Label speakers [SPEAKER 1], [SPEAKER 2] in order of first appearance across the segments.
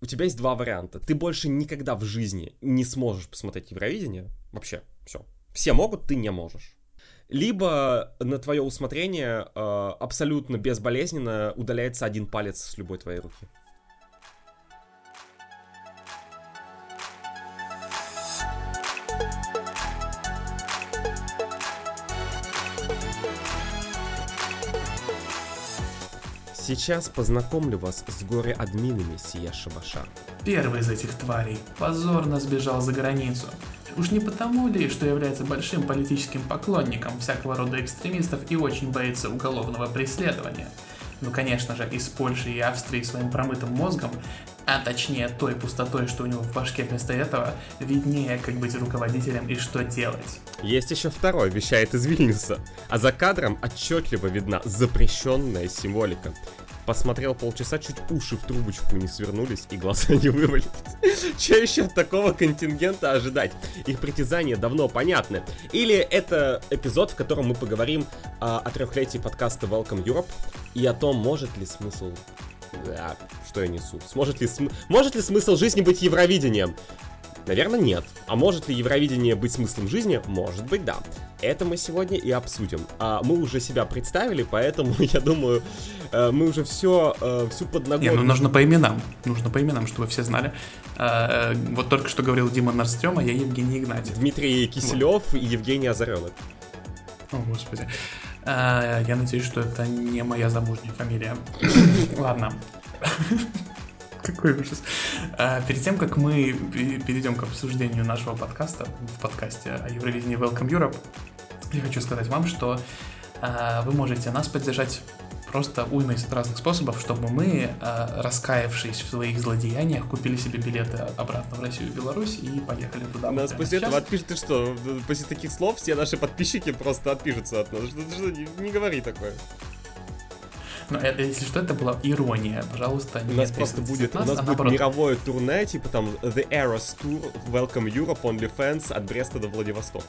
[SPEAKER 1] у тебя есть два варианта. Ты больше никогда в жизни не сможешь посмотреть Евровидение. Вообще, все. Все могут, ты не можешь. Либо на твое усмотрение э, абсолютно безболезненно удаляется один палец с любой твоей руки. Сейчас познакомлю вас с горе-админами сия шабаша.
[SPEAKER 2] Первый из этих тварей позорно сбежал за границу. Уж не потому ли, что является большим политическим поклонником всякого рода экстремистов и очень боится уголовного преследования. Ну, конечно же, из Польши и Австрии своим промытым мозгом, а точнее той пустотой, что у него в башке вместо этого, виднее, как быть руководителем и что делать.
[SPEAKER 1] Есть еще второй, вещает из Вильнюса. А за кадром отчетливо видна запрещенная символика посмотрел полчаса, чуть уши в трубочку не свернулись и глаза не вывалились. Че еще от такого контингента ожидать? Их притязания давно понятны. Или это эпизод, в котором мы поговорим а, о трехлетии подкаста Welcome Europe и о том, может ли смысл да, что я несу? Сможет ли, см... может ли смысл жизни быть Евровидением? Наверное, нет. А может ли Евровидение быть смыслом жизни? Может быть, да. Это мы сегодня и обсудим. А мы уже себя представили, поэтому, я думаю, э, мы уже все, э, всю подноготную...
[SPEAKER 2] Не, ну нужно по именам. Нужно по именам, чтобы все знали. Э, вот только что говорил Дима Нарстрём, а я Евгений Игнатьев.
[SPEAKER 1] Dмитрий Киселев вот. и Евгений Озаренок.
[SPEAKER 2] О, господи. Я надеюсь, что это не моя замужняя фамилия. Ладно. Какой ужас. А, перед тем, как мы перейдем к обсуждению нашего подкаста, в подкасте о Евровидении Welcome Europe, я хочу сказать вам, что а, вы можете нас поддержать просто уймой разных способов, чтобы мы, а, раскаявшись в своих злодеяниях, купили себе билеты обратно в Россию и Беларусь и поехали туда.
[SPEAKER 1] Нас после сейчас. этого отпишут, ты что, после таких слов все наши подписчики просто отпишутся от нас. Что, что, не, не говори такое.
[SPEAKER 2] Но это, если что, это была ирония. Пожалуйста,
[SPEAKER 1] не У нас просто будет, нас, у нас а будет наоборот... мировое турне, типа там The Eras Tour, Welcome Europe, OnlyFans от Бреста до Владивостока.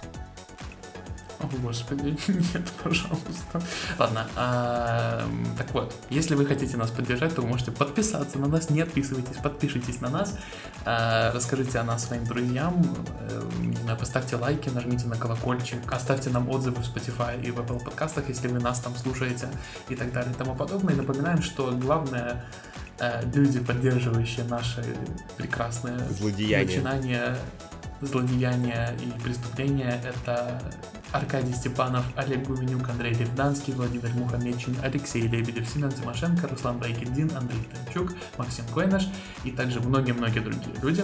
[SPEAKER 2] О, господи, нет, пожалуйста. Ладно, а, так вот, если вы хотите нас поддержать, то вы можете подписаться на нас, не отписывайтесь, подпишитесь на нас, а, расскажите о нас своим друзьям, а, не знаю, поставьте лайки, нажмите на колокольчик, оставьте нам отзывы в Spotify и в Apple подкастах, если вы нас там слушаете и так далее и тому подобное. И напоминаем, что главное э, люди, поддерживающие наши прекрасные
[SPEAKER 1] Злодеяния.
[SPEAKER 2] начинания, злодеяния и преступления, это Аркадий Степанов, Олег Гуменюк, Андрей Левданский, Владимир Мухамедчин, Алексей Лебедев, Семен Тимошенко, Руслан Байкельдин, Андрей Танчук, Максим Койнаш и также многие-многие другие люди.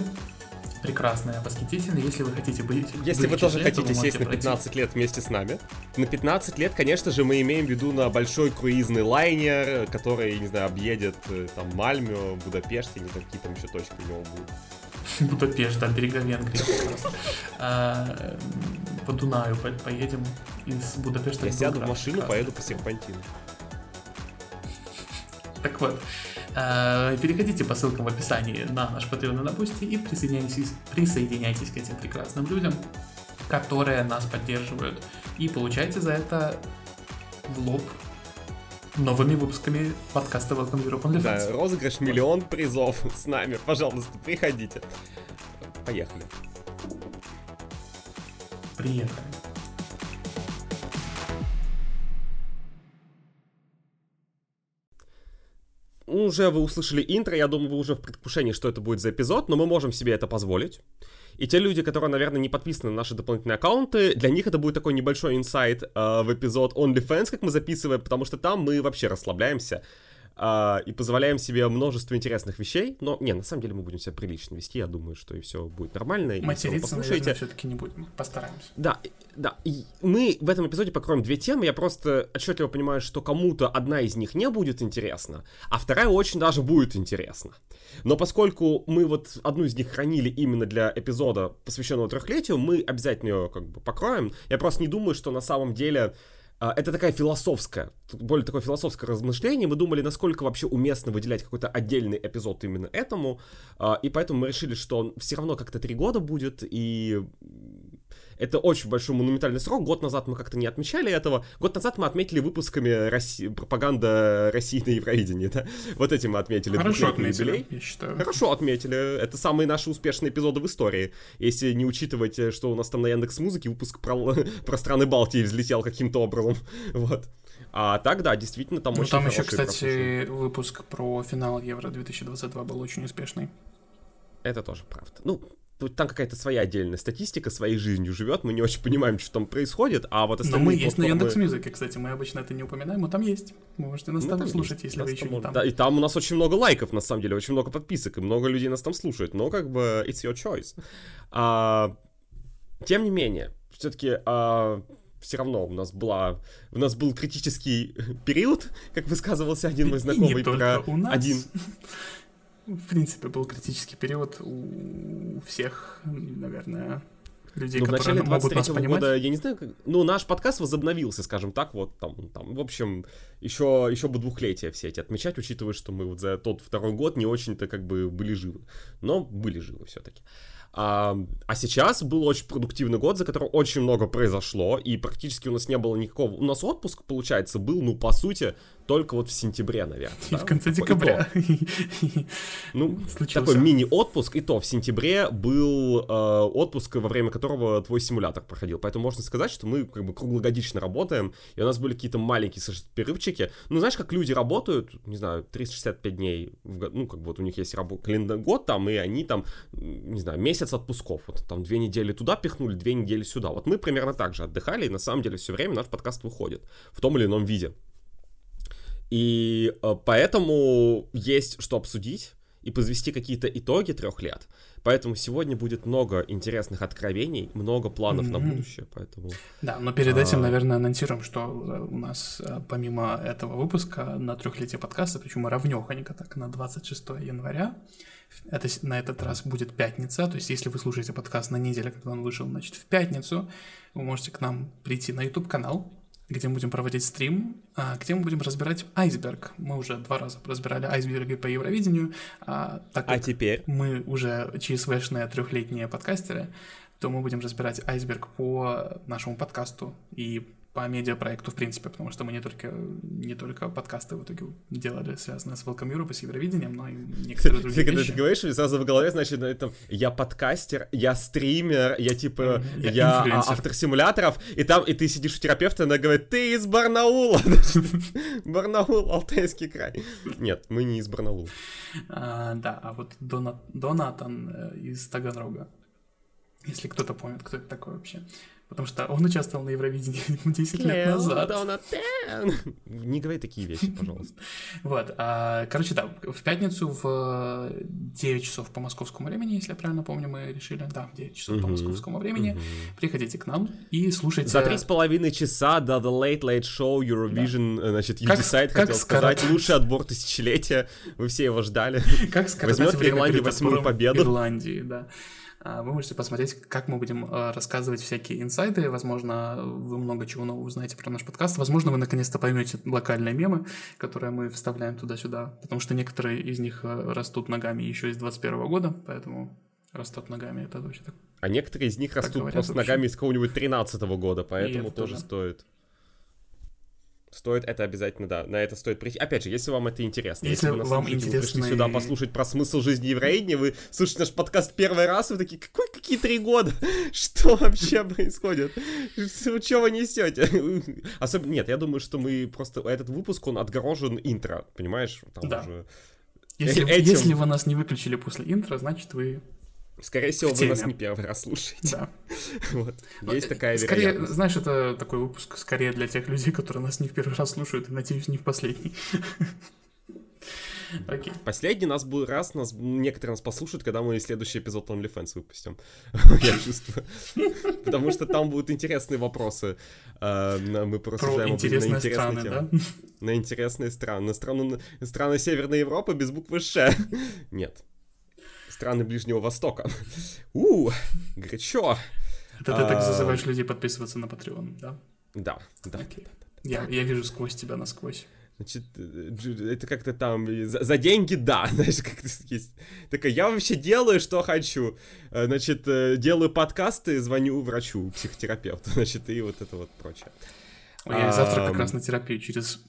[SPEAKER 2] Прекрасные, восхитительные. Если вы хотите быть...
[SPEAKER 1] Если вы тоже хотите сесть на 15 пройти. лет вместе с нами, на 15 лет, конечно же, мы имеем в виду на большой круизный лайнер, который, не знаю, объедет э, там Мальмё, Будапешт, не знаю, какие там еще точки у него будут.
[SPEAKER 2] Будапешт, да, берега Венгрии по Дунаю поедем из Будапешта
[SPEAKER 1] Я сяду в машину, поеду по серпантину.
[SPEAKER 2] Так вот, а, переходите по ссылкам в описании на наш Patreon и на Boosty и присоединяйтесь, присоединяйтесь к этим прекрасным людям, которые нас поддерживают. И получайте за это в лоб новыми выпусками подкаста Welcome Europe OnlyFans.
[SPEAKER 1] Да, розыгрыш миллион призов с нами. Пожалуйста, приходите. Поехали.
[SPEAKER 2] Приехали.
[SPEAKER 1] Уже вы услышали интро, я думаю, вы уже в предвкушении, что это будет за эпизод, но мы можем себе это позволить. И те люди, которые, наверное, не подписаны на наши дополнительные аккаунты, для них это будет такой небольшой инсайт э, в эпизод OnlyFans, как мы записываем, потому что там мы вообще расслабляемся э, и позволяем себе множество интересных вещей. Но, не, на самом деле мы будем себя прилично вести, я думаю, что и все будет нормально.
[SPEAKER 2] Материться, наверное, все-таки не будем, постараемся.
[SPEAKER 1] Да, да. И мы в этом эпизоде покроем две темы. Я просто отчетливо понимаю, что кому-то одна из них не будет интересна, а вторая очень даже будет интересна. Но поскольку мы вот одну из них хранили именно для эпизода, посвященного трехлетию, мы обязательно ее как бы покроем. Я просто не думаю, что на самом деле а, это такая философская, более такое философское размышление. Мы думали, насколько вообще уместно выделять какой-то отдельный эпизод именно этому. А, и поэтому мы решили, что все равно как-то три года будет, и это очень большой монументальный срок. Год назад мы как-то не отмечали этого. Год назад мы отметили выпусками Росси... пропаганда России на Евровидении, да? Вот этим мы отметили.
[SPEAKER 2] Хорошо отметили, юбилей. я считаю.
[SPEAKER 1] Хорошо отметили. Это самые наши успешные эпизоды в истории. Если не учитывать, э, что у нас там на Яндекс Музыке выпуск про, про страны Балтии взлетел каким-то образом. Вот. А так, да, действительно, там
[SPEAKER 2] ну,
[SPEAKER 1] очень
[SPEAKER 2] там еще, кстати, выпуск про финал Евро 2022 был очень успешный.
[SPEAKER 1] Это тоже правда. Ну, там какая-то своя отдельная статистика, своей жизнью живет, мы не очень понимаем, что там происходит, а вот
[SPEAKER 2] остальные... Но мы есть на Яндекс Музыке, кстати, мы обычно это не упоминаем, но там есть. Вы можете нас ну, там, слушать, есть. если нас вы еще не там.
[SPEAKER 1] Да, и там у нас очень много лайков, на самом деле, очень много подписок, и много людей нас там слушают, но как бы it's your choice. А, тем не менее, все-таки а, все равно у нас была, у нас был критический период, как высказывался один мой знакомый
[SPEAKER 2] про один в принципе, был критический период у всех, наверное, людей, ну, которые в начале могут нас понимать. года,
[SPEAKER 1] я не знаю, как, ну, наш подкаст возобновился, скажем так, вот там, там в общем, еще, еще бы двухлетия все эти отмечать, учитывая, что мы вот за тот второй год не очень-то как бы были живы, но были живы все-таки. А, а сейчас был очень продуктивный год, за который очень много произошло, и практически у нас не было никакого... У нас отпуск, получается, был, ну, по сути, только вот в сентябре, наверное. И
[SPEAKER 2] да? в конце декабря.
[SPEAKER 1] Ну, такой мини-отпуск, и то в сентябре был э, отпуск, во время которого твой симулятор проходил. Поэтому можно сказать, что мы как бы круглогодично работаем, и у нас были какие-то маленькие перерывчики. Ну, знаешь, как люди работают, не знаю, 365 дней, в год, ну, как бы вот у них есть работа, календарь год там, и они там, не знаю, месяц отпусков. Вот там две недели туда пихнули, две недели сюда. Вот мы примерно так же отдыхали, и на самом деле все время наш подкаст выходит в том или ином виде. И э, поэтому есть что обсудить и подвести какие-то итоги трех лет. Поэтому сегодня будет много интересных откровений, много планов mm-hmm. на будущее, поэтому...
[SPEAKER 2] Да, но перед этим, а... наверное, анонсируем, что э, у нас э, помимо этого выпуска на трехлетие подкаста, причем равнёхонько так, на 26 января, это, на этот раз будет пятница, то есть если вы слушаете подкаст на неделе, когда он вышел, значит, в пятницу, вы можете к нам прийти на YouTube-канал, где мы будем проводить стрим, а, где мы будем разбирать айсберг. Мы уже два раза разбирали айсберги по Евровидению. А, так
[SPEAKER 1] а теперь?
[SPEAKER 2] Мы уже ЧСВшные трехлетние подкастеры, то мы будем разбирать айсберг по нашему подкасту и по медиапроекту, в принципе, потому что мы не только, не только подкасты в итоге делали, связанные с Welcome Europe и с Евровидением, но и некоторые другие
[SPEAKER 1] Когда ты говоришь, сразу в голове, значит, это, я подкастер, я стример, я типа, я, я а, автор симуляторов, и там, и ты сидишь у терапевта, она говорит, ты из Барнаула. Барнаул, Алтайский край. Нет, мы не из Барнаула.
[SPEAKER 2] А, да, а вот Донатан э, из Таганрога. Если кто-то помнит, кто это такой вообще. Потому что он участвовал на Евровидении 10 лет назад.
[SPEAKER 1] Не говори такие вещи, пожалуйста.
[SPEAKER 2] Вот. А, короче, да, в пятницу в 9 часов по московскому времени, если я правильно помню, мы решили, да, в 9 часов по московскому времени. Приходите к нам и слушайте.
[SPEAKER 1] За три с половиной часа до The Late Late Show Eurovision, э, значит, You Decide, хотел сказать, лучший отбор тысячелетия. Вы все его ждали.
[SPEAKER 2] Как
[SPEAKER 1] Возьмет в Ирландии восьмую победу.
[SPEAKER 2] Ирландии, да. А, вы можете посмотреть, как мы будем а, рассказывать всякие инсайды. Возможно, вы много чего нового узнаете про наш подкаст. Возможно, вы наконец-то поймете локальные мемы, которые мы вставляем туда-сюда. Потому что некоторые из них а, растут ногами еще из 21 года, поэтому растут ногами, это вообще так.
[SPEAKER 1] А некоторые из них растут просто вообще. ногами из какого-нибудь 13 года, поэтому тоже, тоже стоит. Стоит это обязательно, да, на это стоит прийти. Опять же, если вам это интересно,
[SPEAKER 2] если, если вы, вам
[SPEAKER 1] интересно... вы пришли сюда послушать про смысл жизни евреидни, вы слушаете наш подкаст первый раз, вы такие, какой, какие три года? Что вообще происходит? Что вы несете? Особенно, нет, я думаю, что мы просто, этот выпуск, он отгорожен интро, понимаешь?
[SPEAKER 2] Там да. Уже... Если, Этим... если вы нас не выключили после интро, значит вы
[SPEAKER 1] Скорее всего, вы нас не первый раз слушаете.
[SPEAKER 2] Да.
[SPEAKER 1] вот. Есть такая
[SPEAKER 2] скорее, вероятность. Знаешь, это такой выпуск скорее для тех людей, которые нас не в первый раз слушают, и, надеюсь, не в последний.
[SPEAKER 1] Окей. Последний нас будет раз, нас некоторые нас послушают, когда мы следующий эпизод OnlyFans выпустим. Я чувствую. Потому что там будут интересные вопросы. А, мы порассуждаем
[SPEAKER 2] об интересные страны, да?
[SPEAKER 1] На интересные страны. На страны Северной Европы без буквы Ш. Нет страны Ближнего Востока. У, горячо.
[SPEAKER 2] Это ты так а, зазываешь людей подписываться на Patreon, да?
[SPEAKER 1] Да, да.
[SPEAKER 2] Я, я вижу сквозь тебя насквозь.
[SPEAKER 1] Значит, э, это как-то там за, за деньги, да, знаешь, как-то есть. Такая, я вообще делаю, что хочу. Э, значит, э, делаю подкасты, звоню врачу, психотерапевту, значит, и вот это вот прочее.
[SPEAKER 2] Я завтра как раз на терапию через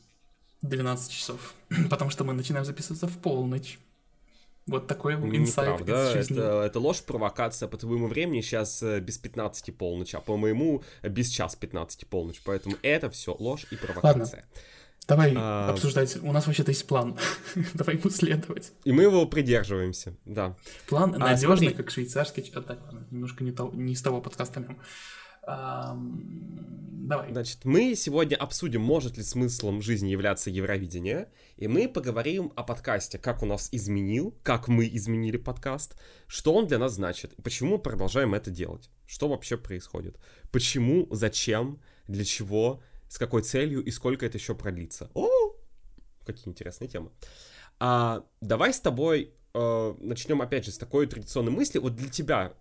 [SPEAKER 2] 12 часов, потому что мы начинаем записываться в полночь. Вот такой инсайт
[SPEAKER 1] Неправда, это, это ложь, провокация. По твоему времени сейчас без 15 полночь, а по моему без час 15 полночь. Поэтому это все ложь и провокация.
[SPEAKER 2] Ладно. Давай а... обсуждать. У нас вообще-то есть план. Давай ему следовать.
[SPEAKER 1] И мы его придерживаемся, да.
[SPEAKER 2] План а, надежный, смотри... как швейцарский. А, так, немножко не, то, не с того подкаста давай.
[SPEAKER 1] Значит, мы сегодня обсудим, может ли смыслом жизни являться Евровидение, и мы поговорим о подкасте, как у нас изменил, как мы изменили подкаст, что он для нас значит, почему продолжаем это делать, что вообще происходит, почему, зачем, для чего, с какой целью и сколько это еще продлится. О, какие интересные темы. А, давай с тобой э, начнем опять же с такой традиционной мысли. Вот для тебя,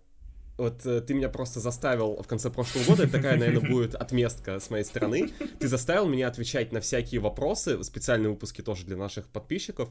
[SPEAKER 1] вот э, ты меня просто заставил в конце прошлого года, это такая, наверное, будет отместка с моей стороны. Ты заставил меня отвечать на всякие вопросы, специальные выпуски тоже для наших подписчиков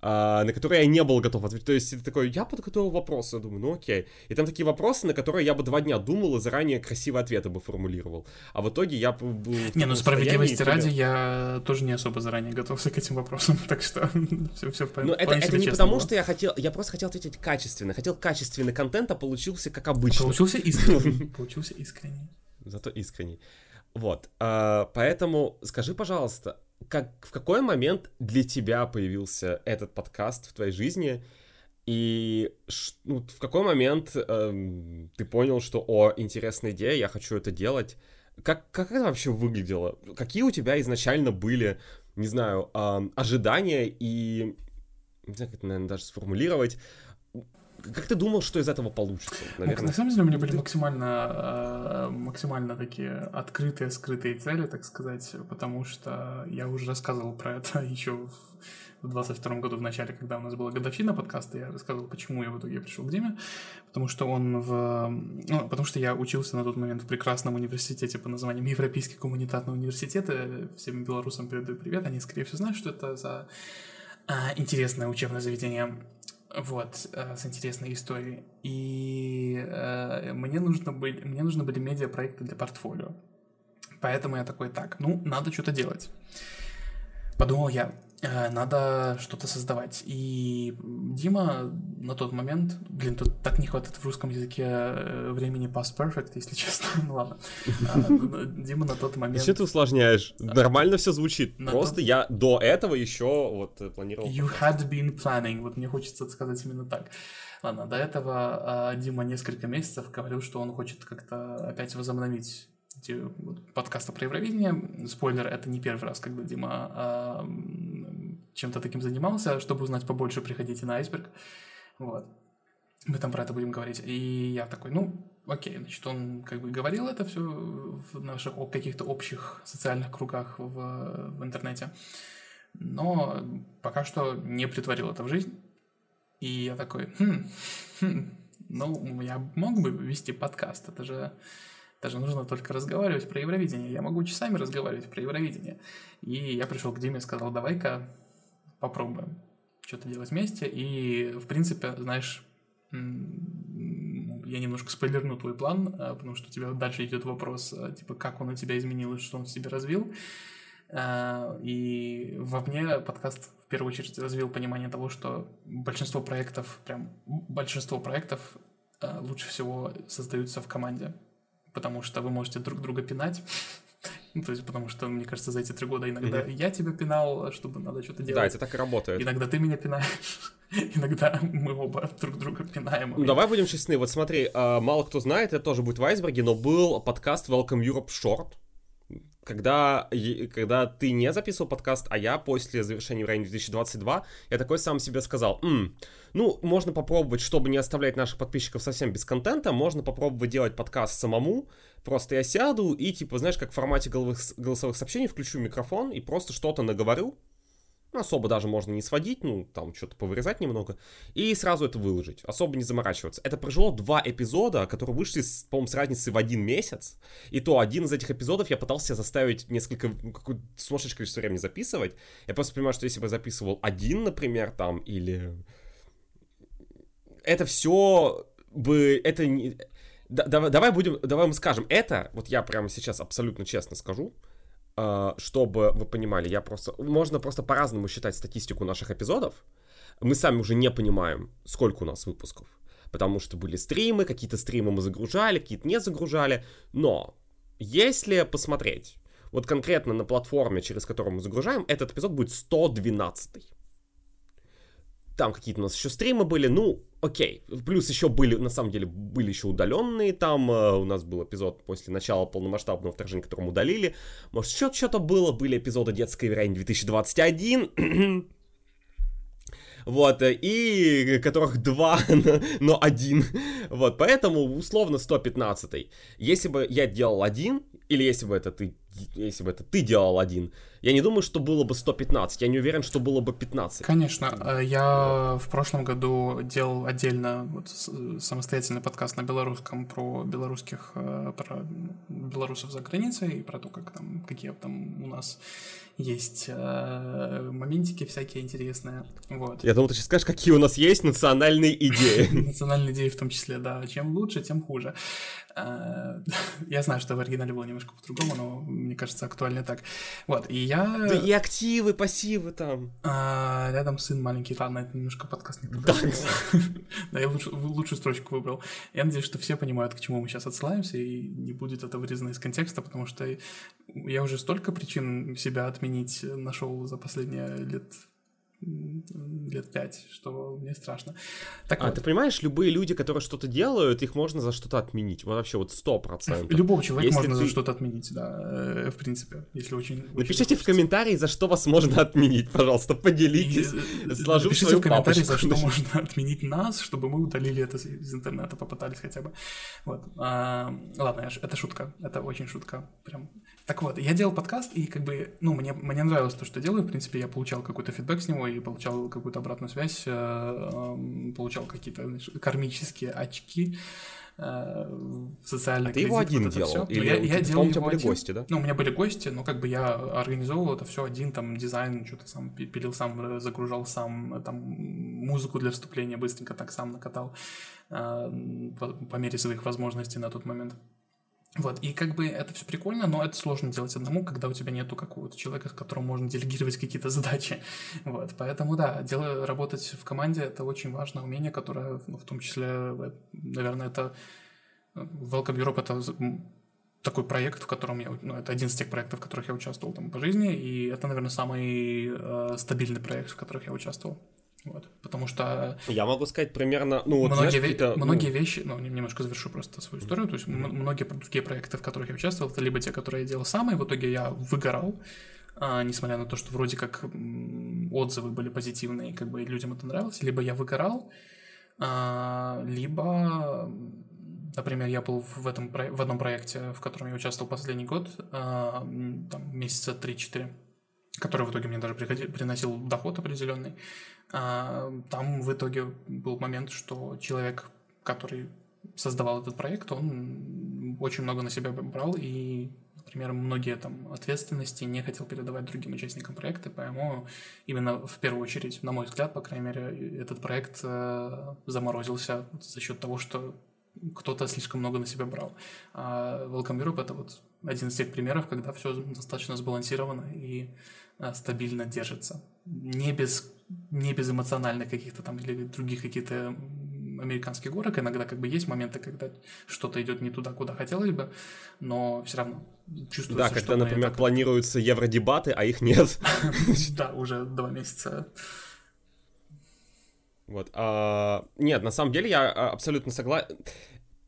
[SPEAKER 1] а, на которые я не был готов ответить. То есть ты такой, я подготовил вопросы, я думаю, ну окей. И там такие вопросы, на которые я бы два дня думал и заранее красивые ответы бы формулировал. А в итоге я был...
[SPEAKER 2] Не, ну справедливости ради, я тоже не особо заранее готовился к этим вопросам, так что все, все
[SPEAKER 1] Ну это, это не потому, было. что я хотел, я просто хотел ответить качественно. Хотел качественный контент, а получился как обычно.
[SPEAKER 2] Получился искренний. Получился искренний.
[SPEAKER 1] Зато искренний. Вот, а, поэтому скажи, пожалуйста, как, в какой момент для тебя появился этот подкаст в твоей жизни? И ну, в какой момент эм, ты понял, что, о, интересная идея, я хочу это делать? Как, как это вообще выглядело? Какие у тебя изначально были, не знаю, эм, ожидания и, не знаю, как это, наверное, даже сформулировать, как ты думал, что из этого получится?
[SPEAKER 2] Наверное? На самом деле у меня были максимально, э, максимально такие открытые, скрытые цели, так сказать, потому что я уже рассказывал про это еще в 22 году в начале, когда у нас была годовщина подкаста, я рассказывал, почему я в итоге пришел к Диме, потому что он в... Ну, потому что я учился на тот момент в прекрасном университете под названием Европейский гуманитарный университет, всем белорусам передаю привет, они, скорее всего, знают, что это за а, интересное учебное заведение вот, э, с интересной историей. И э, мне, нужно были, мне нужны были медиапроекты для портфолио. Поэтому я такой, так, ну, надо что-то делать. Подумал я, надо что-то создавать. И Дима на тот момент, блин, тут так не хватает в русском языке э, времени past perfect, если честно, ну ладно. А, Дима на тот момент...
[SPEAKER 1] Что ты усложняешь? Нормально все звучит. Просто я до этого еще вот э, планировал...
[SPEAKER 2] You had been planning, вот мне хочется сказать именно так. Ладно, до этого Дима несколько месяцев говорил, что он хочет как-то опять возобновить подкаста про Евровидение. Спойлер, это не первый раз, когда Дима чем-то таким занимался. Чтобы узнать побольше, приходите на айсберг. Вот. Мы там про это будем говорить. И я такой, ну, окей, значит, он как бы говорил это все в наших каких-то общих социальных кругах в, в интернете. Но пока что не притворил это в жизнь. И я такой, хм, хм, ну, я мог бы вести подкаст, это же даже нужно только разговаривать про Евровидение. Я могу часами разговаривать про Евровидение. И я пришел к Диме и сказал, давай-ка попробуем что-то делать вместе. И, в принципе, знаешь, я немножко спойлерну твой план, а, потому что у тебя дальше идет вопрос, а, типа, как он у тебя изменил и что он в себе развил. А, и во мне подкаст в первую очередь развил понимание того, что большинство проектов, прям большинство проектов лучше всего создаются в команде потому что вы можете друг друга пинать. Ну, то есть, потому что, мне кажется, за эти три года иногда mm-hmm. я тебя пинал, чтобы надо что-то делать.
[SPEAKER 1] Да, это так и работает.
[SPEAKER 2] Иногда ты меня пинаешь, иногда мы оба друг друга пинаем.
[SPEAKER 1] Ну, давай будем честны. Вот смотри, а, мало кто знает, это тоже будет в айсберге, но был подкаст Welcome Europe Short, когда, когда ты не записывал подкаст, а я после завершения времени 2022, я такой сам себе сказал, М, ну, можно попробовать, чтобы не оставлять наших подписчиков совсем без контента, можно попробовать делать подкаст самому, просто я сяду и, типа, знаешь, как в формате голосовых сообщений включу микрофон и просто что-то наговорю, ну, особо даже можно не сводить, ну, там что-то повырезать немного, и сразу это выложить, особо не заморачиваться. Это прожило два эпизода, которые вышли, по-моему, с разницей в один месяц, и то один из этих эпизодов я пытался заставить несколько, ну, какое-то сумасшедшее количество времени записывать. Я просто понимаю, что если бы записывал один, например, там, или... Это все бы... Это не... давай, давай будем, давай мы скажем, это, вот я прямо сейчас абсолютно честно скажу, чтобы вы понимали, я просто... Можно просто по-разному считать статистику наших эпизодов. Мы сами уже не понимаем, сколько у нас выпусков. Потому что были стримы, какие-то стримы мы загружали, какие-то не загружали. Но если посмотреть, вот конкретно на платформе, через которую мы загружаем, этот эпизод будет 112. Там какие-то у нас еще стримы были, ну, окей. Плюс еще были, на самом деле, были еще удаленные там. Э, у нас был эпизод после начала полномасштабного вторжения, который мы удалили. Может, еще что-то было. Были эпизоды детской вероятно 2021. вот, э, и которых два, но один, вот, поэтому условно 115 Если бы я делал один, или если бы это ты, если бы это ты делал один, я не думаю, что было бы 115. Я не уверен, что было бы 15.
[SPEAKER 2] Конечно. Э, я в прошлом году делал отдельно вот, самостоятельный подкаст на белорусском про белорусских, э, про белорусов за границей и про то, как там, какие там у нас есть э, моментики всякие интересные. Вот.
[SPEAKER 1] Я думал, ты сейчас скажешь, какие у нас есть национальные идеи.
[SPEAKER 2] Национальные идеи в том числе, да. Чем лучше, тем хуже. Я знаю, что в оригинале было немножко по-другому, но мне кажется, актуально так. Вот, и я...
[SPEAKER 1] Да и активы, пассивы там.
[SPEAKER 2] А, рядом сын маленький, ладно, это немножко подкаст не Да, да я лучше, лучшую строчку выбрал. Я надеюсь, что все понимают, к чему мы сейчас отсылаемся, и не будет это вырезано из контекста, потому что я уже столько причин себя отменить нашел за последние лет лет пять, что мне страшно.
[SPEAKER 1] Так а вот. ты понимаешь, любые люди, которые что-то делают, их можно за что-то отменить. Вообще вот сто процентов.
[SPEAKER 2] Любого человека если можно ты... за что-то отменить, да, э, в принципе, если очень...
[SPEAKER 1] Напишите очень в комментарии, за что вас можно отменить, пожалуйста, поделитесь. И,
[SPEAKER 2] Сложу Напишите в комментарии, за что можно отменить нас, чтобы мы удалили это из интернета, попытались хотя бы. Вот. А, ладно, это шутка, это очень шутка, прям так вот, я делал подкаст, и как бы, ну, мне, мне нравилось то, что делаю. В принципе, я получал какой-то фидбэк с него и получал какую-то обратную связь, э, получал какие-то кармические очки э, социальный
[SPEAKER 1] а ты его один вот делал?
[SPEAKER 2] Или я, я делал его были один. гости, да? Ну, у меня были гости, но как бы я организовывал это все один, там, дизайн, что-то сам пилил сам, загружал сам, там, музыку для вступления быстренько так сам накатал э, по мере своих возможностей на тот момент. Вот, и как бы это все прикольно, но это сложно делать одному, когда у тебя нету какого-то человека, с которым можно делегировать какие-то задачи. Вот, поэтому да, дело, работать в команде это очень важное умение, которое, ну, в том числе, наверное, это Welcome Europe это такой проект, в котором я, ну, это один из тех проектов, в которых я участвовал там по жизни, и это, наверное, самый э, стабильный проект, в которых я участвовал. Вот, потому что...
[SPEAKER 1] Я могу сказать примерно, ну вот,
[SPEAKER 2] многие, знаешь, ве- многие ну... вещи, ну, немножко завершу просто свою историю, то есть mm-hmm. многие другие проекты, в которых я участвовал, это либо те, которые я делал сам, и в итоге я выгорал, а, несмотря на то, что вроде как отзывы были позитивные, как бы людям это нравилось, либо я выгорал, а, либо, например, я был в, этом, в одном проекте, в котором я участвовал последний год, а, там, месяца 3-4, который в итоге мне даже приходил, приносил доход определенный. А, там в итоге был момент, что человек, который создавал этот проект, он очень много на себя брал и, например, многие там ответственности не хотел передавать другим участникам проекта, поэтому именно в первую очередь, на мой взгляд, по крайней мере, этот проект э, заморозился за счет того, что кто-то слишком много на себя брал. А Welcome Europe это вот один из тех примеров, когда все достаточно сбалансировано и а, стабильно держится. Не без, не без эмоциональных каких-то там или других каких-то американских горок. Иногда как бы есть моменты, когда что-то идет не туда, куда хотелось бы, но все равно чувствуется,
[SPEAKER 1] Да, когда, например, так... планируются евродебаты, а их нет.
[SPEAKER 2] Да, уже два месяца.
[SPEAKER 1] Вот. А, нет, на самом деле я а, абсолютно согласен.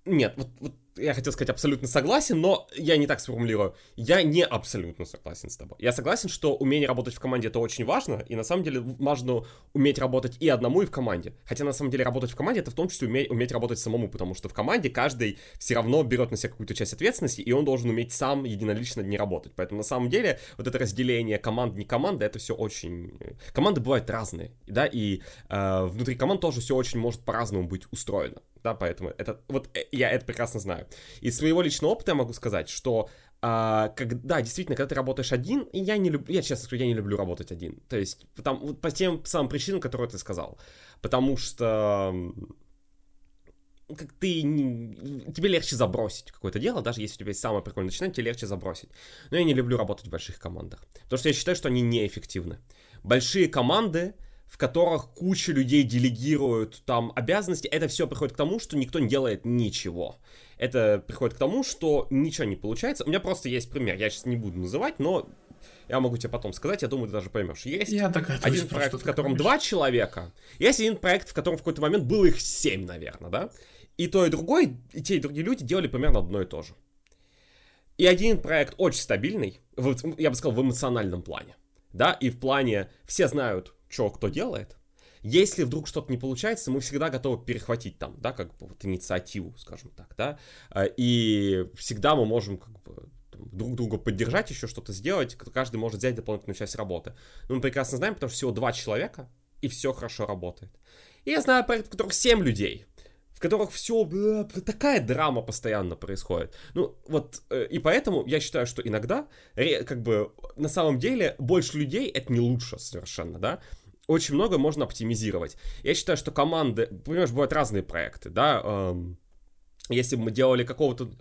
[SPEAKER 1] Нет, вот, вот я хотел сказать абсолютно согласен, но я не так сформулирую. Я не абсолютно согласен с тобой. Я согласен, что умение работать в команде это очень важно, и на самом деле важно уметь работать и одному, и в команде. Хотя на самом деле работать в команде это в том числе уметь, уметь работать самому, потому что в команде каждый все равно берет на себя какую-то часть ответственности, и он должен уметь сам единолично не работать. Поэтому на самом деле вот это разделение команд не команда, это все очень... Команды бывают разные, да, и э, внутри команд тоже все очень может по-разному быть устроено да, поэтому это, вот э, я это прекрасно знаю. Из своего личного опыта я могу сказать, что а, когда, действительно, когда ты работаешь один, я не люблю, я честно скажу, я не люблю работать один. То есть, потому, вот по тем самым причинам, которые ты сказал. Потому что как ты не, тебе легче забросить какое-то дело, даже если у тебя есть самое прикольное начинание, тебе легче забросить. Но я не люблю работать в больших командах, потому что я считаю, что они неэффективны. Большие команды, в которых куча людей делегируют там обязанности, это все приходит к тому, что никто не делает ничего. Это приходит к тому, что ничего не получается. У меня просто есть пример, я сейчас не буду называть, но я могу тебе потом сказать, я думаю, ты даже поймешь. Есть
[SPEAKER 2] я
[SPEAKER 1] один проект, в котором два человека, есть один проект, в котором в какой-то момент было их семь, наверное, да? И то, и другой, и те, и другие люди делали примерно одно и то же. И один проект очень стабильный, я бы сказал, в эмоциональном плане. Да, и в плане все знают, что кто делает. Если вдруг что-то не получается, мы всегда готовы перехватить там, да, как бы вот инициативу, скажем так, да, а, и всегда мы можем как бы друг друга поддержать, еще что-то сделать, каждый может взять дополнительную часть работы. Но мы прекрасно знаем, потому что всего два человека, и все хорошо работает. И я знаю проект, в которых семь людей, в которых все, такая драма постоянно происходит. Ну, вот, э, и поэтому я считаю, что иногда, как бы, на самом деле, больше людей это не лучше совершенно, да, очень много можно оптимизировать. Я считаю, что команды, понимаешь, бывают разные проекты, да, эм, если бы мы делали какого-то...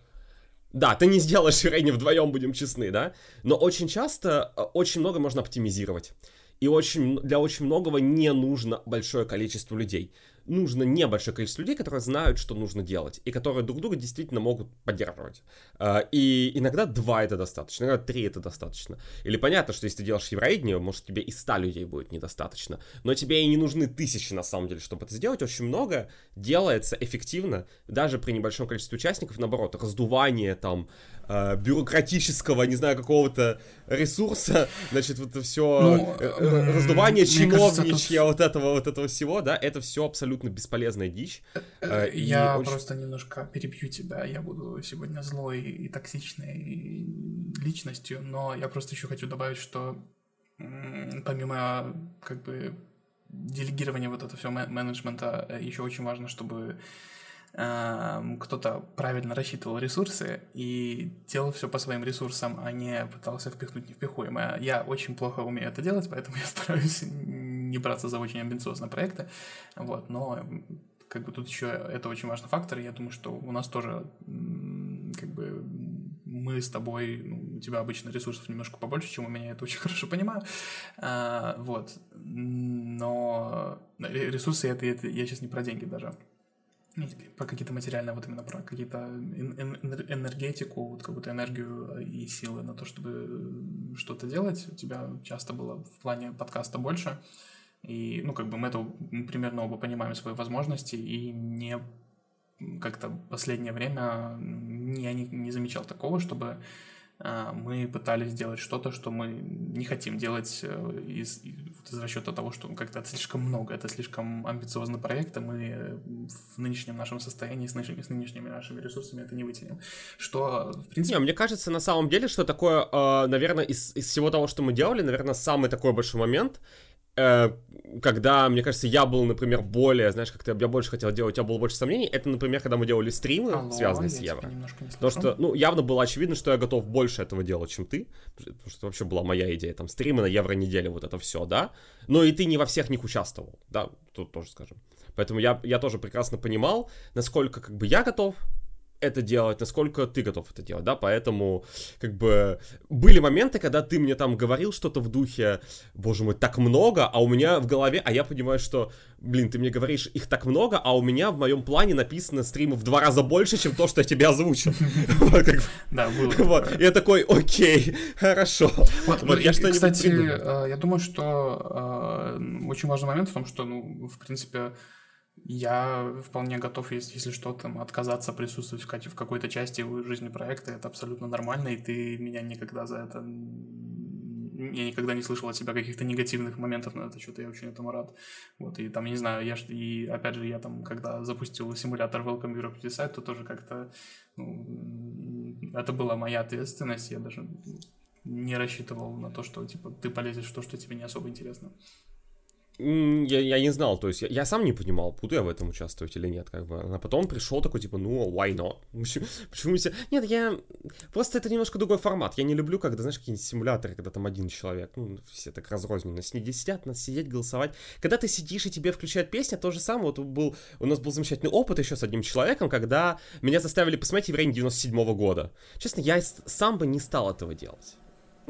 [SPEAKER 1] Да, ты не сделаешь Рейни вдвоем, будем честны, да, но очень часто э, очень много можно оптимизировать. И очень, для очень многого не нужно большое количество людей нужно небольшое количество людей, которые знают, что нужно делать, и которые друг друга действительно могут поддерживать. А, и иногда два это достаточно, иногда три это достаточно. Или понятно, что если ты делаешь евроиднию, может тебе и ста людей будет недостаточно, но тебе и не нужны тысячи на самом деле, чтобы это сделать. Очень много делается эффективно, даже при небольшом количестве участников, наоборот, раздувание там э, бюрократического, не знаю, какого-то ресурса, значит, вот это все ну, э, э, раздувание чиновничья вот этого вот этого всего, да, это все абсолютно бесполезная дичь.
[SPEAKER 2] Э, я очень... просто немножко перебью тебя, я буду сегодня злой и токсичной личностью, но я просто еще хочу добавить, что помимо как бы делегирования вот этого всего менеджмента, еще очень важно, чтобы кто-то правильно рассчитывал ресурсы и делал все по своим ресурсам, а не пытался впихнуть невпихуемое. Я очень плохо умею это делать, поэтому я стараюсь не браться за очень амбициозные проекты. Вот, но как бы тут еще это очень важный фактор. Я думаю, что у нас тоже как бы мы с тобой, ну, у тебя обычно ресурсов немножко побольше, чем у меня, это очень хорошо понимаю. А, вот. Но ресурсы это, это я сейчас не про деньги даже про какие-то материальные, вот именно про какие-то энергетику, вот какую-то энергию и силы на то, чтобы что-то делать. У тебя часто было в плане подкаста больше. И, ну, как бы мы это мы примерно оба понимаем свои возможности и не как-то последнее время я не, не замечал такого, чтобы мы пытались сделать что-то, что мы не хотим делать э, из, из расчета того, что как-то это слишком много, это слишком амбициозный проект, а мы в нынешнем нашем состоянии с, нынешними, с нынешними нашими ресурсами это не вытянем. Что, в принципе...
[SPEAKER 1] Не, мне кажется, на самом деле, что такое, э, наверное, из, из всего того, что мы делали, наверное, самый такой большой момент — Э, когда, мне кажется, я был, например, более, знаешь, как-то я больше хотел делать, у тебя было больше сомнений, это, например, когда мы делали стримы, Алло, связанные с Евро. Потому что, ну, явно было очевидно, что я готов больше этого делать, чем ты, потому что вообще была моя идея, там, стримы на Евро неделю, вот это все, да, но и ты не во всех них участвовал, да, тут тоже скажем. Поэтому я, я тоже прекрасно понимал, насколько, как бы, я готов, это делать, насколько ты готов это делать, да, поэтому, как бы, были моменты, когда ты мне там говорил что-то в духе, боже мой, так много, а у меня в голове, а я понимаю, что, блин, ты мне говоришь, их так много, а у меня в моем плане написано стримов в два раза больше, чем то, что я тебе озвучил.
[SPEAKER 2] Да, было.
[SPEAKER 1] Я такой, окей, хорошо.
[SPEAKER 2] Вот, Кстати, э, я думаю, что э, очень важный момент в том, что, ну, в принципе, я вполне готов, если, если что, там, отказаться присутствовать в, какой-то части жизни проекта. Это абсолютно нормально, и ты меня никогда за это... Я никогда не слышал от тебя каких-то негативных моментов на это что-то, я очень этому рад. Вот, и там, не знаю, я, и опять же, я там, когда запустил симулятор Welcome Europe Decide, то тоже как-то, ну, это была моя ответственность, я даже не рассчитывал на то, что, типа, ты полезешь в то, что тебе не особо интересно.
[SPEAKER 1] Я, я не знал, то есть я, я сам не понимал, буду я в этом участвовать или нет, как бы. А потом пришел такой, типа, ну, why not? Почему, почему все... Нет, я... Просто это немножко другой формат. Я не люблю, когда, знаешь, какие-нибудь симуляторы, когда там один человек, ну, все так разрозненно сидят, надо сидеть, голосовать. Когда ты сидишь и тебе включают песня, то же самое. Вот был, у нас был замечательный опыт еще с одним человеком, когда меня заставили посмотреть «Еврей 97 -го года». Честно, я сам бы не стал этого делать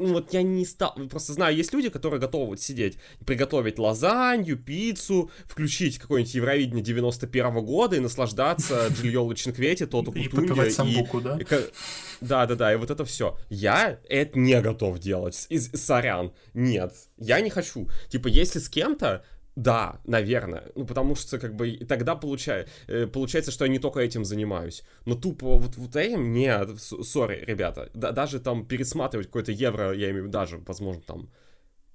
[SPEAKER 1] ну вот я не стал, просто знаю, есть люди, которые готовы вот сидеть, приготовить лазанью, пиццу, включить какое-нибудь Евровидение 91 -го года и наслаждаться Джильоло Чинквети, Тоту Кутунья.
[SPEAKER 2] И самбуку, да?
[SPEAKER 1] Да-да-да, и вот это все. Я это не готов делать. Из, сорян. Нет, я не хочу. Типа, если с кем-то, да, наверное. Ну, потому что, как бы, тогда получаю, э, получается, что я не только этим занимаюсь. Но тупо вот, вот этим нет. Сори, ребята. Да, даже там пересматривать какой-то евро, я имею в виду, даже, возможно, там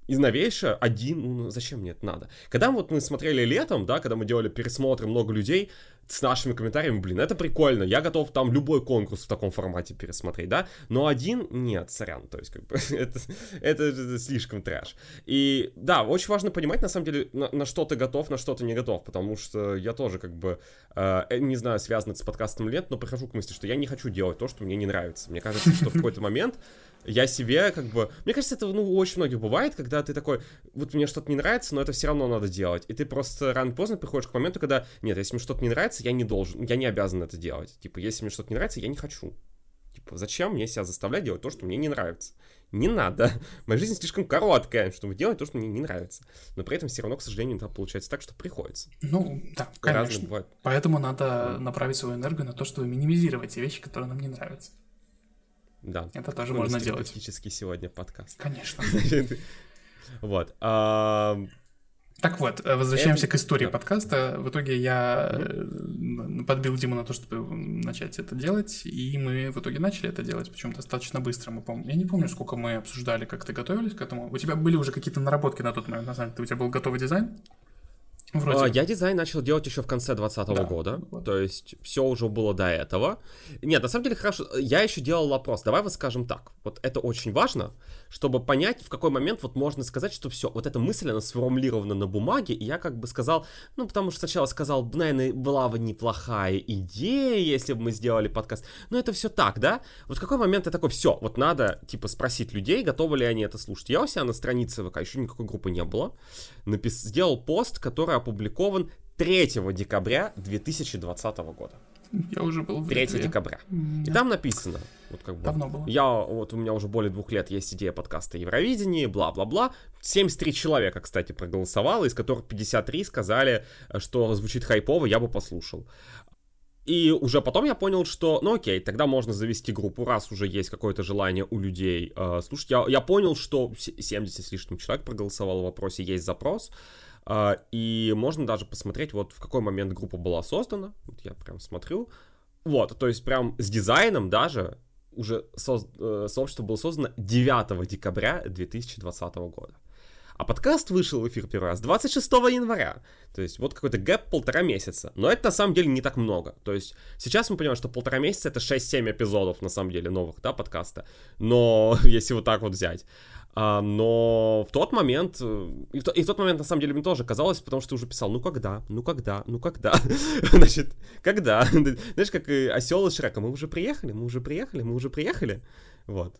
[SPEAKER 1] из новейшего один, ну зачем мне это надо? Когда вот мы смотрели летом, да, когда мы делали пересмотры, много людей с нашими комментариями, блин, это прикольно, я готов там любой конкурс в таком формате пересмотреть, да, но один, нет, сорян, то есть как бы это, это, это слишком трэш. И да, очень важно понимать, на самом деле, на, на что ты готов, на что ты не готов, потому что я тоже как бы, э, не знаю, связано с подкастом или нет, но прихожу к мысли, что я не хочу делать то, что мне не нравится. Мне кажется, что в какой-то момент я себе как бы... Мне кажется, это, ну, очень многих бывает, когда ты такой, вот мне что-то не нравится, но это все равно надо делать. И ты просто рано-поздно приходишь к моменту, когда, нет, если мне что-то не нравится, я не должен, я не обязан это делать. Типа, если мне что-то не нравится, я не хочу. Типа, зачем мне себя заставлять делать то, что мне не нравится? Не надо. Моя жизнь слишком короткая, чтобы делать то, что мне не нравится. Но при этом все равно, к сожалению, там получается так, что приходится.
[SPEAKER 2] Ну, да, конечно. Поэтому надо направить свою энергию на то, чтобы минимизировать те вещи, которые нам не нравятся.
[SPEAKER 1] Да.
[SPEAKER 2] Это тоже ну, можно делать.
[SPEAKER 1] Практически сегодня подкаст.
[SPEAKER 2] Конечно.
[SPEAKER 1] Вот.
[SPEAKER 2] Так вот, э, возвращаемся к истории подкаста. В итоге я э, подбил Диму на то, чтобы начать это делать, и мы в итоге начали это делать, причем достаточно быстро. Мы помним. Я не помню, сколько мы обсуждали, как ты готовились к этому. У тебя были уже какие-то наработки на тот момент, на самом деле? У тебя был готовый дизайн?
[SPEAKER 1] Вроде. А, я дизайн начал делать еще в конце 2020 да, года, то есть все уже было до этого. Нет, на самом деле хорошо, я еще делал вопрос, давай вот скажем так, вот это очень важно, чтобы понять, в какой момент вот можно сказать, что все, вот эта мысль, она сформулирована на бумаге, и я как бы сказал, ну, потому что сначала сказал, наверное, была бы неплохая идея, если бы мы сделали подкаст, но это все так, да? Вот в какой момент я такой, все, вот надо, типа, спросить людей, готовы ли они это слушать. Я у себя на странице ВК, еще никакой группы не было, напис... сделал пост, который опубликован 3 декабря 2020 года.
[SPEAKER 2] Я уже был
[SPEAKER 1] в 3 Литве. декабря. И там написано, вот как бы,
[SPEAKER 2] Давно было.
[SPEAKER 1] Я, вот у меня уже более двух лет есть идея подкаста Евровидение, бла-бла-бла. 73 человека, кстати, проголосовало, из которых 53 сказали, что звучит хайпово, я бы послушал. И уже потом я понял, что, ну окей, тогда можно завести группу, раз уже есть какое-то желание у людей э, слушать. Я, я понял, что 70 с лишним человек проголосовало в вопросе, есть запрос. Uh, и можно даже посмотреть, вот в какой момент группа была создана. Вот я прям смотрю. Вот, то есть прям с дизайном даже уже со, э, сообщество было создано 9 декабря 2020 года. А подкаст вышел в эфир первый раз 26 января. То есть вот какой-то гэп полтора месяца. Но это на самом деле не так много. То есть сейчас мы понимаем, что полтора месяца это 6-7 эпизодов на самом деле новых, да, подкаста. Но если вот так вот взять. А, но в тот момент, э, и в, и в тот момент на самом деле мне тоже казалось, потому что ты уже писал, ну когда, ну когда, ну когда, значит, когда, знаешь, как осел из Шрека, мы уже приехали, мы уже приехали, мы уже приехали, вот.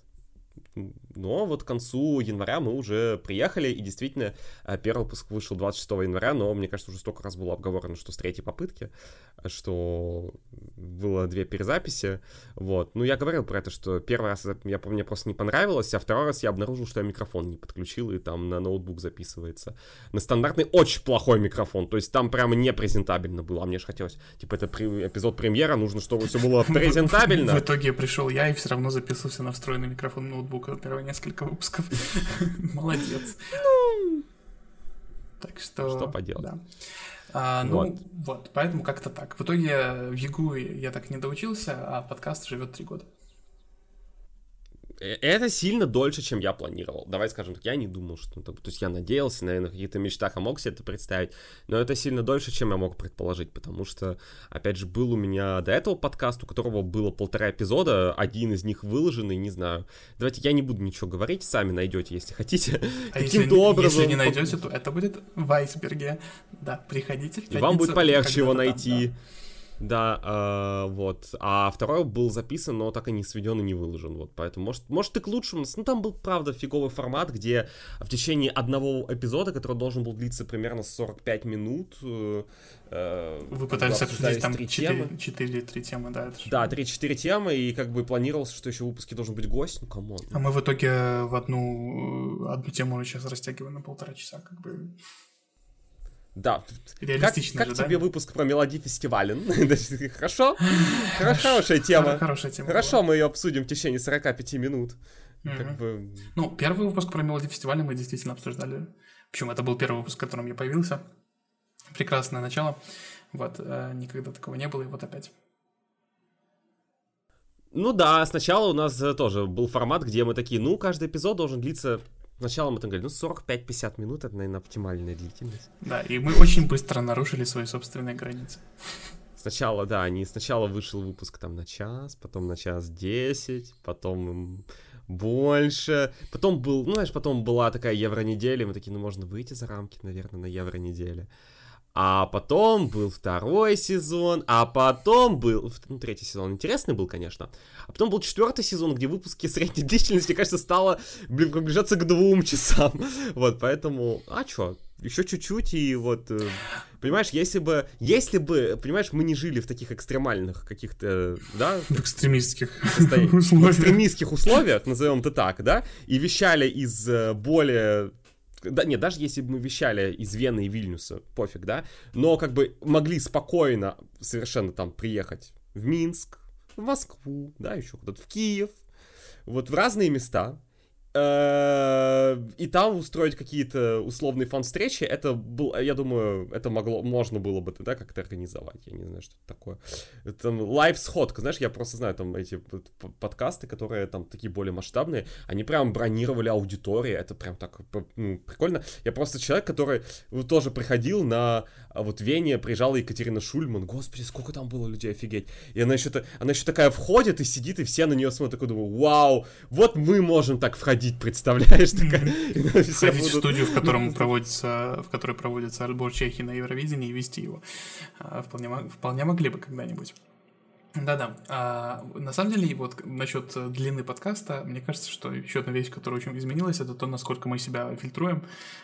[SPEAKER 1] Но вот к концу января мы уже приехали, и действительно э, первый выпуск вышел 26 января, но мне кажется, уже столько раз было обговорено, что с третьей попытки, что было две перезаписи, вот. Ну, я говорил про это, что первый раз я, мне просто не понравилось, а второй раз я обнаружил, что я микрофон не подключил, и там на ноутбук записывается. На стандартный очень плохой микрофон, то есть там прямо не презентабельно было, а мне же хотелось, типа, это эпизод премьера, нужно, чтобы все было презентабельно.
[SPEAKER 2] В итоге пришел я и все равно записывался на встроенный микрофон ноутбука первые несколько выпусков. Молодец. Так что...
[SPEAKER 1] Что поделать.
[SPEAKER 2] Да. А, ну, вот. вот, поэтому как-то так. В итоге в ЕГУ я так не доучился, а подкаст живет три года.
[SPEAKER 1] Э, это сильно дольше, чем я планировал. Давай скажем так, я не думал, что... То есть я надеялся, наверное, в каких-то мечтах, а мог себе это представить, но это сильно дольше, чем я мог предположить, потому что, опять же, был у меня до этого подкаст, у которого было полтора эпизода, один из них выложенный, не знаю. Давайте я не буду ничего говорить, сами найдете, если хотите.
[SPEAKER 2] А Каким-то образом... Если не найдете, то это будет в айсберге. Да, приходите в
[SPEAKER 1] И вам будет полегче его найти. Там, да. Да, э, вот. А второй был записан, но так и не сведен и не выложен. Вот, поэтому, может, может и к лучшему. Ну, там был, правда, фиговый формат, где в течение одного эпизода, который должен был длиться примерно 45 минут, э,
[SPEAKER 2] э вы пытались обсудить там 4, 4 3 темы, да? Это
[SPEAKER 1] да, 3-4 темы, и как бы планировалось, что еще в выпуске должен быть гость, ну, come on.
[SPEAKER 2] А мы в итоге в одну, одну тему сейчас растягиваем на полтора часа, как бы...
[SPEAKER 1] Да. Реалистично как, как тебе выпуск про мелодии фестиваля? Хорошо? Хорошая тема.
[SPEAKER 2] Хорошая тема.
[SPEAKER 1] Хорошо, мы ее обсудим в течение 45 минут. Как
[SPEAKER 2] бы... Ну, первый выпуск про мелодии фестиваля мы действительно обсуждали. Причем это был первый выпуск, в котором я появился. Прекрасное начало. Вот, э, никогда такого не было, и вот опять.
[SPEAKER 1] Ну да, сначала у нас э, тоже был формат, где мы такие, ну, каждый эпизод должен длиться Сначала мы там говорили, ну 45-50 минут это, наверное, оптимальная длительность.
[SPEAKER 2] Да, и мы очень быстро нарушили свои собственные границы.
[SPEAKER 1] Сначала, да, они сначала вышел выпуск там на час, потом на час десять, потом больше. Потом был, ну, знаешь, потом была такая евронеделя, мы такие, ну, можно выйти за рамки, наверное, на евронеделе. А потом был второй сезон, а потом был... Ну, третий сезон интересный был, конечно. А потом был четвертый сезон, где выпуски средней длительности, кажется, стало, блин, приближаться к двум часам. Вот, поэтому... А чё? Еще чуть-чуть, и вот... Э, понимаешь, если бы... Если бы, понимаешь, мы не жили в таких экстремальных каких-то, да?
[SPEAKER 2] В экстремистских условиях. В
[SPEAKER 1] экстремистских условиях, назовем это так, да? И вещали из э, более да, нет, даже если бы мы вещали из Вены и Вильнюса, пофиг, да, но как бы могли спокойно совершенно там приехать в Минск, в Москву, да, еще куда-то в Киев, вот в разные места, и там устроить какие-то условные фан-встречи, это был, я думаю, это могло, можно было бы, да, как-то организовать, я не знаю, что это такое. Там лайв-сходка, знаешь, я просто знаю, там эти подкасты, которые там такие более масштабные, они прям бронировали аудитории, это прям так ну, прикольно. Я просто человек, который тоже приходил на, а вот Вене приезжала Екатерина Шульман, господи, сколько там было людей, офигеть. И она еще, она еще такая входит и сидит, и все на нее смотрят, такой думаю, вау, вот мы можем так входить ходить, представляешь? Такая,
[SPEAKER 2] Ходить в студию, в котором проводится, в которой проводится отбор Чехии на Евровидении и вести его. А, вполне, вполне могли бы когда-нибудь. Да-да. А, на самом деле, вот насчет длины подкаста, мне кажется, что еще одна вещь, которая очень изменилась, это то, насколько мы себя фильтруем,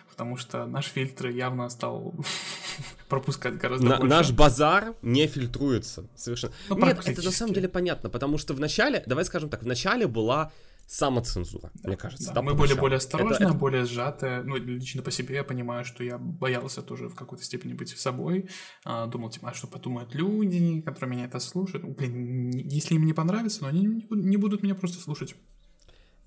[SPEAKER 2] потому что наш фильтр явно стал пропускать гораздо на, больше.
[SPEAKER 1] Наш базар не фильтруется совершенно. Ну, Нет, это на самом деле понятно, потому что в начале, давай скажем так, в начале была самоцензура, да, мне кажется.
[SPEAKER 2] Да, да, мы были более осторожны, это, более сжатые. Ну, лично по себе я понимаю, что я боялся тоже в какой-то степени быть собой. А, думал, типа, а что подумают люди, которые меня это слушают. Ну, блин, если им не понравится, но они не будут меня просто слушать.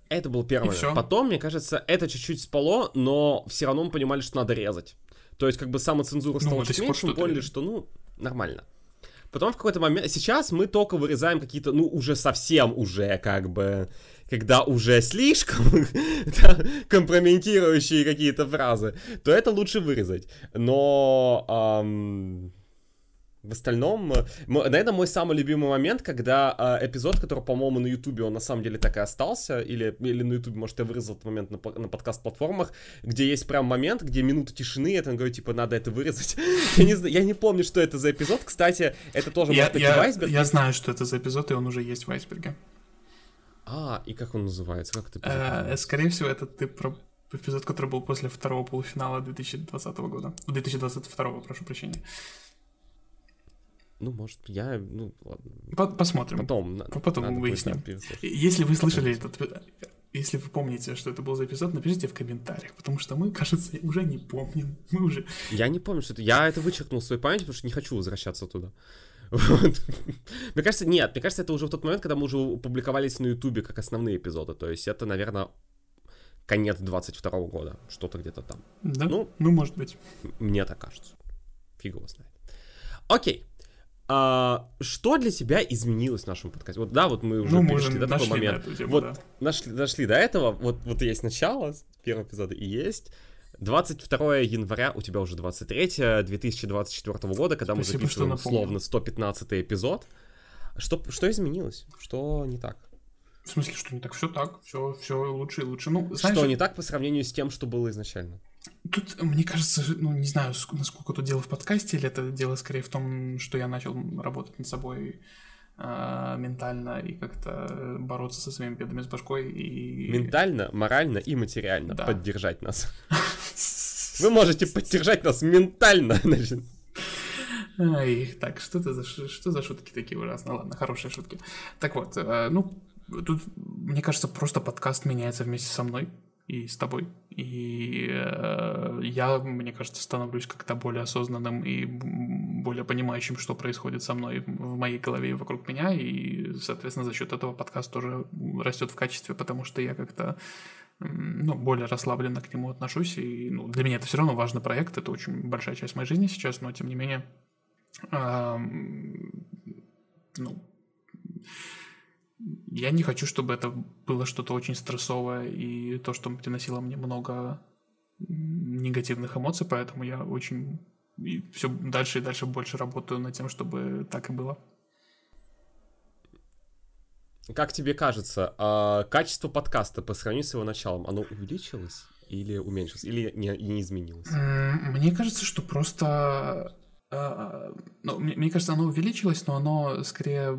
[SPEAKER 1] Это был первый. Потом, мне кажется, это чуть-чуть спало, но все равно мы понимали, что надо резать. То есть, как бы самоцензура стала ну, чуть меньше, мы поняли, что, ну, нормально. Потом в какой-то момент... Сейчас мы только вырезаем какие-то, ну, уже совсем уже, как бы когда уже слишком компрометирующие какие-то фразы, то это лучше вырезать. Но эм, в остальном, наверное, мой самый любимый момент, когда э, эпизод, который, по-моему, на Ютубе, он на самом деле так и остался, или, или на Ютубе, может, я вырезал этот момент на, на подкаст-платформах, где есть прям момент, где минута тишины, это он говорит, типа, надо это вырезать. я, не, я не помню, что это за эпизод, кстати, это тоже
[SPEAKER 2] я, может быть я, в Айсберге. Я знаю, что это за эпизод, и он уже есть в Айсберге.
[SPEAKER 1] А, и как он называется? Как
[SPEAKER 2] ты э, Скорее всего, это ты про эпизод, который был после второго полуфинала 2020 года. 2022, прошу прощения.
[SPEAKER 1] Ну, может, я, ну, ладно.
[SPEAKER 2] Посмотрим.
[SPEAKER 1] Потом,
[SPEAKER 2] Потом надо выясним. Если вы слышали этот, если вы помните, что это был за эпизод, напишите в комментариях, потому что мы, кажется, уже не помним. Мы уже...
[SPEAKER 1] Я не помню, что это... Я это вычеркнул в своей памяти, потому что не хочу возвращаться туда. Вот. Мне кажется, нет, мне кажется, это уже в тот момент, когда мы уже публиковались на Ютубе как основные эпизоды. То есть это, наверное, конец 22 года, что-то где-то там.
[SPEAKER 2] Да? Ну, ну, может быть.
[SPEAKER 1] Мне так кажется. фиг его знает. Окей. А, что для тебя изменилось в нашем подкасте? Вот да, вот мы уже
[SPEAKER 2] Ну, мы
[SPEAKER 1] перешли
[SPEAKER 2] уже
[SPEAKER 1] до такого момента.
[SPEAKER 2] тему,
[SPEAKER 1] вот
[SPEAKER 2] да.
[SPEAKER 1] нашли, дошли до этого. Вот, вот есть начало первого эпизода и есть 22 января, у тебя уже 23 2024 года, когда мы
[SPEAKER 2] Спасибо, что
[SPEAKER 1] записываем условно 115 эпизод. Что, что изменилось? Что не так?
[SPEAKER 2] В смысле, что не так? Все так, все, все лучше и лучше. Ну, знаешь,
[SPEAKER 1] что не так по сравнению с тем, что было изначально?
[SPEAKER 2] Тут, мне кажется, ну, не знаю, ск- насколько тут дело в подкасте, или это дело скорее в том, что я начал работать над собой а, ментально и как-то бороться со своими бедами с башкой и...
[SPEAKER 1] Ментально, морально и материально
[SPEAKER 2] Да.
[SPEAKER 1] поддержать нас. Вы можете поддержать нас ментально. значит.
[SPEAKER 2] Ай, так, что это за, что за шутки такие ужасные? Ладно, хорошие шутки. Так вот, э, ну, тут, мне кажется, просто подкаст меняется вместе со мной и с тобой. И э, я, мне кажется, становлюсь как-то более осознанным и более понимающим, что происходит со мной в моей голове и вокруг меня. И, соответственно, за счет этого подкаст тоже растет в качестве, потому что я как-то ну, более расслабленно к нему отношусь. И ну, для меня это все равно важный проект, это очень большая часть моей жизни сейчас, но тем не менее Ам, ну, я не хочу, чтобы это было что-то очень стрессовое и то, что приносило мне много негативных эмоций, поэтому я очень все дальше и дальше больше работаю над тем, чтобы так и было.
[SPEAKER 1] Как тебе кажется, а, качество подкаста по сравнению с его началом, оно увеличилось или уменьшилось, или не, не изменилось?
[SPEAKER 2] Мне кажется, что просто... а, Ну, мне, мне кажется, оно увеличилось, но оно скорее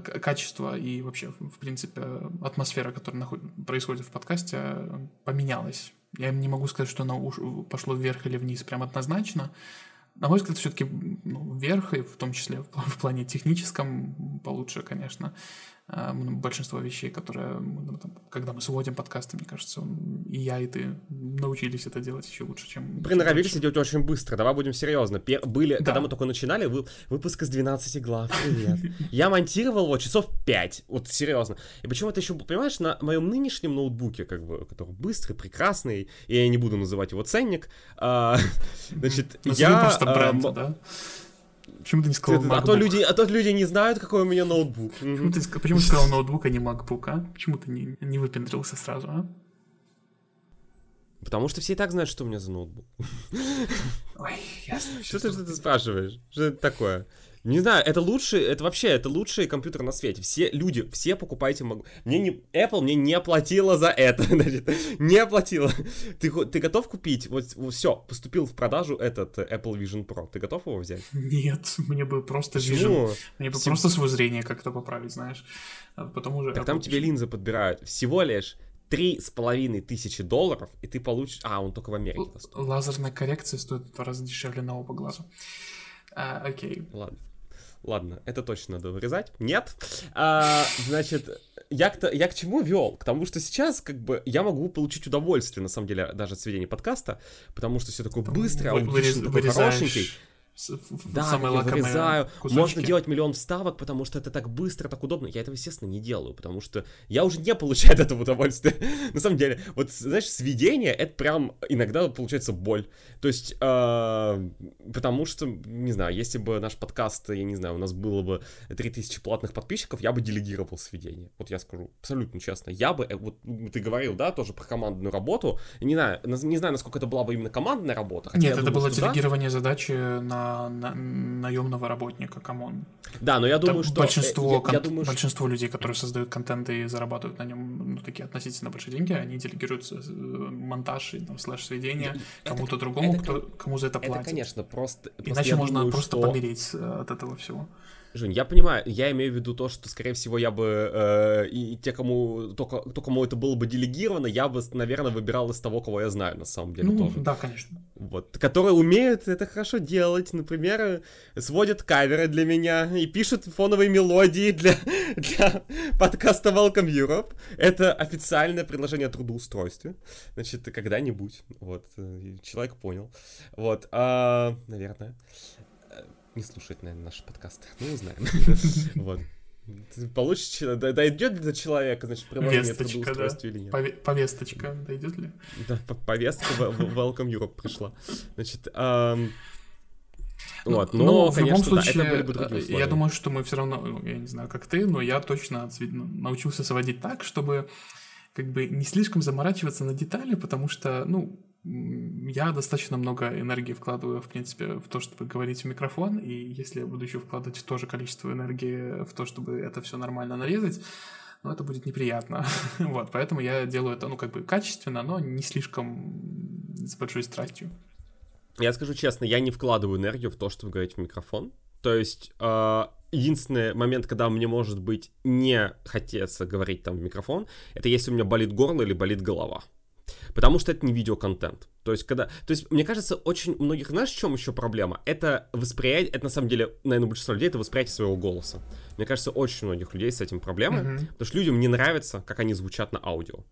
[SPEAKER 2] к- качество и вообще, в принципе, атмосфера, которая наход- происходит в подкасте, э, поменялась. Я не могу сказать, что оно уж пошло вверх или вниз прям однозначно. На мой взгляд, все-таки ну, вверх, и в том числе в, в плане техническом получше, конечно. А, м, Большинство вещей, которые, ну, там, когда мы сводим подкасты, мне кажется, м, и я, и ты научились это делать еще лучше, чем...
[SPEAKER 1] Приноровились
[SPEAKER 2] чем
[SPEAKER 1] делать очень быстро, давай будем серьезно. Пер- были,
[SPEAKER 2] Да.
[SPEAKER 1] когда мы только начинали, вы- выпуск из 12 глав, привет. Я монтировал его часов 5, вот серьезно. И почему это еще, понимаешь, на моем нынешнем ноутбуке, как бы, который быстрый, прекрасный, и я не буду называть его ценник, а, значит, я...
[SPEAKER 2] просто
[SPEAKER 1] а,
[SPEAKER 2] бренд,
[SPEAKER 1] м-
[SPEAKER 2] да? Почему ты не сказал
[SPEAKER 1] а то
[SPEAKER 2] MacBook?
[SPEAKER 1] люди, а то люди не знают, какой у меня ноутбук.
[SPEAKER 2] Почему ты, почему ты сказал ноутбук, а не MacBook, а? Почему ты не, не выпендрился сразу, а?
[SPEAKER 1] Потому что все и так знают, что у меня за ноутбук.
[SPEAKER 2] Ой, ясно.
[SPEAKER 1] Что ты, что ты спрашиваешь? Что это такое? Не знаю, это лучший, это вообще, это лучший компьютер на свете. Все люди, все покупайте Mac- Мне не, Apple мне не оплатила за это, значит, не оплатила. Ты, ты готов купить? Вот, все, поступил в продажу этот Apple Vision Pro. Ты готов его взять?
[SPEAKER 2] Нет, мне бы просто Vision,
[SPEAKER 1] Почему?
[SPEAKER 2] мне бы
[SPEAKER 1] Всем-
[SPEAKER 2] просто свое зрение как-то поправить, знаешь. А Потом уже...
[SPEAKER 1] Так там
[SPEAKER 2] Apple
[SPEAKER 1] тебе
[SPEAKER 2] Vision.
[SPEAKER 1] линзы подбирают. Всего лишь три с половиной тысячи долларов, и ты получишь... А, он только в Америке
[SPEAKER 2] Л-. Лазерная коррекция стоит в два раза дешевле на оба глаза. А, окей.
[SPEAKER 1] Ладно. Ладно, это точно надо вырезать. Нет. А, значит, я к, я к чему вел? К тому, что сейчас, как бы, я могу получить удовольствие, на самом деле, даже от сведения подкаста, потому что все такое быстрое,
[SPEAKER 2] вырез-
[SPEAKER 1] такой хорошенький. Да,
[SPEAKER 2] самые
[SPEAKER 1] я вырезаю.
[SPEAKER 2] кусочки.
[SPEAKER 1] Можно делать миллион вставок, потому что это так быстро, так удобно. Я этого, естественно, не делаю, потому что я уже не получаю от этого удовольствия. На самом деле, вот, знаешь, сведение, это прям иногда получается боль. То есть, э, потому что, не знаю, если бы наш подкаст, я не знаю, у нас было бы 3000 платных подписчиков, я бы делегировал сведение. Вот я скажу абсолютно честно. Я бы, э, вот ты говорил, да, тоже про командную работу. Не знаю, не знаю, насколько это была бы именно командная работа.
[SPEAKER 2] Нет, это
[SPEAKER 1] думаю,
[SPEAKER 2] было
[SPEAKER 1] что да.
[SPEAKER 2] делегирование задачи на, на наемного работника, come on.
[SPEAKER 1] Да, но я
[SPEAKER 2] Там
[SPEAKER 1] думаю, что... э,
[SPEAKER 2] большинство,
[SPEAKER 1] я- я
[SPEAKER 2] кон-
[SPEAKER 1] думаю, что-
[SPEAKER 2] большинство людей, которые создают контент и зарабатывают на нем ну, такие относительно большие деньги, они делегируют э, монтаж и там, слэш-сведение
[SPEAKER 1] Это-
[SPEAKER 2] кому-то другому,
[SPEAKER 1] это,
[SPEAKER 2] кто, кому за это
[SPEAKER 1] Это,
[SPEAKER 2] платят.
[SPEAKER 1] конечно, просто...
[SPEAKER 2] Иначе
[SPEAKER 1] я
[SPEAKER 2] можно
[SPEAKER 1] думаю,
[SPEAKER 2] просто
[SPEAKER 1] что-
[SPEAKER 2] помереть э, от этого всего.
[SPEAKER 1] Жень, я понимаю, я имею в виду то, что, скорее всего, я бы... э, и, те, кому... Только, кто, кому это было бы делегировано, я бы, наверное, выбирал из того, кого я знаю, на самом деле,
[SPEAKER 2] Ну,
[SPEAKER 1] тоже.
[SPEAKER 2] да, конечно.
[SPEAKER 1] Вот. Которые умеют это хорошо делать. Например, сводят каверы для меня и пишут фоновые мелодии для, для подкаста Welcome Europe. Это официальное предложение о трудоустройстве. Значит, когда-нибудь. Вот. э, Человек понял. Вот. а, наверное. Не слушает, наверное, наш подкаст. Ну, узнаем. Вот. Д- дойдет до человека, значит, приложение
[SPEAKER 2] Весточка, да.
[SPEAKER 1] или нет.
[SPEAKER 2] Пове- повесточка дойдет ли?
[SPEAKER 1] Да, по- повестка в в Welcome Europe пришла. Значит, ам, Вот, но,
[SPEAKER 2] Ну, в
[SPEAKER 1] конечно,
[SPEAKER 2] любом
[SPEAKER 1] да,
[SPEAKER 2] случае,
[SPEAKER 1] это были бы другие
[SPEAKER 2] э,
[SPEAKER 1] условия.
[SPEAKER 2] я думаю, что мы все равно, ну, я не знаю, как ты, но я точно ну, научился сводить так, чтобы как бы не слишком заморачиваться на детали, потому что, ну, я достаточно много энергии вкладываю, в принципе, в то, чтобы говорить в микрофон, и если я буду еще вкладывать то же количество энергии в то, чтобы это все нормально нарезать, ну, это будет неприятно. вот, поэтому я делаю это, ну, как бы качественно, но не слишком с большой страстью.
[SPEAKER 1] Я скажу честно, я не вкладываю энергию в то, чтобы говорить в микрофон. То есть э, единственный момент, когда мне может быть не хотеться говорить там в микрофон, это если у меня болит горло или болит голова. Потому что это не видеоконтент. То есть, когда... То есть, мне кажется, очень у многих, знаешь, в чем еще проблема? Это восприятие... Это, на самом деле, наверное, у большинства людей это восприятие своего голоса. Мне кажется, очень многих людей с этим проблемы.
[SPEAKER 2] Мгм.
[SPEAKER 1] Потому что людям не нравится, как они звучат на аудио.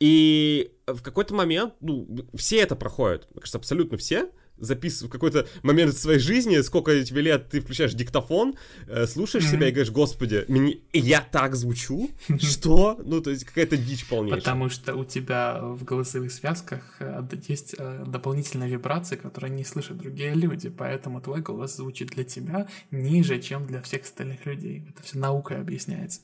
[SPEAKER 1] И в какой-то момент, ну, все это проходят. Мне кажется, абсолютно все записывают в какой-то момент своей жизни, сколько тебе лет, ты включаешь диктофон, э, слушаешь
[SPEAKER 2] Мгм.
[SPEAKER 1] себя и говоришь, господи, мне... я так звучу? Что? Ну, то есть какая-то дичь полнейшая.
[SPEAKER 2] Потому что у тебя в голосовых связках э, есть э, дополнительные вибрации, которые не слышат другие люди, поэтому твой голос звучит для тебя ниже, чем для всех остальных людей. Это все наукой объясняется.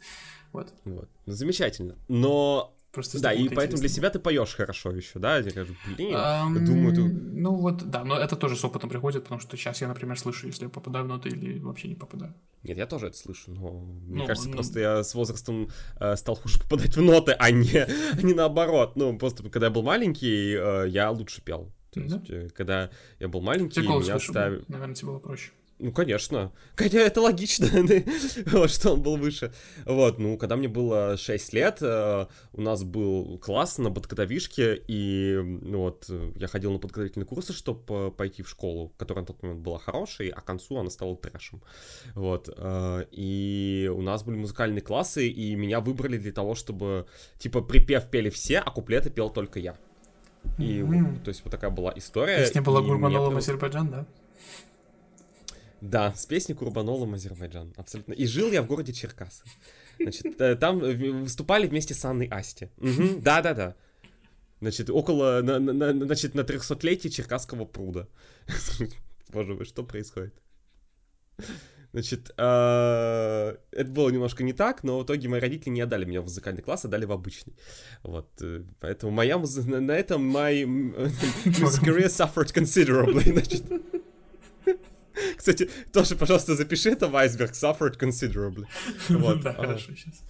[SPEAKER 2] Вот.
[SPEAKER 1] Вот. Замечательно. Но,
[SPEAKER 2] Просто
[SPEAKER 1] да, и поэтому для себя ты поешь хорошо еще, да? Я говорю, блин,
[SPEAKER 2] Ам,
[SPEAKER 1] думаю, ты...
[SPEAKER 2] Ну вот, да, но это тоже с опытом приходит, потому что сейчас я, например, слышу, если я попадаю в ноты или вообще не попадаю.
[SPEAKER 1] Нет, я тоже это слышу, но мне
[SPEAKER 2] Ну,
[SPEAKER 1] кажется,
[SPEAKER 2] ну-
[SPEAKER 1] просто я с возрастом э, стал хуже попадать в ноты, а не, а не наоборот. Ну, просто когда я был маленький, э, я лучше пел. То
[SPEAKER 2] Да?
[SPEAKER 1] есть, э, когда я был маленький,
[SPEAKER 2] голос
[SPEAKER 1] меня ставили...
[SPEAKER 2] Наверное, тебе было проще.
[SPEAKER 1] Ну, конечно. Хотя это логично, вот, что он был выше. Вот, ну, когда мне было 6 лет, э, у нас был класс на подготовишке, и ну, вот э, я ходил на подготовительные курсы, чтобы пойти в школу, которая на тот момент была хорошей, а к концу она стала трэшем. Вот, э, и у нас были музыкальные классы, и меня выбрали для того, чтобы, типа, припев пели все, а куплеты пел только я. И, вот,
[SPEAKER 2] Мгм.
[SPEAKER 1] то есть, вот такая была история.
[SPEAKER 2] Песня была
[SPEAKER 1] прям-
[SPEAKER 2] Азербайджан, да?
[SPEAKER 1] Да, с песней Курбанолом Азербайджан, абсолютно. И жил я в городе Черкасы. Значит, э, там э, выступали вместе с Анной Асти. Да-да-да. Значит, около, на, на- на- значит, на 300-летие Черкасского пруда. Боже мой, что происходит? Значит, э, это было немножко не так, но в итоге мои родители не отдали меня в музыкальный класс, а дали в обычный. Вот, поэтому моя на, этом my music career suffered considerably, значит. Кстати, тоже, пожалуйста, запиши это в айсберг suffered considerably. Вот.
[SPEAKER 2] Да,
[SPEAKER 1] а.
[SPEAKER 2] хорошо, сейчас.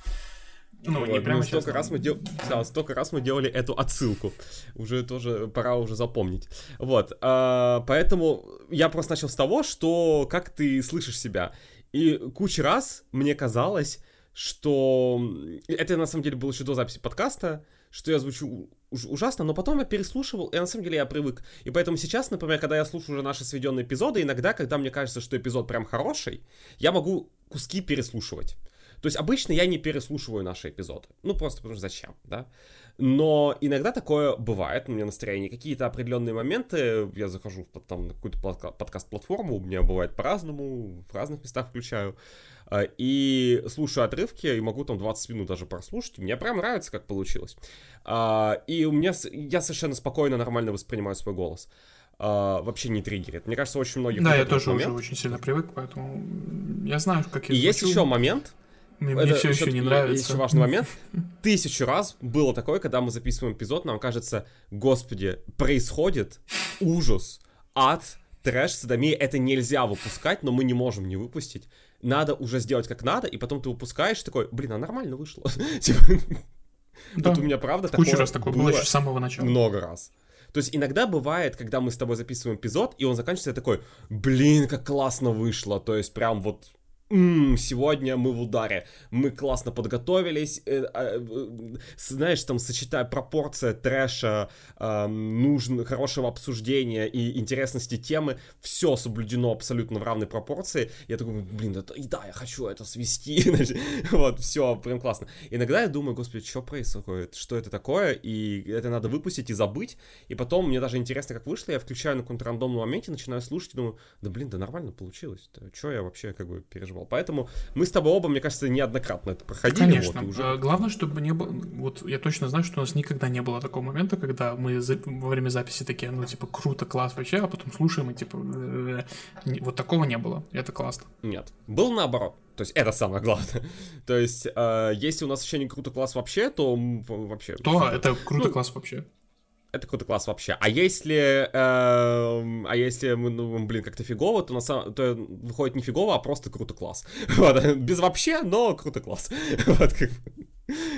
[SPEAKER 2] Ну,
[SPEAKER 1] Вот,
[SPEAKER 2] не прямо
[SPEAKER 1] столько
[SPEAKER 2] сейчас.
[SPEAKER 1] раз мы дел... да, столько раз мы делали эту отсылку. Уже тоже пора уже запомнить. Вот, а, поэтому я просто начал с того, что как ты слышишь себя. И куча раз мне казалось, что это на самом деле было еще до записи подкаста, что я звучу ужасно, но потом я переслушивал, и на самом деле я привык. И поэтому сейчас, например, когда я слушаю уже наши сведенные эпизоды, иногда, когда мне кажется, что эпизод прям хороший, я могу куски переслушивать. То есть обычно я не переслушиваю наши эпизоды. Ну, просто потому что зачем, да? Но иногда такое бывает, у меня настроение. Какие-то определенные моменты, я захожу в там, на какую-то подка- подкаст-платформу, у меня бывает по-разному, в разных местах включаю, и слушаю отрывки, и могу там 20 минут даже прослушать. Мне прям нравится, как получилось. А, И у меня, я совершенно спокойно, нормально воспринимаю свой голос. А, Вообще не триггерит. Мне кажется, очень многих...
[SPEAKER 2] Да, я тоже уже
[SPEAKER 1] момент.
[SPEAKER 2] очень сильно привык, поэтому я знаю, как я
[SPEAKER 1] И есть еще момент,
[SPEAKER 2] Мне, мне
[SPEAKER 1] это
[SPEAKER 2] все еще не нравится.
[SPEAKER 1] Еще важный момент. Тысячу раз было такое, когда мы записываем эпизод, нам кажется, господи, происходит ужас, ад, трэш, садомия, это нельзя выпускать, но мы не можем не выпустить. Надо уже сделать как надо, и потом ты выпускаешь такой, блин, а нормально вышло. Типа,
[SPEAKER 2] Да.
[SPEAKER 1] Вот у меня правда
[SPEAKER 2] Кучу
[SPEAKER 1] такое
[SPEAKER 2] раз такое было еще с самого начала.
[SPEAKER 1] много раз. То есть иногда бывает, когда мы с тобой записываем эпизод, и он заканчивается такой, блин, как классно вышло. То есть прям вот «М, сегодня мы в ударе, мы классно подготовились, э, э, э, знаешь, там сочетая пропорция трэша, э, нужн, хорошего обсуждения и интересности темы, все соблюдено абсолютно в равной пропорции. Я такой, блин, это, и да, я хочу это свести, вот, все, прям классно. Иногда я думаю, господи, что происходит, что это такое, и это надо выпустить и забыть, и потом мне даже интересно, как вышло, я включаю на каком-то рандомном моменте, начинаю слушать и думаю, да блин, да нормально получилось, что я вообще как бы переживаю. Поддерживал. Поэтому мы с тобой оба, мне кажется, неоднократно это проходили.
[SPEAKER 2] Конечно.
[SPEAKER 1] Вот, уже...
[SPEAKER 2] А, главное, чтобы не было... Вот я точно знаю, что у нас никогда не было такого момента, когда мы за... во время записи такие, ну, типа, круто, класс вообще, а потом слушаем и, типа, э, вот такого не было. Это классно.
[SPEAKER 1] Нет. Был наоборот. То есть это самое главное. То есть, э, если у нас еще не круто класс вообще, то вообще...
[SPEAKER 2] То, это круто ну, класс вообще
[SPEAKER 1] это круто класс вообще. А если, э, а если ну, блин, как-то фигово, то на самом, то выходит не фигово, а просто круто класс. Вот. Без вообще, но круто класс. Вот, как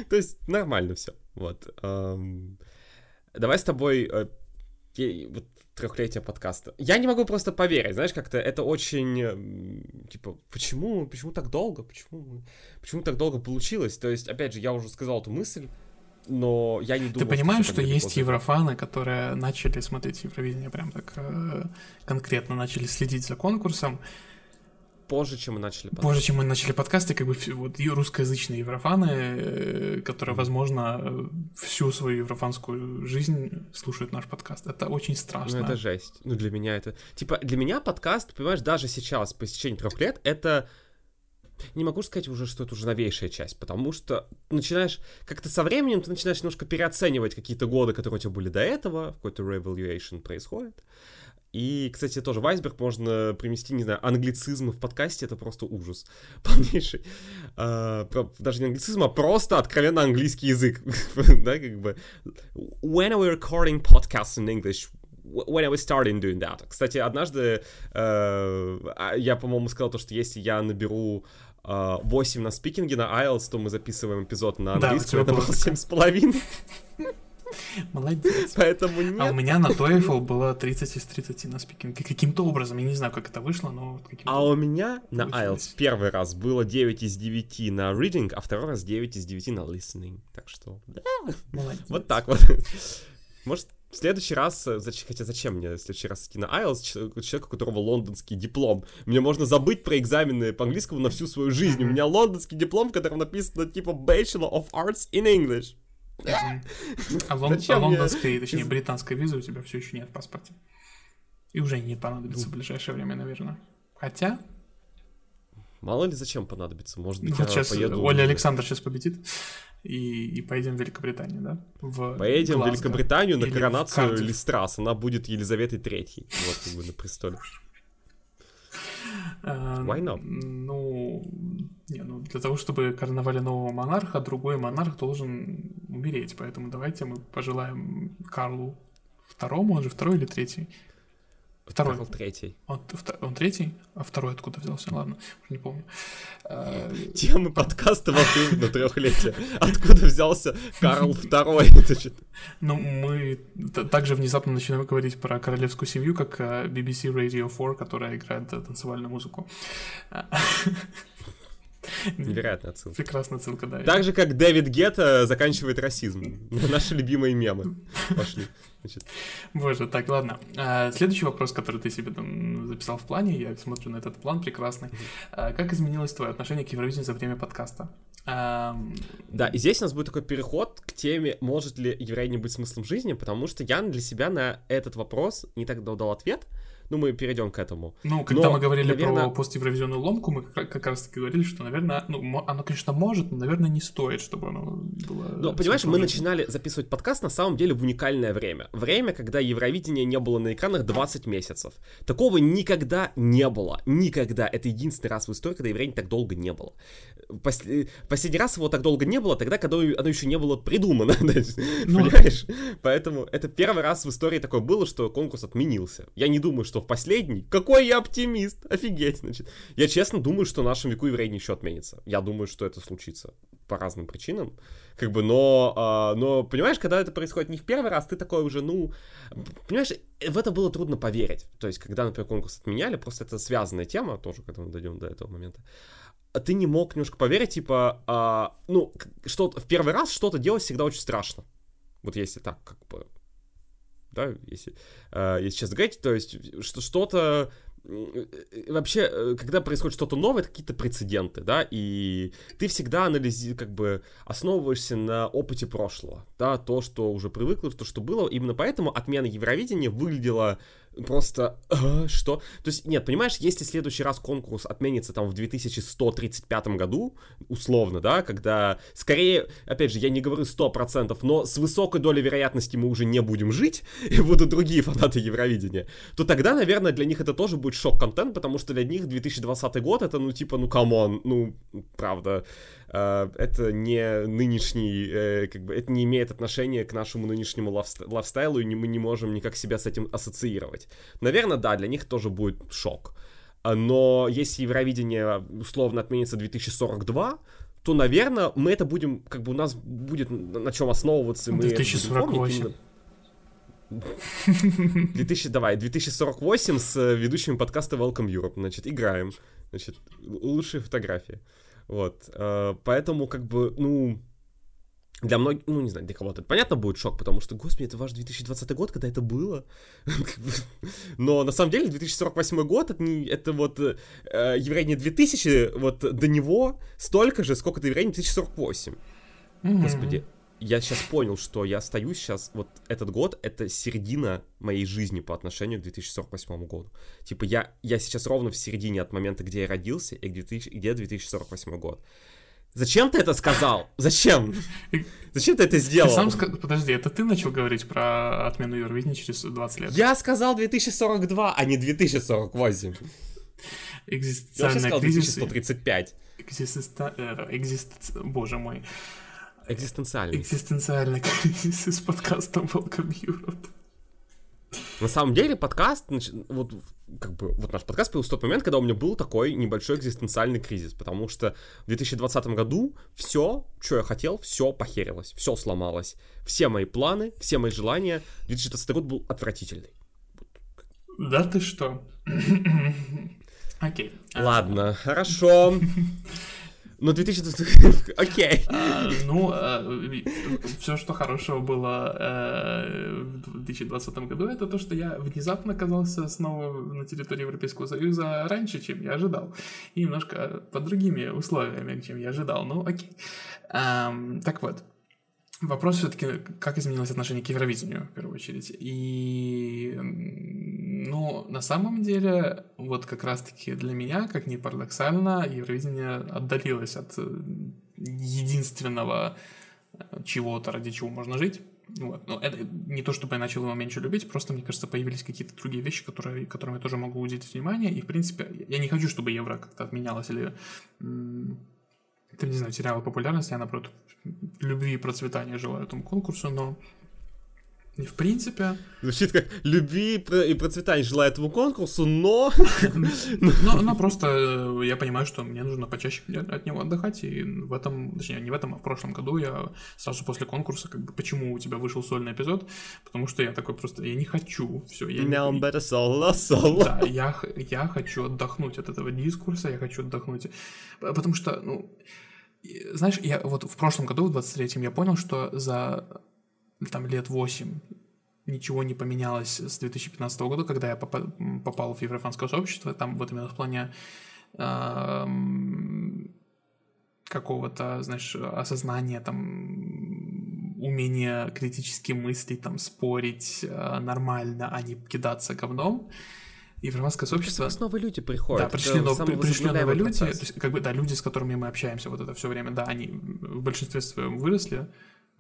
[SPEAKER 1] То есть нормально все. Вот. Эм, давай с тобой э, вот, трехлетие подкаста. Я не могу просто поверить, знаешь, как-то это очень, типа, почему, почему так долго, почему, почему так долго получилось? То есть, опять же, я уже сказал эту мысль, но я не думаю...
[SPEAKER 2] Ты понимаешь, что, что есть еврофаны, которые начали смотреть Евровидение прям так э, конкретно, начали следить за конкурсом.
[SPEAKER 1] Позже, чем мы начали
[SPEAKER 2] подкасты. Позже, чем мы начали подкасты, как бы вот русскоязычные еврофаны, э, которые, возможно, всю свою еврофанскую жизнь слушают наш подкаст. Это очень страшно.
[SPEAKER 1] Ну, это жесть. Ну, для меня это... Типа, для меня подкаст, понимаешь, даже сейчас, по истечении трех лет, это не могу сказать уже, что это уже новейшая часть, потому что начинаешь, как-то со временем ты начинаешь немножко переоценивать какие-то годы, которые у тебя были до этого, какой-то revaluation происходит. И, кстати, тоже Вайсберг можно примести, не знаю, англицизмы в подкасте, это просто ужас полнейший. А, даже не англицизм, а просто откровенно английский язык. да, как бы. When are we recording podcasts in English, when I was starting doing that. Кстати, однажды э, а, я, по-моему, сказал то, что если я наберу 8 на спикинге на IELTS, то мы записываем эпизод на английском, да, это было 7,5.
[SPEAKER 2] Молодец.
[SPEAKER 1] Поэтому нет.
[SPEAKER 2] А у меня на TOEFL было 30 из 30 на спикинге. Каким-то образом, я не знаю, как это вышло, но...
[SPEAKER 1] А у меня на IELTS первый раз было 9 из 9 на reading, а второй раз 9 из 9 на listening. Так что, да. Молодец. Вот так вот. Может, в следующий раз, э, хотя зачем мне в следующий раз идти на IELTS, человек, у которого лондонский диплом? Мне можно забыть про экзамены по английскому на всю свою жизнь. У меня лондонский диплом, в котором написано типа Bachelor of Arts in English.
[SPEAKER 2] А, лон, а лондонской, точнее, британской визы у тебя все еще нет в паспорте. И уже не понадобится в ближайшее время, наверное. Хотя...
[SPEAKER 1] Мало ли зачем понадобится, может быть,
[SPEAKER 2] ну, я сейчас поеду... Оля Александр сейчас победит и, и поедем в Великобританию, да?
[SPEAKER 1] В поедем Глазго. в Великобританию на Или коронацию Листрас. Она будет Елизаветой Третьей. Вот как бы на престоле.
[SPEAKER 2] А, Why not? Ну, не, ну, для того, чтобы короновали нового монарха, другой монарх должен умереть. Поэтому давайте мы пожелаем Карлу второму, он же второй или третий,
[SPEAKER 1] Второй. Карл третий.
[SPEAKER 2] Он, он третий? А второй откуда взялся? Ладно, уже не помню.
[SPEAKER 1] А, Темы подкаста во время трехлетия. Откуда взялся Карл второй?
[SPEAKER 2] Ну, мы также внезапно начинаем говорить про королевскую семью, как э, BBC Radio 4, которая играет танцевальную музыку.
[SPEAKER 1] Невероятная отсылка.
[SPEAKER 2] Прекрасная отсылка, да.
[SPEAKER 1] Так же, как Дэвид Гетта заканчивает расизм. Наши любимые мемы. Пошли.
[SPEAKER 2] Значит. Боже, так, ладно. А, следующий вопрос, который ты себе там записал в плане, я смотрю на этот план прекрасный. А, как изменилось твое отношение к Евровидению за время подкаста?
[SPEAKER 1] Да, и здесь у нас будет такой переход к теме, может ли Евровидение быть смыслом жизни, потому что я для себя на этот вопрос не так дал ответ, ну, мы перейдем к этому.
[SPEAKER 2] Ну, когда но, мы говорили наверное... про постевровизионную ломку, мы как, как раз таки говорили, что, наверное, ну, оно, конечно, может, но, наверное, не стоит, чтобы оно было...
[SPEAKER 1] Ну, понимаешь, мы начинали записывать подкаст на самом деле в уникальное время. Время, когда Евровидение не было на экранах 20 месяцев. Такого никогда не было. Никогда. Это единственный раз в истории, когда Евровидение так долго не было. Пос... Последний раз его так долго не было тогда, когда оно еще не было придумано. Ну... Понимаешь? Поэтому это первый раз в истории такое было, что конкурс отменился. Я не думаю, что что в последний. Какой я оптимист! Офигеть, значит. Я честно думаю, что нашему веку еврей еще отменится. Я думаю, что это случится по разным причинам. Как бы, но, а, но, понимаешь, когда это происходит не в первый раз, ты такой уже, ну, понимаешь, в это было трудно поверить. То есть, когда, например, конкурс отменяли, просто это связанная тема, тоже, когда мы дойдем до этого момента, а ты не мог немножко поверить, типа, а, ну, что в первый раз что-то делать всегда очень страшно. Вот если так, как бы, да, если, э, если сейчас говорить, то есть что, что-то вообще, э, когда происходит что-то новое, это какие-то прецеденты, да, и ты всегда анализируешь, как бы основываешься на опыте прошлого, да, то, что уже привыкло, то, что было, именно поэтому отмена Евровидения выглядела просто что? То есть, нет, понимаешь, если следующий раз конкурс отменится там в 2135 году, условно, да, когда скорее, опять же, я не говорю 100%, но с высокой долей вероятности мы уже не будем жить, и будут другие фанаты Евровидения, то тогда, наверное, для них это тоже будет шок-контент, потому что для них 2020 год это, ну, типа, ну, come on, ну, правда, это не нынешний, э, как бы, это не имеет отношения к нашему нынешнему лайфстайлу, и мы не можем никак себя с этим ассоциировать. Наверное, да, для них тоже будет шок. А, но если Евровидение условно отменится 2042, то, наверное, мы это будем, как бы у нас будет на чем основываться.
[SPEAKER 2] 2048.
[SPEAKER 1] 2000, давай, 2048 с ведущими подкаста Welcome Europe, значит, играем. Значит, лучшие фотографии. Вот, э, поэтому, как бы, ну, для многих, ну, не знаю, для кого-то это понятно будет шок, потому что, господи, это ваш 2020 год, когда это было. Но на самом деле 2048 год, это, не, это вот э, Еврейни 2000, вот до него столько же, сколько до Еврейни 2048. Mm-hmm. Господи, я сейчас понял, что я остаюсь сейчас, вот этот год, это середина моей жизни по отношению к 2048 году. Типа я, я сейчас ровно в середине от момента, где я родился, и где, где 2048 год. Зачем ты это сказал? Зачем? Зачем ты это сделал? Ты
[SPEAKER 2] сам ск... Подожди, это ты начал говорить про отмену Евровидения через 20 лет?
[SPEAKER 1] Я сказал 2042, а не 2048.
[SPEAKER 2] Экзистенциальный Я
[SPEAKER 1] сказал кризис... 2135.
[SPEAKER 2] Экзистенци... Экзист... Боже мой.
[SPEAKER 1] Экзистенциальный.
[SPEAKER 2] Экзистенциальный кризис из подкаста Welcome Europe.
[SPEAKER 1] На самом деле подкаст, вот как бы вот наш подкаст появился в тот момент, когда у меня был такой небольшой экзистенциальный кризис, потому что в 2020 году все, что я хотел, все похерилось, все сломалось, все мои планы, все мои желания. 2020 год был отвратительный.
[SPEAKER 2] Да ты что? Окей.
[SPEAKER 1] Ладно, хорошо. Ну, 2020... Окей.
[SPEAKER 2] А, ну, а, все, что хорошего было э, в 2020 году, это то, что я внезапно оказался снова на территории Европейского Союза раньше, чем я ожидал. И немножко под другими условиями, чем я ожидал. Ну, окей. Так вот. Вопрос все-таки, как изменилось отношение к Евровидению, в первую очередь. И, ну, на самом деле, вот как раз-таки для меня, как ни парадоксально, Евровидение отдалилось от э, единственного э, чего-то, ради чего можно жить. Вот. Но это не то, чтобы я начал его меньше любить, просто, мне кажется, появились какие-то другие вещи, которые, которым я тоже могу уделить внимание. И, в принципе, я не хочу, чтобы евро как-то отменялось или это, не знаю, теряла популярность, я, наоборот, любви и процветания желаю этому конкурсу, но в принципе...
[SPEAKER 1] Звучит как любви и процветания желаю этому конкурсу, но...
[SPEAKER 2] но... Но просто э, я понимаю, что мне нужно почаще от него отдыхать, и в этом, точнее, не в этом, а в прошлом году я сразу после конкурса, как бы, почему у тебя вышел сольный эпизод, потому что я такой просто, я не хочу, все, я
[SPEAKER 1] Now не... better solo, solo.
[SPEAKER 2] Да, я, я хочу отдохнуть от этого дискурса, я хочу отдохнуть, потому что, ну, знаешь, я вот в прошлом году, в 23-м, я понял, что за там лет 8 ничего не поменялось с 2015 года, когда я попал в еврофанское сообщество, там вот именно в плане э, какого-то, знаешь, осознания, там, умения критически мыслить, там, спорить э, нормально, а не кидаться говном. Евроманское сообщество...
[SPEAKER 1] Снова люди приходят.
[SPEAKER 2] Да, пришли, нов... пришли новые люди, то есть, как бы, да, люди, с которыми мы общаемся вот это все время, да, они в большинстве своем выросли,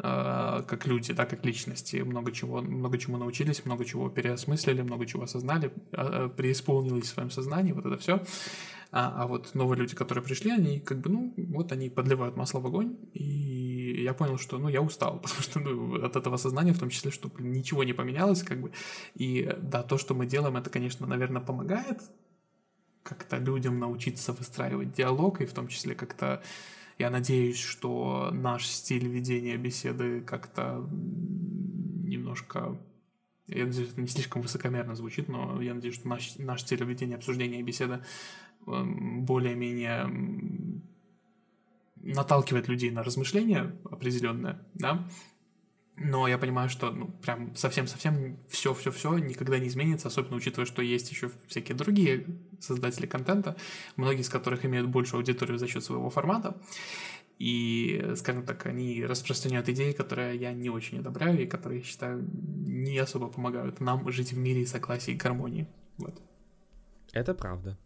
[SPEAKER 2] как люди, да, как личности, много чего, много чему научились, много чего переосмыслили, много чего осознали, э, преисполнились в своем сознании, вот это все. А, а вот новые люди, которые пришли, они как бы, ну, вот они подливают масло в огонь, и я понял, что, ну, я устал, потому что ну, от этого сознания, в том числе, что ничего не поменялось, как бы, и да, то, что мы делаем, это, конечно, наверное, помогает как-то людям научиться выстраивать диалог, и в том числе как-то я надеюсь, что наш стиль ведения беседы как-то немножко я надеюсь, это не слишком высокомерно звучит, но я надеюсь, что наш, наш стиль ведения обсуждения и беседы Эм, более-менее наталкивает людей на размышления определенное, да, но я понимаю, что ну, прям совсем-совсем все-все-все никогда не изменится, особенно учитывая, что есть еще всякие другие создатели контента, многие из которых имеют большую аудиторию за счет своего формата. и, скажем так, они распространяют идеи, которые я не очень одобряю и которые, считаю, не особо помогают нам жить в мире согласия и гармонии. Вот.
[SPEAKER 1] Это правда.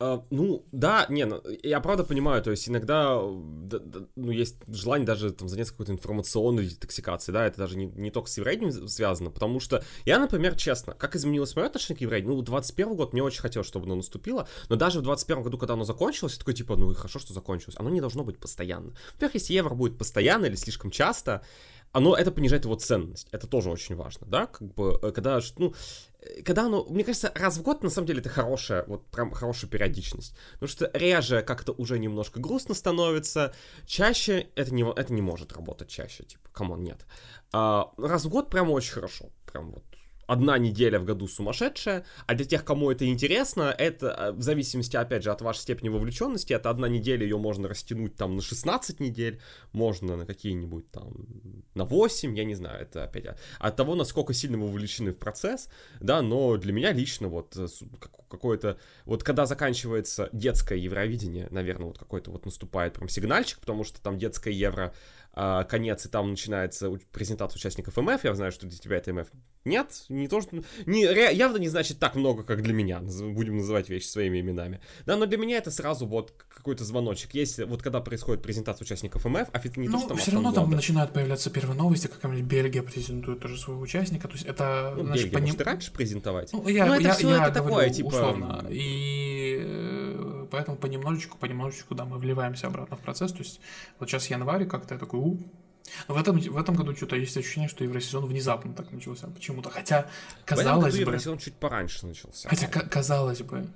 [SPEAKER 1] Uh, ну, да, не, ну, я правда понимаю, то есть иногда да, да, ну, есть желание даже там заняться какой-то информационной детоксикацией, да, это даже не, не только с евреем связано, потому что я, например, честно, как изменилось мое отношение к евреям, ну, 21 год мне очень хотелось, чтобы оно наступило, но даже в 21 году, когда оно закончилось, я такой, типа, ну и хорошо, что закончилось, оно не должно быть постоянно. Во-первых, если евро будет постоянно или слишком часто, оно, это понижает его ценность, это тоже очень важно, да, как бы, э, когда, ну, э, когда оно, мне кажется, раз в год, на самом деле, это хорошая, вот прям хорошая периодичность, потому что реже как-то уже немножко грустно становится, чаще это не, это не может работать чаще, типа, come on, нет. А, раз в год прям очень хорошо, прям вот одна неделя в году сумасшедшая, а для тех, кому это интересно, это э, в зависимости, опять же, от вашей степени вовлеченности, это одна неделя, ее можно растянуть там на 16 недель, можно на какие-нибудь там, на 8, я не знаю, это опять от того, насколько сильно вы вовлечены в процесс, да, но для меня лично вот э, какое-то, вот когда заканчивается детское Евровидение, наверное, вот какой-то вот наступает прям сигнальчик, потому что там детское Евро а, конец, и там начинается презентация участников МФ. Я знаю, что для тебя это МФ нет, не то, что... Не, явно не значит так много, как для меня. Будем называть вещи своими именами. Да, но для меня это сразу вот какой-то звоночек. Если вот когда происходит презентация участников МФ, а не
[SPEAKER 2] ну,
[SPEAKER 1] то, что
[SPEAKER 2] все равно там года. начинают появляться первые новости, какая-нибудь Бельгия презентует тоже своего участника. То есть это...
[SPEAKER 1] Ну, значит, Бельгия, поним... может, раньше презентовать?
[SPEAKER 2] Ну, я, ну это я, все я это такое, типа... Условно. И э, поэтому понемножечку, понемножечку, да, мы вливаемся обратно в процесс. То есть вот сейчас январь как-то я такой, у, но в этом, в этом году что-то есть ощущение, что Евросезон внезапно так начался почему-то. Хотя, казалось бы...
[SPEAKER 1] Евросезон чуть пораньше начался.
[SPEAKER 2] Хотя, казалось бы,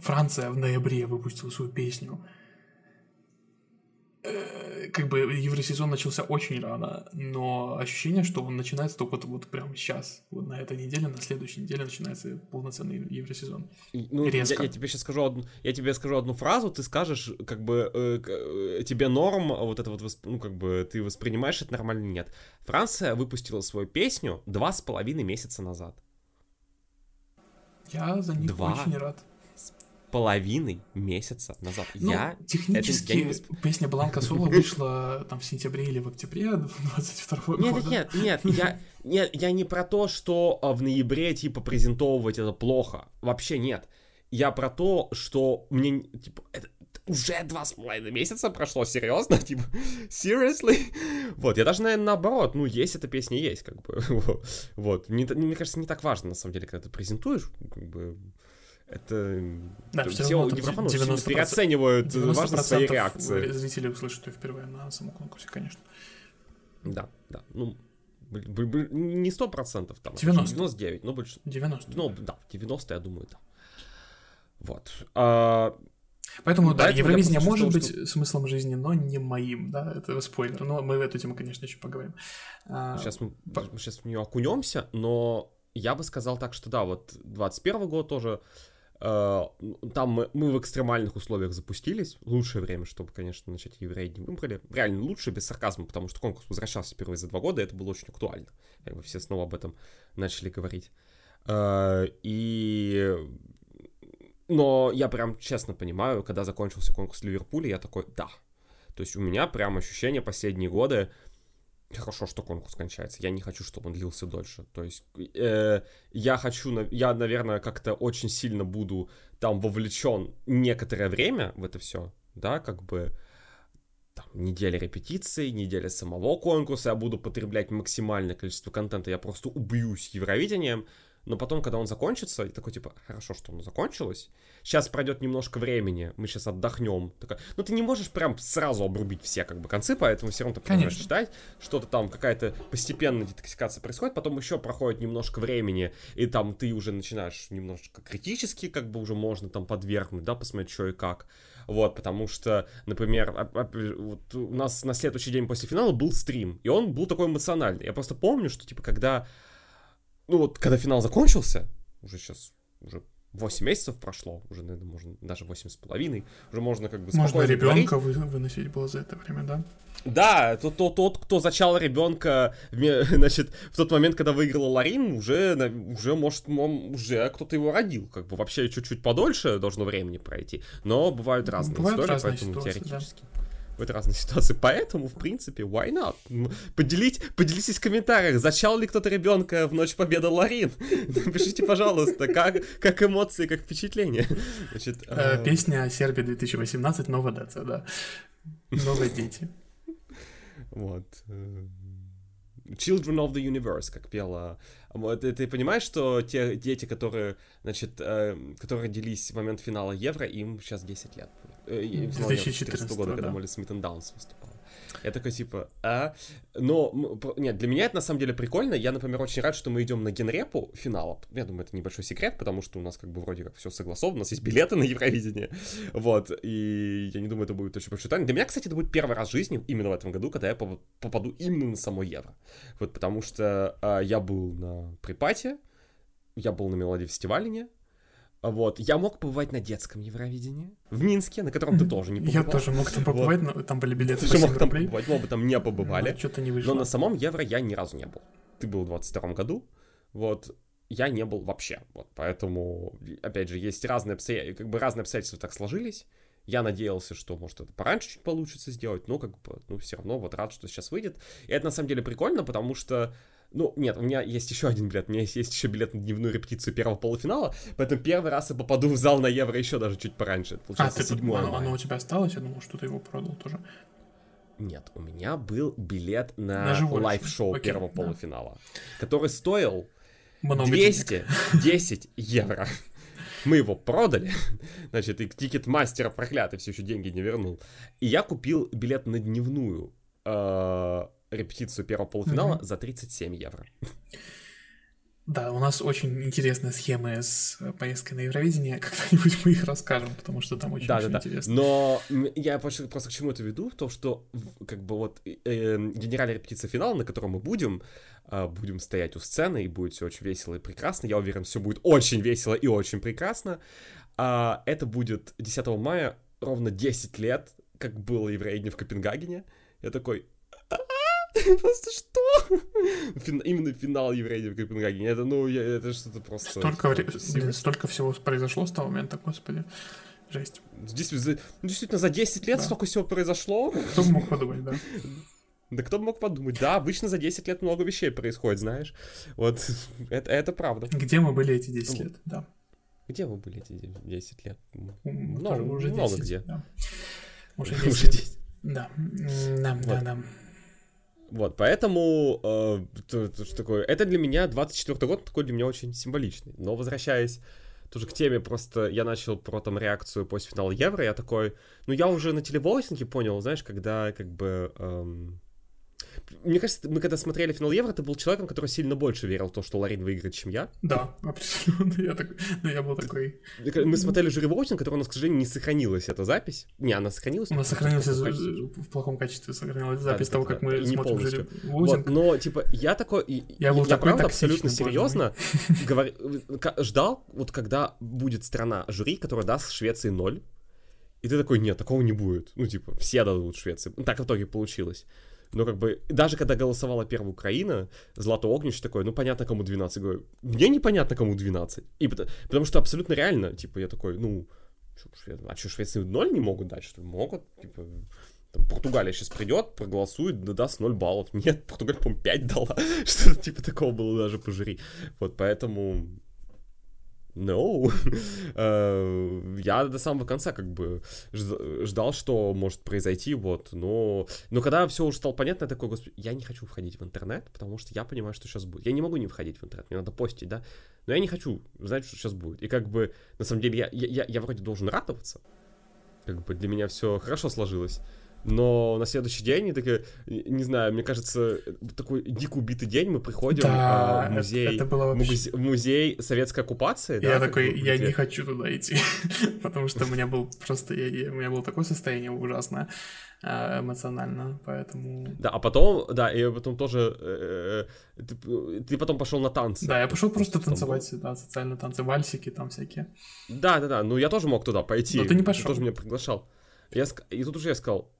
[SPEAKER 2] Франция в ноябре выпустила свою песню как бы евросезон начался очень рано, но ощущение, что он начинается только вот, вот прямо сейчас. Вот на этой неделе, на следующей неделе начинается полноценный евросезон.
[SPEAKER 1] Ну, Резко. Я, я тебе сейчас скажу одну, я тебе скажу одну фразу, ты скажешь, как бы э, э, тебе норм, вот это вот, ну как бы ты воспринимаешь это нормально нет. Франция выпустила свою песню два с половиной месяца назад.
[SPEAKER 2] Я за них два очень рад
[SPEAKER 1] половиной месяца назад.
[SPEAKER 2] Ну, я технически это, я не... песня Бланка Соло вышла там в сентябре или в октябре 22
[SPEAKER 1] нет,
[SPEAKER 2] года.
[SPEAKER 1] Нет, нет, нет, я, нет, я не про то, что а, в ноябре типа презентовывать это плохо. Вообще нет. Я про то, что мне типа это, уже два с половиной месяца прошло, серьезно? Типа, seriously? Вот, я даже, наверное, наоборот, ну, есть эта песня, есть, как бы, вот. Не, мне кажется, не так важно, на самом деле, когда ты презентуешь, как бы, это
[SPEAKER 2] да, все, все
[SPEAKER 1] Еврофаны переоценивают 90% важность своей реакции.
[SPEAKER 2] Зрители услышат ее впервые на самом конкурсе, конечно.
[SPEAKER 1] Да, да. Ну, не сто процентов там.
[SPEAKER 2] 90.
[SPEAKER 1] 99, но больше.
[SPEAKER 2] 90.
[SPEAKER 1] Ну, да, 90, я думаю, да. Вот. А,
[SPEAKER 2] Поэтому, да, Евровидение может быть что... смыслом жизни, но не моим, да, это спойлер. Но мы в эту тему, конечно, еще поговорим.
[SPEAKER 1] Сейчас мы, По... сейчас в нее окунемся, но я бы сказал так, что да, вот 21 год тоже там мы, мы в экстремальных условиях запустились. Лучшее время, чтобы, конечно, начать евреи не выбрали. Реально лучше, без сарказма, потому что конкурс возвращался впервые за два года, и это было очень актуально. Как бы все снова об этом начали говорить. Э, и... Но я прям честно понимаю, когда закончился конкурс в Ливерпуле, я такой, да. То есть у меня прям ощущение последние годы, хорошо, что конкурс кончается. Я не хочу, чтобы он длился дольше. То есть э, я хочу, я, наверное, как-то очень сильно буду там вовлечен некоторое время в это все, да, как бы там, неделя репетиций, неделя самого конкурса, я буду потреблять максимальное количество контента, я просто убьюсь Евровидением, но потом, когда он закончится, я такой, типа, хорошо, что оно закончилось. Сейчас пройдет немножко времени, мы сейчас отдохнем. Такая, ну, ты не можешь прям сразу обрубить все, как бы, концы, поэтому все равно ты продолжаешь читать. Что-то там, какая-то постепенная детоксикация происходит, потом еще проходит немножко времени, и там ты уже начинаешь немножко критически, как бы, уже можно там подвергнуть, да, посмотреть, что и как. Вот, потому что, например, вот у нас на следующий день после финала был стрим, и он был такой эмоциональный. Я просто помню, что, типа, когда ну вот, когда финал закончился, уже сейчас, уже 8 месяцев прошло, уже, наверное, можно, даже 8 с половиной, уже можно как бы
[SPEAKER 2] Можно ребенка вы, выносить было за это время, да?
[SPEAKER 1] Да, тот, тот, тот кто зачал ребенка, значит, в тот момент, когда выиграла Ларин, уже, уже может, уже кто-то его родил, как бы вообще чуть-чуть подольше должно времени пройти, но бывают разные
[SPEAKER 2] бывают
[SPEAKER 1] истории,
[SPEAKER 2] разные
[SPEAKER 1] поэтому
[SPEAKER 2] ситуации,
[SPEAKER 1] теоретически.
[SPEAKER 2] Да.
[SPEAKER 1] Этой разной ситуации. Поэтому, в принципе, why not? Поделить, поделитесь в комментариях, зачал ли кто-то ребенка в Ночь Победы Ларин? Напишите, пожалуйста, как, как эмоции, как впечатления.
[SPEAKER 2] Значит, э, э... Песня Сербия 2018, Новая Деца, да. Новые дети.
[SPEAKER 1] Вот. Э, Children of the Universe, как пела. Вот, ты понимаешь, что те дети, которые, значит, э, которые родились в момент финала Евро, им сейчас 10 лет.
[SPEAKER 2] Э, 2014
[SPEAKER 1] года, да. когда Молли Смит Даунс выступал. Я такой, типа, а? Но, нет, для меня это на самом деле прикольно. Я, например, очень рад, что мы идем на генрепу финала. Я думаю, это небольшой секрет, потому что у нас как бы вроде как все согласовано. У нас есть билеты на Евровидение. Вот. И я не думаю, это будет очень большой тайной. Для меня, кстати, это будет первый раз в жизни, именно в этом году, когда я попаду именно на само Евро. Вот потому что а, я был на припате, я был на Мелодии фестивале, вот, я мог побывать на детском Евровидении в Минске, на котором ты тоже не побывал.
[SPEAKER 2] Я тоже мог там побывать, вот. но там были билеты
[SPEAKER 1] Ты мог там побывать, мы бы там не побывали.
[SPEAKER 2] Что-то не вышло.
[SPEAKER 1] Но на самом Евро я ни разу не был. Ты был в 22 году, вот, я не был вообще. Вот, поэтому, опять же, есть разные обстоятельства, как бы разные обстоятельства так сложились. Я надеялся, что, может, это пораньше чуть получится сделать, но, как бы, ну, все равно вот рад, что сейчас выйдет. И это, на самом деле, прикольно, потому что ну, нет, у меня есть еще один билет. У меня есть, есть еще билет на дневную репетицию первого полуфинала. Поэтому первый раз я попаду в зал на Евро еще даже чуть пораньше. Это
[SPEAKER 2] получается, а, ты, 7 оно, оно у тебя осталось? Я думал, что ты его продал тоже.
[SPEAKER 1] Нет, у меня был билет на, на live-шоу первого да. полуфинала, который стоил Много 210 евро. Мы его продали, значит, и Ticketmaster'а проклятый все еще деньги не вернул. И я купил билет на дневную э, репетицию первого полуфинала mm-hmm. за 37 евро.
[SPEAKER 2] Да, у нас очень интересная схема с э, поездкой на Евровидение. Когда-нибудь мы их расскажем, потому что там очень, да, очень да, интересно.
[SPEAKER 1] Да. Но я просто, просто к чему это веду? То, что как бы вот э, генеральная репетиция финала, на котором мы будем, э, будем стоять у сцены, и будет все очень весело и прекрасно. Я уверен, все будет очень весело и очень прекрасно. Э, это будет 10 мая, ровно 10 лет, как было Евровидение в Копенгагене. Я такой, Просто что? Фин, именно финал Еврея в Копенгагене. Это, ну, я, это что-то просто...
[SPEAKER 2] Столько, вре... Блин, столько всего произошло с того момента, господи. Жесть.
[SPEAKER 1] Действительно, ну, действительно за 10 лет да. столько всего произошло.
[SPEAKER 2] Кто бы мог подумать, да.
[SPEAKER 1] Да кто бы мог подумать? Да, обычно за 10 лет много вещей происходит, знаешь. Вот, это, это правда.
[SPEAKER 2] Где мы были эти 10 лет, да.
[SPEAKER 1] Где вы были эти 10 лет?
[SPEAKER 2] Много, уже 10,
[SPEAKER 1] много где.
[SPEAKER 2] Да. Уже 10. Уже 10. Да, да, вот. да, да.
[SPEAKER 1] Вот, поэтому э, то, то, что такое, это для меня 24 год такой для меня очень символичный. Но возвращаясь тоже к теме, просто я начал про там реакцию после финала Евро, я такой, ну я уже на телевойтинге понял, знаешь, когда как бы эм, мне кажется, мы когда смотрели финал Евро, ты был человеком, который сильно больше верил в то, что Ларин выиграет, чем я.
[SPEAKER 2] Да, абсолютно. Я, такой, ну, я был такой...
[SPEAKER 1] Мы смотрели жюри Воутинг, который у нас, к сожалению, не сохранилась эта запись. Не, она сохранилась.
[SPEAKER 2] Она сохранилась в плохом качестве, сохранилась запись да, того, как мы не смотрим
[SPEAKER 1] жюри вот, Но, типа, я такой... Я был я такой правда абсолютно серьезно говор... ждал, вот когда будет страна жюри, которая даст Швеции ноль, и ты такой, нет, такого не будет. Ну, типа, все дадут Швеции. Так в итоге получилось. Но как бы, даже когда голосовала первая Украина, Злато Огнич такой, ну понятно, кому 12. Говорю, мне непонятно, кому 12. И потому, потому что абсолютно реально, типа, я такой, ну, а что, Швеции 0 не могут дать, что ли? Могут, типа, там, Португалия сейчас придет, проголосует, да даст 0 баллов. Нет, Португалия, по-моему, 5 дала. Что-то типа такого было даже по жюри. Вот, поэтому No. Э, я до самого конца как бы ждал, что может произойти, вот, но... Но когда все уже стало понятно, я такой, господи, я не хочу входить в интернет, потому что я понимаю, что сейчас будет. Я не могу не входить в интернет, мне надо постить, да, но я не хочу знать, что сейчас будет. И как бы, на самом деле, я, я, я вроде должен радоваться, как бы для меня все хорошо сложилось, но на следующий день, и такая, не знаю, мне кажется, такой дико убитый день, мы приходим да, а, в музей, это, это было вообще... музей советской оккупации.
[SPEAKER 2] Я да, такой, я не хочу туда идти, потому что у меня был просто, я, у меня было такое состояние ужасное а, эмоционально, поэтому...
[SPEAKER 1] Да, а потом, да, и потом тоже, э, э, ты, ты потом пошел на танцы.
[SPEAKER 2] Да, я пошел просто танцевать, да, социальные танцы, вальсики там всякие.
[SPEAKER 1] Да, да, да, ну я тоже мог туда пойти.
[SPEAKER 2] Но ты не пошел.
[SPEAKER 1] Ты тоже меня приглашал. Я, и тут уже я сказал,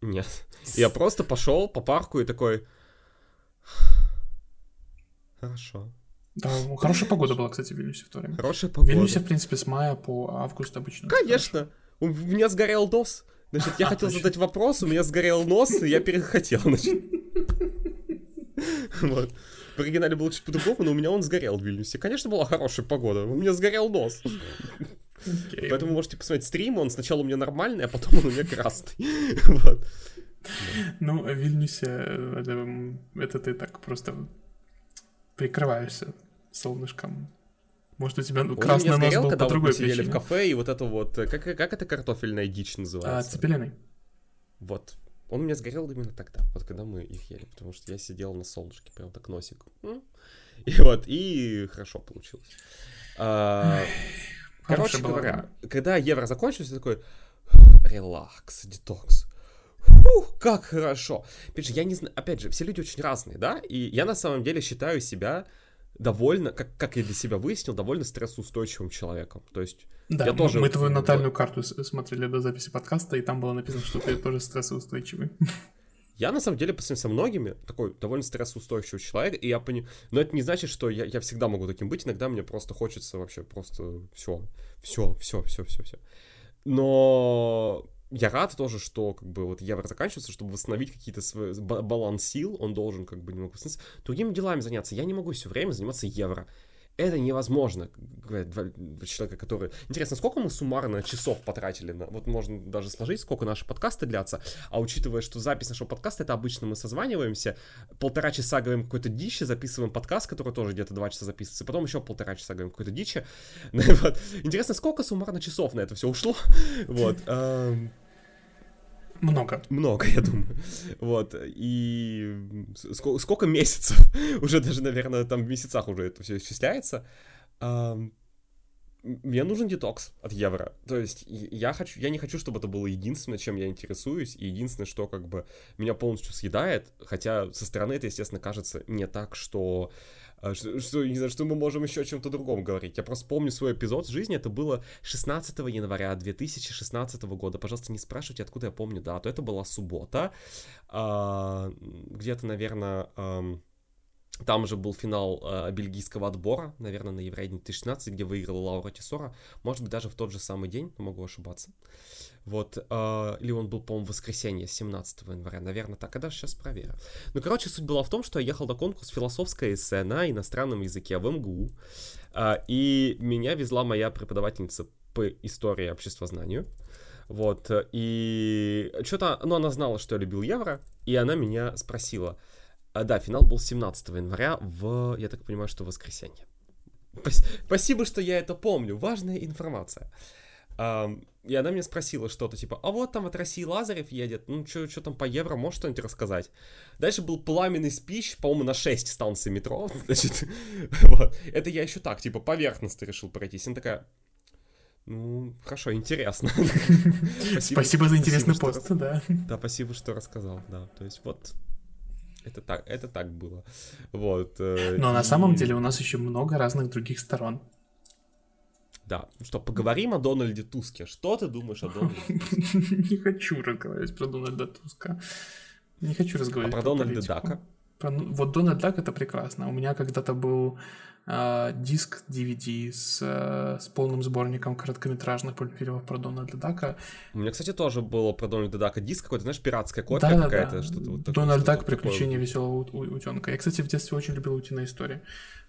[SPEAKER 1] нет. Я просто пошел по парку и такой... Хорошо.
[SPEAKER 2] Да, хорошая погода была, кстати, в Вильнюсе в то время.
[SPEAKER 1] Хорошая погода.
[SPEAKER 2] В Вильнюсе, в принципе, с мая по август обычно.
[SPEAKER 1] Конечно. У меня сгорел дос. Значит, я хотел задать вопрос, у меня сгорел нос, и я перехотел, значит. Вот. В оригинале было чуть по-другому, но у меня он сгорел в Вильнюсе. Конечно, была хорошая погода, у меня сгорел нос. Okay. Поэтому можете посмотреть стрим, он сначала у меня нормальный, а потом он у меня красный. Вот.
[SPEAKER 2] Ну, в Вильнюсе это, это ты так просто прикрываешься солнышком. Может, у тебя ну, красный нос был по другой
[SPEAKER 1] вот мы сидели в кафе, и вот это вот... Э, как, как это картофельная дичь называется?
[SPEAKER 2] А, цепелиный.
[SPEAKER 1] Вот. Он у меня сгорел именно тогда, вот когда мы их ели, потому что я сидел на солнышке, прям так носик. И вот, и хорошо получилось. А, короче говоря, когда евро закончился, такой, релакс, детокс. Фух, как хорошо. Опять же, я не знаю, опять же, все люди очень разные, да, и я на самом деле считаю себя довольно, как, как я для себя выяснил, довольно стрессоустойчивым человеком. То есть
[SPEAKER 2] да,
[SPEAKER 1] я
[SPEAKER 2] мы,
[SPEAKER 1] тоже...
[SPEAKER 2] мы твою натальную карту смотрели до записи подкаста, и там было написано, что ты тоже стрессоустойчивый.
[SPEAKER 1] Я, на самом деле, по со многими, такой довольно стрессоустойчивый человек, и я понимаю... Но это не значит, что я, я всегда могу таким быть, иногда мне просто хочется вообще просто все, все, все, все, все, все. Но я рад тоже, что как бы вот евро заканчивается, чтобы восстановить какие-то свои баланс сил, он должен как бы немного восстановиться. Другими делами заняться. Я не могу все время заниматься евро. Это невозможно, два человека, которые... Интересно, сколько мы суммарно часов потратили на... Вот можно даже сложить, сколько наши подкасты длятся, а учитывая, что запись нашего подкаста, это обычно мы созваниваемся, полтора часа говорим какой-то дичи, записываем подкаст, который тоже где-то два часа записывается, потом еще полтора часа говорим какой-то дичи. Интересно, сколько суммарно часов на это все ушло? вот.
[SPEAKER 2] Много.
[SPEAKER 1] Много, я думаю. Вот. И сколько, сколько месяцев? уже даже, наверное, там в месяцах уже это все исчисляется. Мне нужен детокс от евро. То есть я хочу, я не хочу, чтобы это было единственное, чем я интересуюсь, и единственное, что как бы меня полностью съедает, хотя со стороны это, естественно, кажется не так, что что, что, не знаю, что мы можем еще о чем-то другом говорить. Я просто помню свой эпизод в жизни, это было 16 января 2016 года. Пожалуйста, не спрашивайте, откуда я помню дату. Это была суббота. А, где-то, наверное, там же был финал э, бельгийского отбора, наверное, на Евровидении 2016, где выиграла Лаура Тесора. Может быть, даже в тот же самый день, могу ошибаться. Вот, э, или он был, по-моему, в воскресенье, 17 января, наверное, так. А даже сейчас проверю. Ну, короче, суть была в том, что я ехал на конкурс философское эссе на иностранном языке в МГУ. Э, и меня везла моя преподавательница по истории и обществознанию. Вот, и что-то, ну, она знала, что я любил евро, и она меня спросила, а, да, финал был 17 января в, я так понимаю, что воскресенье. Спасибо, что я это помню. Важная информация. И она меня спросила что-то типа, а вот там от России Лазарев едет, ну что там по евро, можешь что-нибудь рассказать? Дальше был пламенный спич, по-моему, на 6 станций метро, значит, вот. Это я еще так, типа, поверхностно решил пройтись. Она такая, ну, хорошо, интересно.
[SPEAKER 2] Спасибо за интересный пост, да.
[SPEAKER 1] Да, спасибо, что рассказал, да. То есть вот это так, это так было. Вот.
[SPEAKER 2] Э, Но и... на самом деле у нас еще много разных других сторон.
[SPEAKER 1] Да, что, поговорим о Дональде Туске. Что ты думаешь о Дональде
[SPEAKER 2] Туске? Не хочу разговаривать про Дональда Туска. Не хочу разговаривать
[SPEAKER 1] а про, про Дональда Дака?
[SPEAKER 2] Про... Вот Дональд Дак это прекрасно. У меня когда-то был э, диск DVD с, э, с полным сборником короткометражных мультфильмов про Дональда Дака.
[SPEAKER 1] У меня, кстати, тоже было про Дональда Дака диск какой-то, знаешь, пиратская копия да, какая-то. Да,
[SPEAKER 2] что-то вот Дональд Дак, приключения веселого утенка. Я, кстати, в детстве очень любил утиные истории.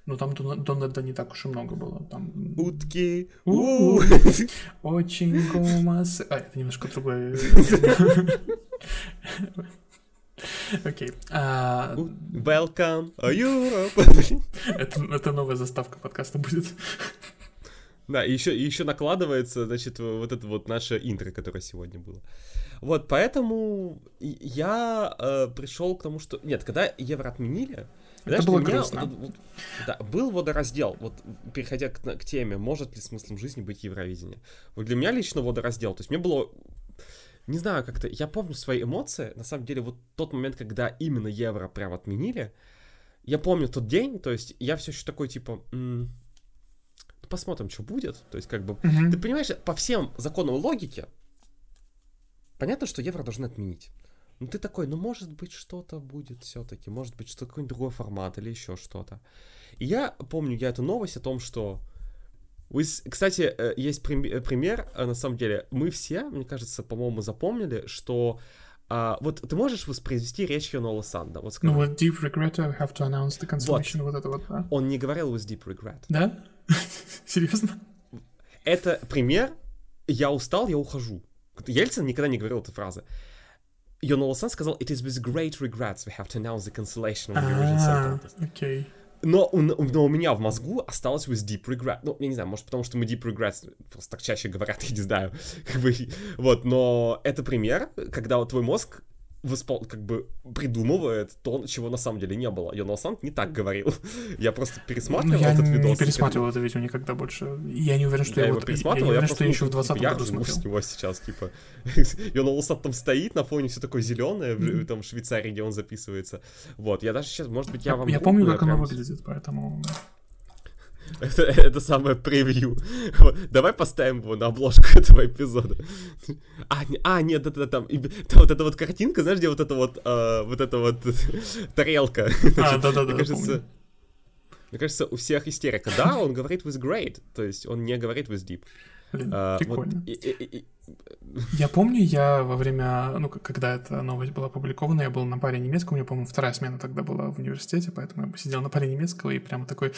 [SPEAKER 2] Но там Дональда не так уж и много было. Там...
[SPEAKER 1] Утки.
[SPEAKER 2] Очень гомос. А, это немножко другое. Окей.
[SPEAKER 1] А, Welcome, Europe.
[SPEAKER 2] это, новая заставка подкаста будет.
[SPEAKER 1] Да, и еще, еще накладывается, значит, вот это вот наше интро, которое сегодня было. Вот, поэтому я э, пришел к тому, что... Нет, когда евро отменили,
[SPEAKER 2] это было меня, грустно.
[SPEAKER 1] Вот, да, был водораздел. Вот, переходя к, к теме, может ли смыслом жизни быть Евровидение? Вот для меня лично водораздел. То есть мне было не знаю, как-то, я помню свои эмоции, на самом деле, вот тот момент, когда именно евро прям отменили, я помню тот день, то есть я все еще такой, типа, ну, посмотрим, что будет, то есть как бы, mm-hmm. ты понимаешь, по всем законам логики, понятно, что евро должны отменить. Ну ты такой, ну может быть что-то будет все-таки, может быть что какой-нибудь другой формат или еще что-то. И я помню я эту новость о том, что Кстати, э, есть э, пример, э, на самом деле, мы все, мне кажется, по-моему, запомнили, что а, вот ты можешь воспроизвести речь Йонола Санда? Вот
[SPEAKER 2] Ну вот deep regret, I have to announce the cancellation, вот, это вот, да?
[SPEAKER 1] Он не говорил with deep regret.
[SPEAKER 2] Да? Серьезно?
[SPEAKER 1] Это пример «я устал, я ухожу». Ельцин никогда не говорил этой фразы. Йонола Сан сказал «it is with great regrets we have to announce the cancellation of Song
[SPEAKER 2] А,
[SPEAKER 1] Contest».
[SPEAKER 2] окей.
[SPEAKER 1] Но, у- но у меня в мозгу осталось with deep regret. Ну, я не знаю, может, потому что мы deep regrets просто так чаще говорят, я не знаю. Вот, но это пример, когда вот твой мозг воспол- как бы придумывает то, чего на самом деле не было. Йонал Сант не так говорил. Я просто
[SPEAKER 2] Ну,
[SPEAKER 1] пересматривал
[SPEAKER 2] я
[SPEAKER 1] этот
[SPEAKER 2] не
[SPEAKER 1] видос.
[SPEAKER 2] пересматривал это видео никогда больше. Я не уверен, что
[SPEAKER 1] я
[SPEAKER 2] я,
[SPEAKER 1] его
[SPEAKER 2] вот, я,
[SPEAKER 1] пересматривал,
[SPEAKER 2] не
[SPEAKER 1] я
[SPEAKER 2] уверен,
[SPEAKER 1] просто,
[SPEAKER 2] что я
[SPEAKER 1] ну,
[SPEAKER 2] еще в
[SPEAKER 1] типа,
[SPEAKER 2] 20
[SPEAKER 1] я
[SPEAKER 2] году
[SPEAKER 1] ржу с
[SPEAKER 2] смотрел.
[SPEAKER 1] него сейчас, типа. Йонал Сант там стоит на фоне, все такое зеленое, в, там в Швейцарии, где он записывается. Вот, я даже сейчас, может быть, я вам...
[SPEAKER 2] Я помню, как оно
[SPEAKER 1] прям-
[SPEAKER 2] выглядит, поэтому...
[SPEAKER 1] Это, это самое превью. Вот, Давай поставим его на обложку этого эпизода. А, не- а нет, это там, там вот эта вот картинка, знаешь, где вот эта вот, э, вот эта вот тарелка.
[SPEAKER 2] А, да-да-да,
[SPEAKER 1] Мне кажется,
[SPEAKER 2] помню.
[SPEAKER 1] мне кажется, у всех истерика. Да, он говорит with great, то есть он не говорит with deep.
[SPEAKER 2] Блин,
[SPEAKER 1] А, вот
[SPEAKER 2] прикольно.
[SPEAKER 1] и- и- и- и-
[SPEAKER 2] Я помню, я во время, ну, когда эта новость была опубликована, я был на паре немецкого, у меня, по-моему, вторая смена тогда была в университете, поэтому я сидел на паре немецкого и прямо такой,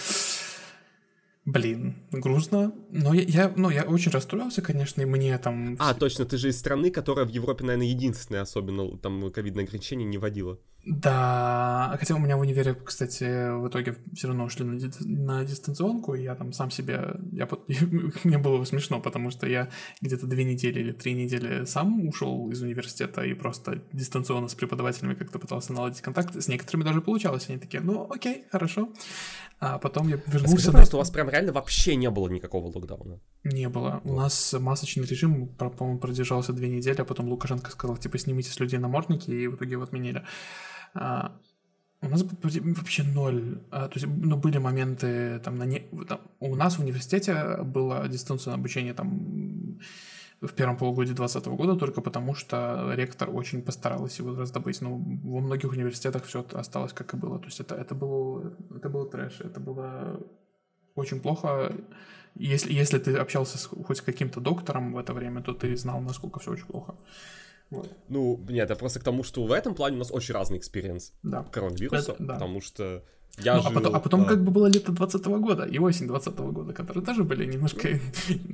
[SPEAKER 2] блин, грустно. Но я, я, ну, я очень расстроился, конечно, и мне там...
[SPEAKER 1] А, точно, ты же из страны, которая в Европе, наверное, единственная особенно там ковидное ограничение не вводила.
[SPEAKER 2] Да, хотя у меня в универе, кстати, в итоге все равно ушли на, ди- на дистанционку, и я там сам себе, я, мне было смешно, потому что я где-то две недели или три недели сам ушел из университета и просто дистанционно с преподавателями как-то пытался наладить контакт. С некоторыми даже получалось, они такие, ну окей, хорошо. А потом я
[SPEAKER 1] Скажи,
[SPEAKER 2] вернулся на...
[SPEAKER 1] пожалуйста, у вас прям реально вообще не было никакого локдауна?
[SPEAKER 2] Не было. У нас масочный режим, по-моему, продержался две недели, а потом Лукашенко сказал, типа, снимите с людей намордники, и в итоге его отменили. А, у нас вообще ноль. А, то есть, ну, были моменты, там, на не... там, у нас в университете было дистанционное обучение, там, в первом полугодии 2020 года, только потому что ректор очень постаралась его раздобыть. Но во многих университетах все осталось как и было. То есть это, это, было, это было трэш, это было очень плохо. Если, если ты общался с, хоть с каким-то доктором в это время, то ты знал, насколько все очень плохо.
[SPEAKER 1] Ну, нет, это просто к тому, что в этом плане у нас очень разный experience
[SPEAKER 2] Да.
[SPEAKER 1] коронавируса,
[SPEAKER 2] Это- да.
[SPEAKER 1] потому что я
[SPEAKER 2] Ну, а
[SPEAKER 1] жил,
[SPEAKER 2] потом, а потом
[SPEAKER 1] э,
[SPEAKER 2] как бы было лето 20 года и осень 20 года, которые тоже были немножко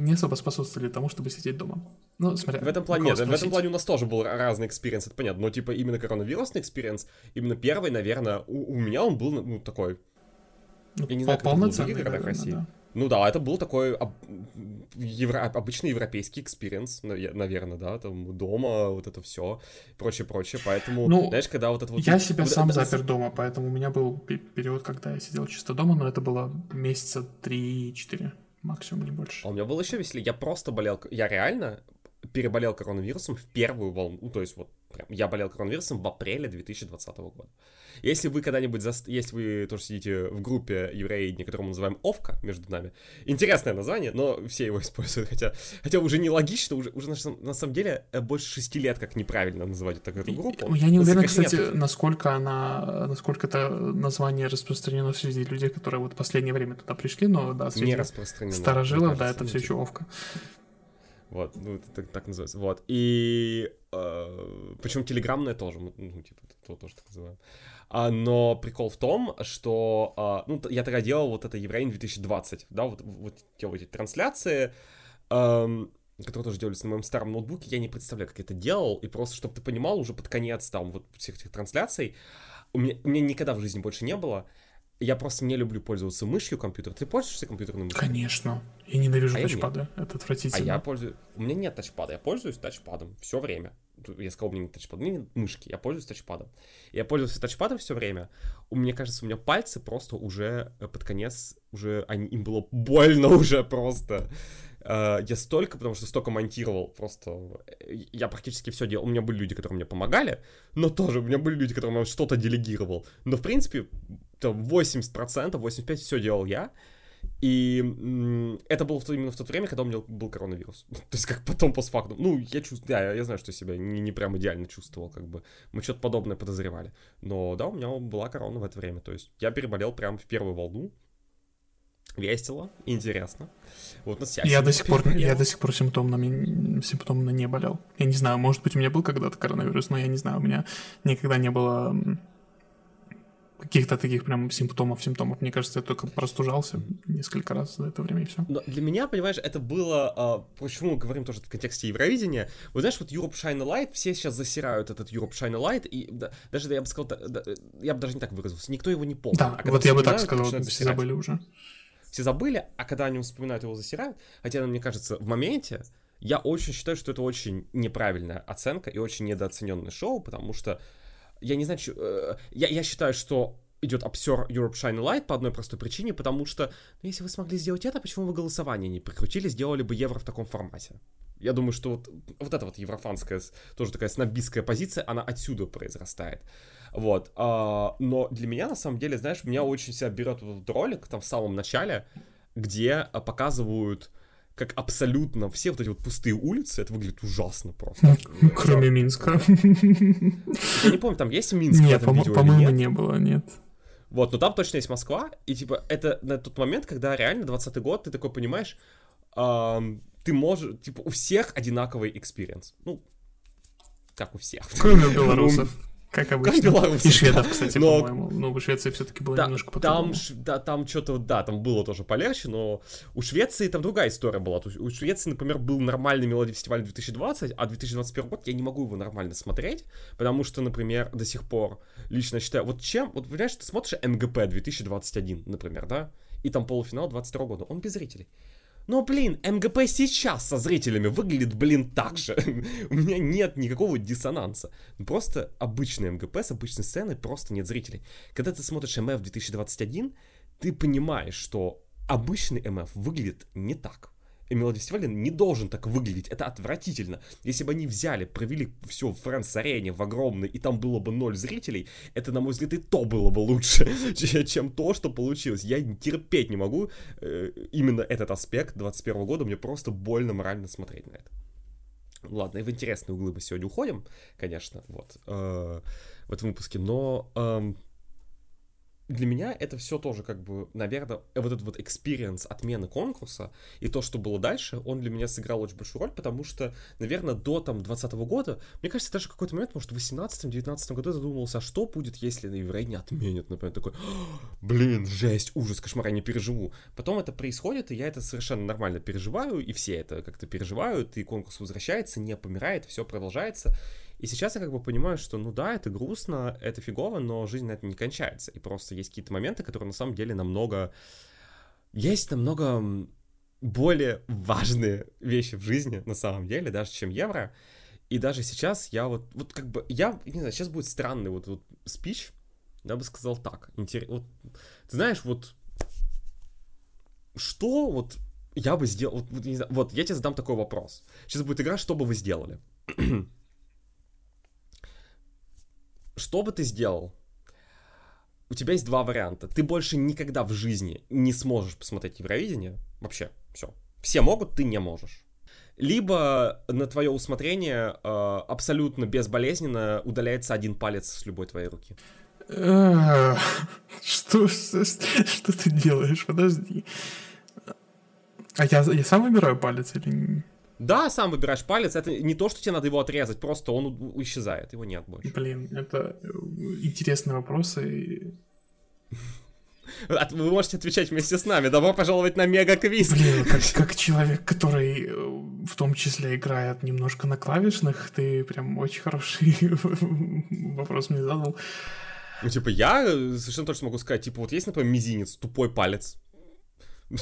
[SPEAKER 2] не особо способствовали тому, чтобы сидеть дома. Ну, смотря.
[SPEAKER 1] В этом плане нет, в этом плане у нас тоже был разный experience, это понятно, но типа именно коронавирусный experience, именно первый, наверное, у, у меня он был, ну, такой,
[SPEAKER 2] Ну,
[SPEAKER 1] я не знаю, как было в
[SPEAKER 2] полноценный,
[SPEAKER 1] других городах
[SPEAKER 2] наверное,
[SPEAKER 1] России.
[SPEAKER 2] да.
[SPEAKER 1] Ну да, это был такой об- евро- обычный европейский experience, наверное, да, там дома, вот это все, прочее, прочее, поэтому,
[SPEAKER 2] Ну,
[SPEAKER 1] знаешь, когда вот это вот...
[SPEAKER 2] Я себя
[SPEAKER 1] вот
[SPEAKER 2] сам
[SPEAKER 1] это-
[SPEAKER 2] запер дома, поэтому у меня был пе- период, когда я сидел чисто дома, но это было месяца 3-4, максимум, не больше.
[SPEAKER 1] А у меня было еще веселее. Я просто болел... Я реально переболел коронавирусом в первую волну. Ну, то есть вот прям я болел коронавирусом в апреле 2020 года. Если вы когда-нибудь... заст- Если вы тоже сидите в группе евреи, которую мы называем Овка между нами. Интересное название, но все его используют. Хотя, хотя уже нелогично, уже, уже на, на самом деле э, больше шести лет как неправильно называть так эту группу.
[SPEAKER 2] Я не уверен, кстати, насколько она, насколько это название распространено среди людей, которые вот в последнее время туда пришли, но да, среди
[SPEAKER 1] Не распространено.
[SPEAKER 2] старожилов, да, это все еще овка.
[SPEAKER 1] Вот, ну, это так, так называется. Вот. И э, причем телеграммная тоже, мы, ну, типа, это тоже так называем. А, но прикол в том, что, а, ну, я тогда делал вот это Евреин 2020, да, вот, вот те вот эти трансляции, эм, которые тоже делались на моем старом ноутбуке, я не представляю, как я это делал, и просто, чтобы ты понимал, уже под конец там вот всех этих трансляций, у меня, у меня никогда в жизни больше не было, я просто не люблю пользоваться мышью компьютера. Ты пользуешься компьютерной мышью?
[SPEAKER 2] Конечно. Я ненавижу
[SPEAKER 1] А я
[SPEAKER 2] тачпады. Это
[SPEAKER 1] А
[SPEAKER 2] отвратительно.
[SPEAKER 1] я пользуюсь... У меня нет тачпада, я пользуюсь тачпадом все время. Я сказал, у меня нет тачпада, у меня нет мышки, я пользуюсь тачпадом. Я пользовался тачпадом все время. У меня кажется, у меня пальцы просто уже э, под конец, уже они, им было больно уже просто. Э, Я столько, потому что столько монтировал, просто э, я практически все делал. У меня были люди, которые мне помогали, но тоже у меня были люди, которым я что-то делегировал. Но в принципе, там 80%, 85% все делал я. И это было именно в то время, когда у меня был коронавирус. То есть как потом постфактум. Ну, я чувствую, да, я, я знаю, что себя не, не прям идеально чувствовал, как бы. Мы что-то подобное подозревали. Но да, у меня была корона в это время. То есть я переболел прям в первую волну. Весело, интересно. Вот,
[SPEAKER 2] ну, я, до сих пор, я до сих пор симптомно, симптомно не болел. Я не знаю, может быть, у меня был когда-то коронавирус, но я не знаю, у меня никогда не было каких-то таких прям симптомов, симптомов. Мне кажется, я только простужался несколько раз за это время и все.
[SPEAKER 1] Но для меня, понимаешь, это было... А, почему мы говорим тоже в контексте Евровидения? Вот знаешь, вот Europe Shine Light, все сейчас засирают этот Europe Shine Light, и да, даже, я бы сказал, да, да, я бы даже не так выразился, никто его не помнит.
[SPEAKER 2] Да, а вот я бы так сказал, все забыли уже.
[SPEAKER 1] Все забыли, а когда они вспоминают его, засирают. Хотя, мне кажется, в моменте я очень считаю, что это очень неправильная оценка и очень недооцененное шоу, потому что я не знаю, э, я, я считаю, что идет обсер Europe Shine Light по одной простой причине, потому что, ну, если вы смогли сделать это, почему вы голосование не прикрутили, сделали бы евро в таком формате? Я думаю, что вот, вот эта вот еврофанская, тоже такая снобистская позиция, она отсюда произрастает. Вот. А, но для меня, на самом деле, знаешь, меня очень себя берет этот ролик там в самом начале, где а, показывают как абсолютно все вот эти вот пустые улицы, это выглядит ужасно просто.
[SPEAKER 2] Кроме Минска.
[SPEAKER 1] Я не помню, там есть Минск
[SPEAKER 2] нет, в этом видео по-моему, не было, нет.
[SPEAKER 1] Вот, но там точно есть Москва, и типа это на тот момент, когда реально 20 год, ты такой понимаешь, эм, ты можешь, типа у всех одинаковый experience. Ну, как у всех.
[SPEAKER 2] Кроме белорусов. Как обычно. И шведов, кстати, но... по-моему. Но в Швеции все-таки было да, немножко
[SPEAKER 1] по-другому. Там, да, там что-то, да, там было тоже полегче, но у Швеции там другая история была. У Швеции, например, был нормальный Мелодифестивален 2020, а 2021 год я не могу его нормально смотреть, потому что, например, до сих пор лично считаю, вот чем, вот понимаешь, ты смотришь МГП 2021, например, да, и там полуфинал 22 года, он без зрителей. Но, блин, МГП сейчас со зрителями выглядит, блин, так же. У меня нет никакого диссонанса. Просто обычный МГП с обычной сценой, просто нет зрителей. Когда ты смотришь МФ 2021, ты понимаешь, что обычный МФ выглядит не так. Мелодифестиваль не должен так выглядеть. Это отвратительно. Если бы они взяли, провели все в Фрэнс-арене, в огромной, и там было бы ноль зрителей, это, на мой взгляд, и то было бы лучше, чем то, что получилось. Я терпеть не могу э, именно этот аспект 21 года. Мне просто больно морально смотреть на это. Ладно, и в интересные углы мы сегодня уходим, конечно, вот, э, в этом выпуске, но... Э, для меня это все тоже как бы, наверное, вот этот вот experience отмены конкурса и то, что было дальше, он для меня сыграл очень большую роль, потому что, наверное, до там 20 года, мне кажется, даже какой-то момент, может, в 18-19 году задумывался, а что будет, если Евровидение отменят, например, такой, блин, жесть, ужас, кошмар, я не переживу. Потом это происходит, и я это совершенно нормально переживаю, и все это как-то переживают, и конкурс возвращается, не помирает, все продолжается, и сейчас я как бы понимаю, что ну да, это грустно, это фигово, но жизнь на этом не кончается. И просто есть какие-то моменты, которые на самом деле намного... Есть намного более важные вещи в жизни на самом деле, даже чем евро. И даже сейчас я вот, вот как бы, я, не знаю, сейчас будет странный вот, вот спич, я бы сказал так, интерес, вот, ты знаешь, вот, что вот я бы сделал, вот, вот, знаю, вот, я тебе задам такой вопрос. Сейчас будет игра, что бы вы сделали? Что бы ты сделал? У тебя есть два варианта. Ты больше никогда в жизни не сможешь посмотреть Евровидение. Вообще, все. Все могут, ты не можешь. Либо на твое усмотрение э, абсолютно безболезненно удаляется один палец с любой твоей руки.
[SPEAKER 2] Что, что, что ты делаешь? Подожди. А я, я сам выбираю палец или
[SPEAKER 1] да, сам выбираешь палец, это не то, что тебе надо его отрезать, просто он исчезает, его нет больше.
[SPEAKER 2] Блин, это э, интересные вопросы.
[SPEAKER 1] Вы можете отвечать вместе с нами. Добро пожаловать на мега-квиз.
[SPEAKER 2] Блин, как, как человек, который э, в том числе играет немножко на клавишных, ты прям очень хороший вопрос мне задал.
[SPEAKER 1] Ну, типа, я совершенно точно могу сказать, типа, вот есть, например, мизинец, тупой палец.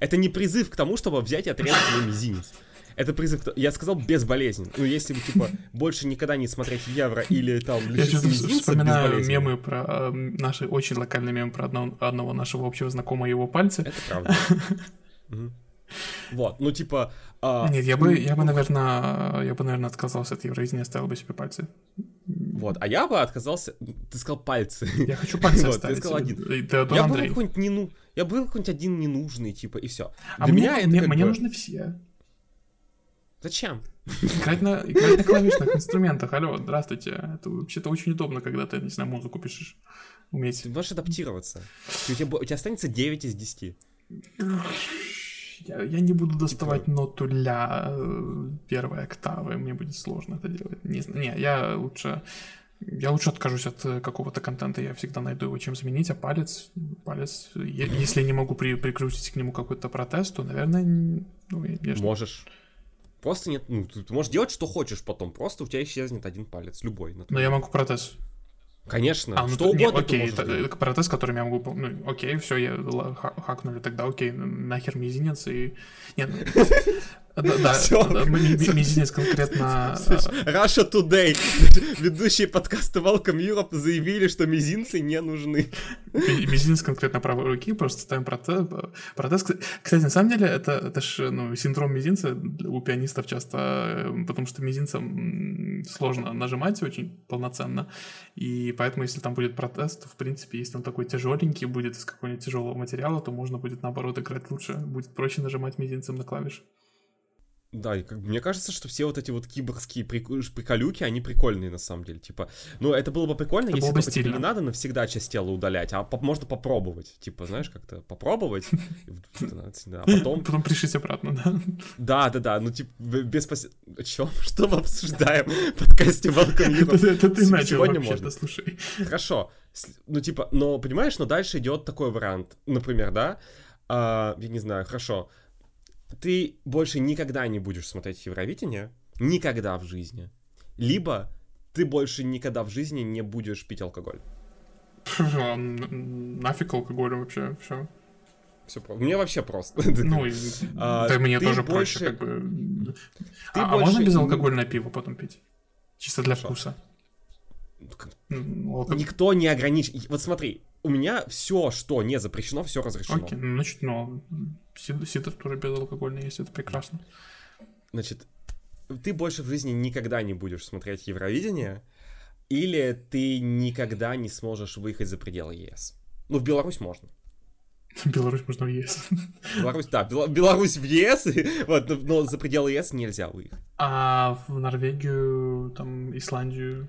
[SPEAKER 1] Это не призыв к тому, чтобы взять и отрезать твой мизинец. Это призыв, я сказал, безболезненно. Ну, если бы, типа, больше никогда не смотреть евро или там
[SPEAKER 2] Я вспоминаю мемы про... Э, наши очень локальные мемы про одного нашего общего знакомого его пальцы.
[SPEAKER 1] Это правда. Вот, ну типа...
[SPEAKER 2] А... Нет, я бы, я бы, наверное, я бы, наверное, отказался от Евровидения, оставил бы себе пальцы.
[SPEAKER 1] Вот, а я бы отказался... Ты сказал пальцы.
[SPEAKER 2] Я хочу пальцы вот,
[SPEAKER 1] оставить. Ты сказал один. Я бы какой-нибудь не ну... Я был какой-нибудь один ненужный, типа, и все.
[SPEAKER 2] А Для мне, меня это мне, мне бы... нужны все.
[SPEAKER 1] Зачем?
[SPEAKER 2] Играть на, играть на клавишных инструментах, алло, здравствуйте. Это вообще-то очень удобно, когда ты, не знаю, музыку пишешь. Уметь.
[SPEAKER 1] Ты можешь адаптироваться. у, тебя, у тебя останется 9 из 10.
[SPEAKER 2] Я, я не буду доставать типа... ноту ля э, первой октавы, мне будет сложно это делать. Не, не я лучше я лучше откажусь от э, какого-то контента, я всегда найду его чем заменить, а палец, палец, если не могу при, прикрутить к нему какой-то протест, то, наверное, ну,
[SPEAKER 1] я, Можешь. Просто нет, ну, ты можешь делать, что хочешь потом, просто у тебя исчезнет один палец, любой.
[SPEAKER 2] Но я могу протез.
[SPEAKER 1] Конечно,
[SPEAKER 2] а, ну, что угодно не, окей, ты это, протез, которым я могу... Ну, окей, все, я хакнули тогда, окей, нахер мизинец и... Нет, Да, мизинец конкретно...
[SPEAKER 1] Russia Today, ведущие подкаста Welcome Europe заявили, что мизинцы не нужны.
[SPEAKER 2] Мизинец конкретно правой руки, просто ставим протез. Кстати, на самом деле, это, это же ну, синдром мизинца у пианистов часто, потому что мизинцем сложно нажимать очень полноценно, и поэтому, если там будет протез, то, в принципе, если он такой тяжеленький, будет из какого-нибудь тяжелого материала, то можно будет, наоборот, играть лучше, будет проще нажимать мизинцем на клавиши.
[SPEAKER 1] Да, и как, мне кажется, что все вот эти вот киборгские приколюки, они прикольные на самом деле. Типа, ну, это было бы прикольно, это если бы типа, не надо навсегда часть тела удалять, а по можно попробовать. Типа, знаешь, как-то попробовать,
[SPEAKER 2] а потом... Потом пришить обратно, да?
[SPEAKER 1] Да, да, да, ну, типа, без... О чем? Что мы обсуждаем в подкасте Welcome
[SPEAKER 2] Это ты начал вообще-то, слушай.
[SPEAKER 1] Хорошо. Ну, типа, но, понимаешь, но дальше идет такой вариант. Например, да, а, я не знаю, хорошо, ты больше никогда не будешь смотреть Евровидение, никогда в жизни. Либо ты больше никогда в жизни не будешь пить алкоголь.
[SPEAKER 2] Нафиг алкоголь вообще, все.
[SPEAKER 1] Все просто. Мне вообще просто.
[SPEAKER 2] Ну, а, да мне тоже проще, как бы. А, а можно безалкогольное пиво потом пить? Чисто для вкуса.
[SPEAKER 1] Никто не ограничит. Вот смотри, у меня все, что не запрещено, все разрешено.
[SPEAKER 2] Окей, ну, значит, ну, сидр тоже безалкогольный есть, это прекрасно.
[SPEAKER 1] Значит, ты больше в жизни никогда не будешь смотреть Евровидение, или ты никогда не сможешь выехать за пределы ЕС? Ну, в Беларусь можно.
[SPEAKER 2] Беларусь можно в ЕС.
[SPEAKER 1] Беларусь, да, Беларусь в ЕС, вот, но за пределы ЕС нельзя выехать.
[SPEAKER 2] А в Норвегию, там, Исландию,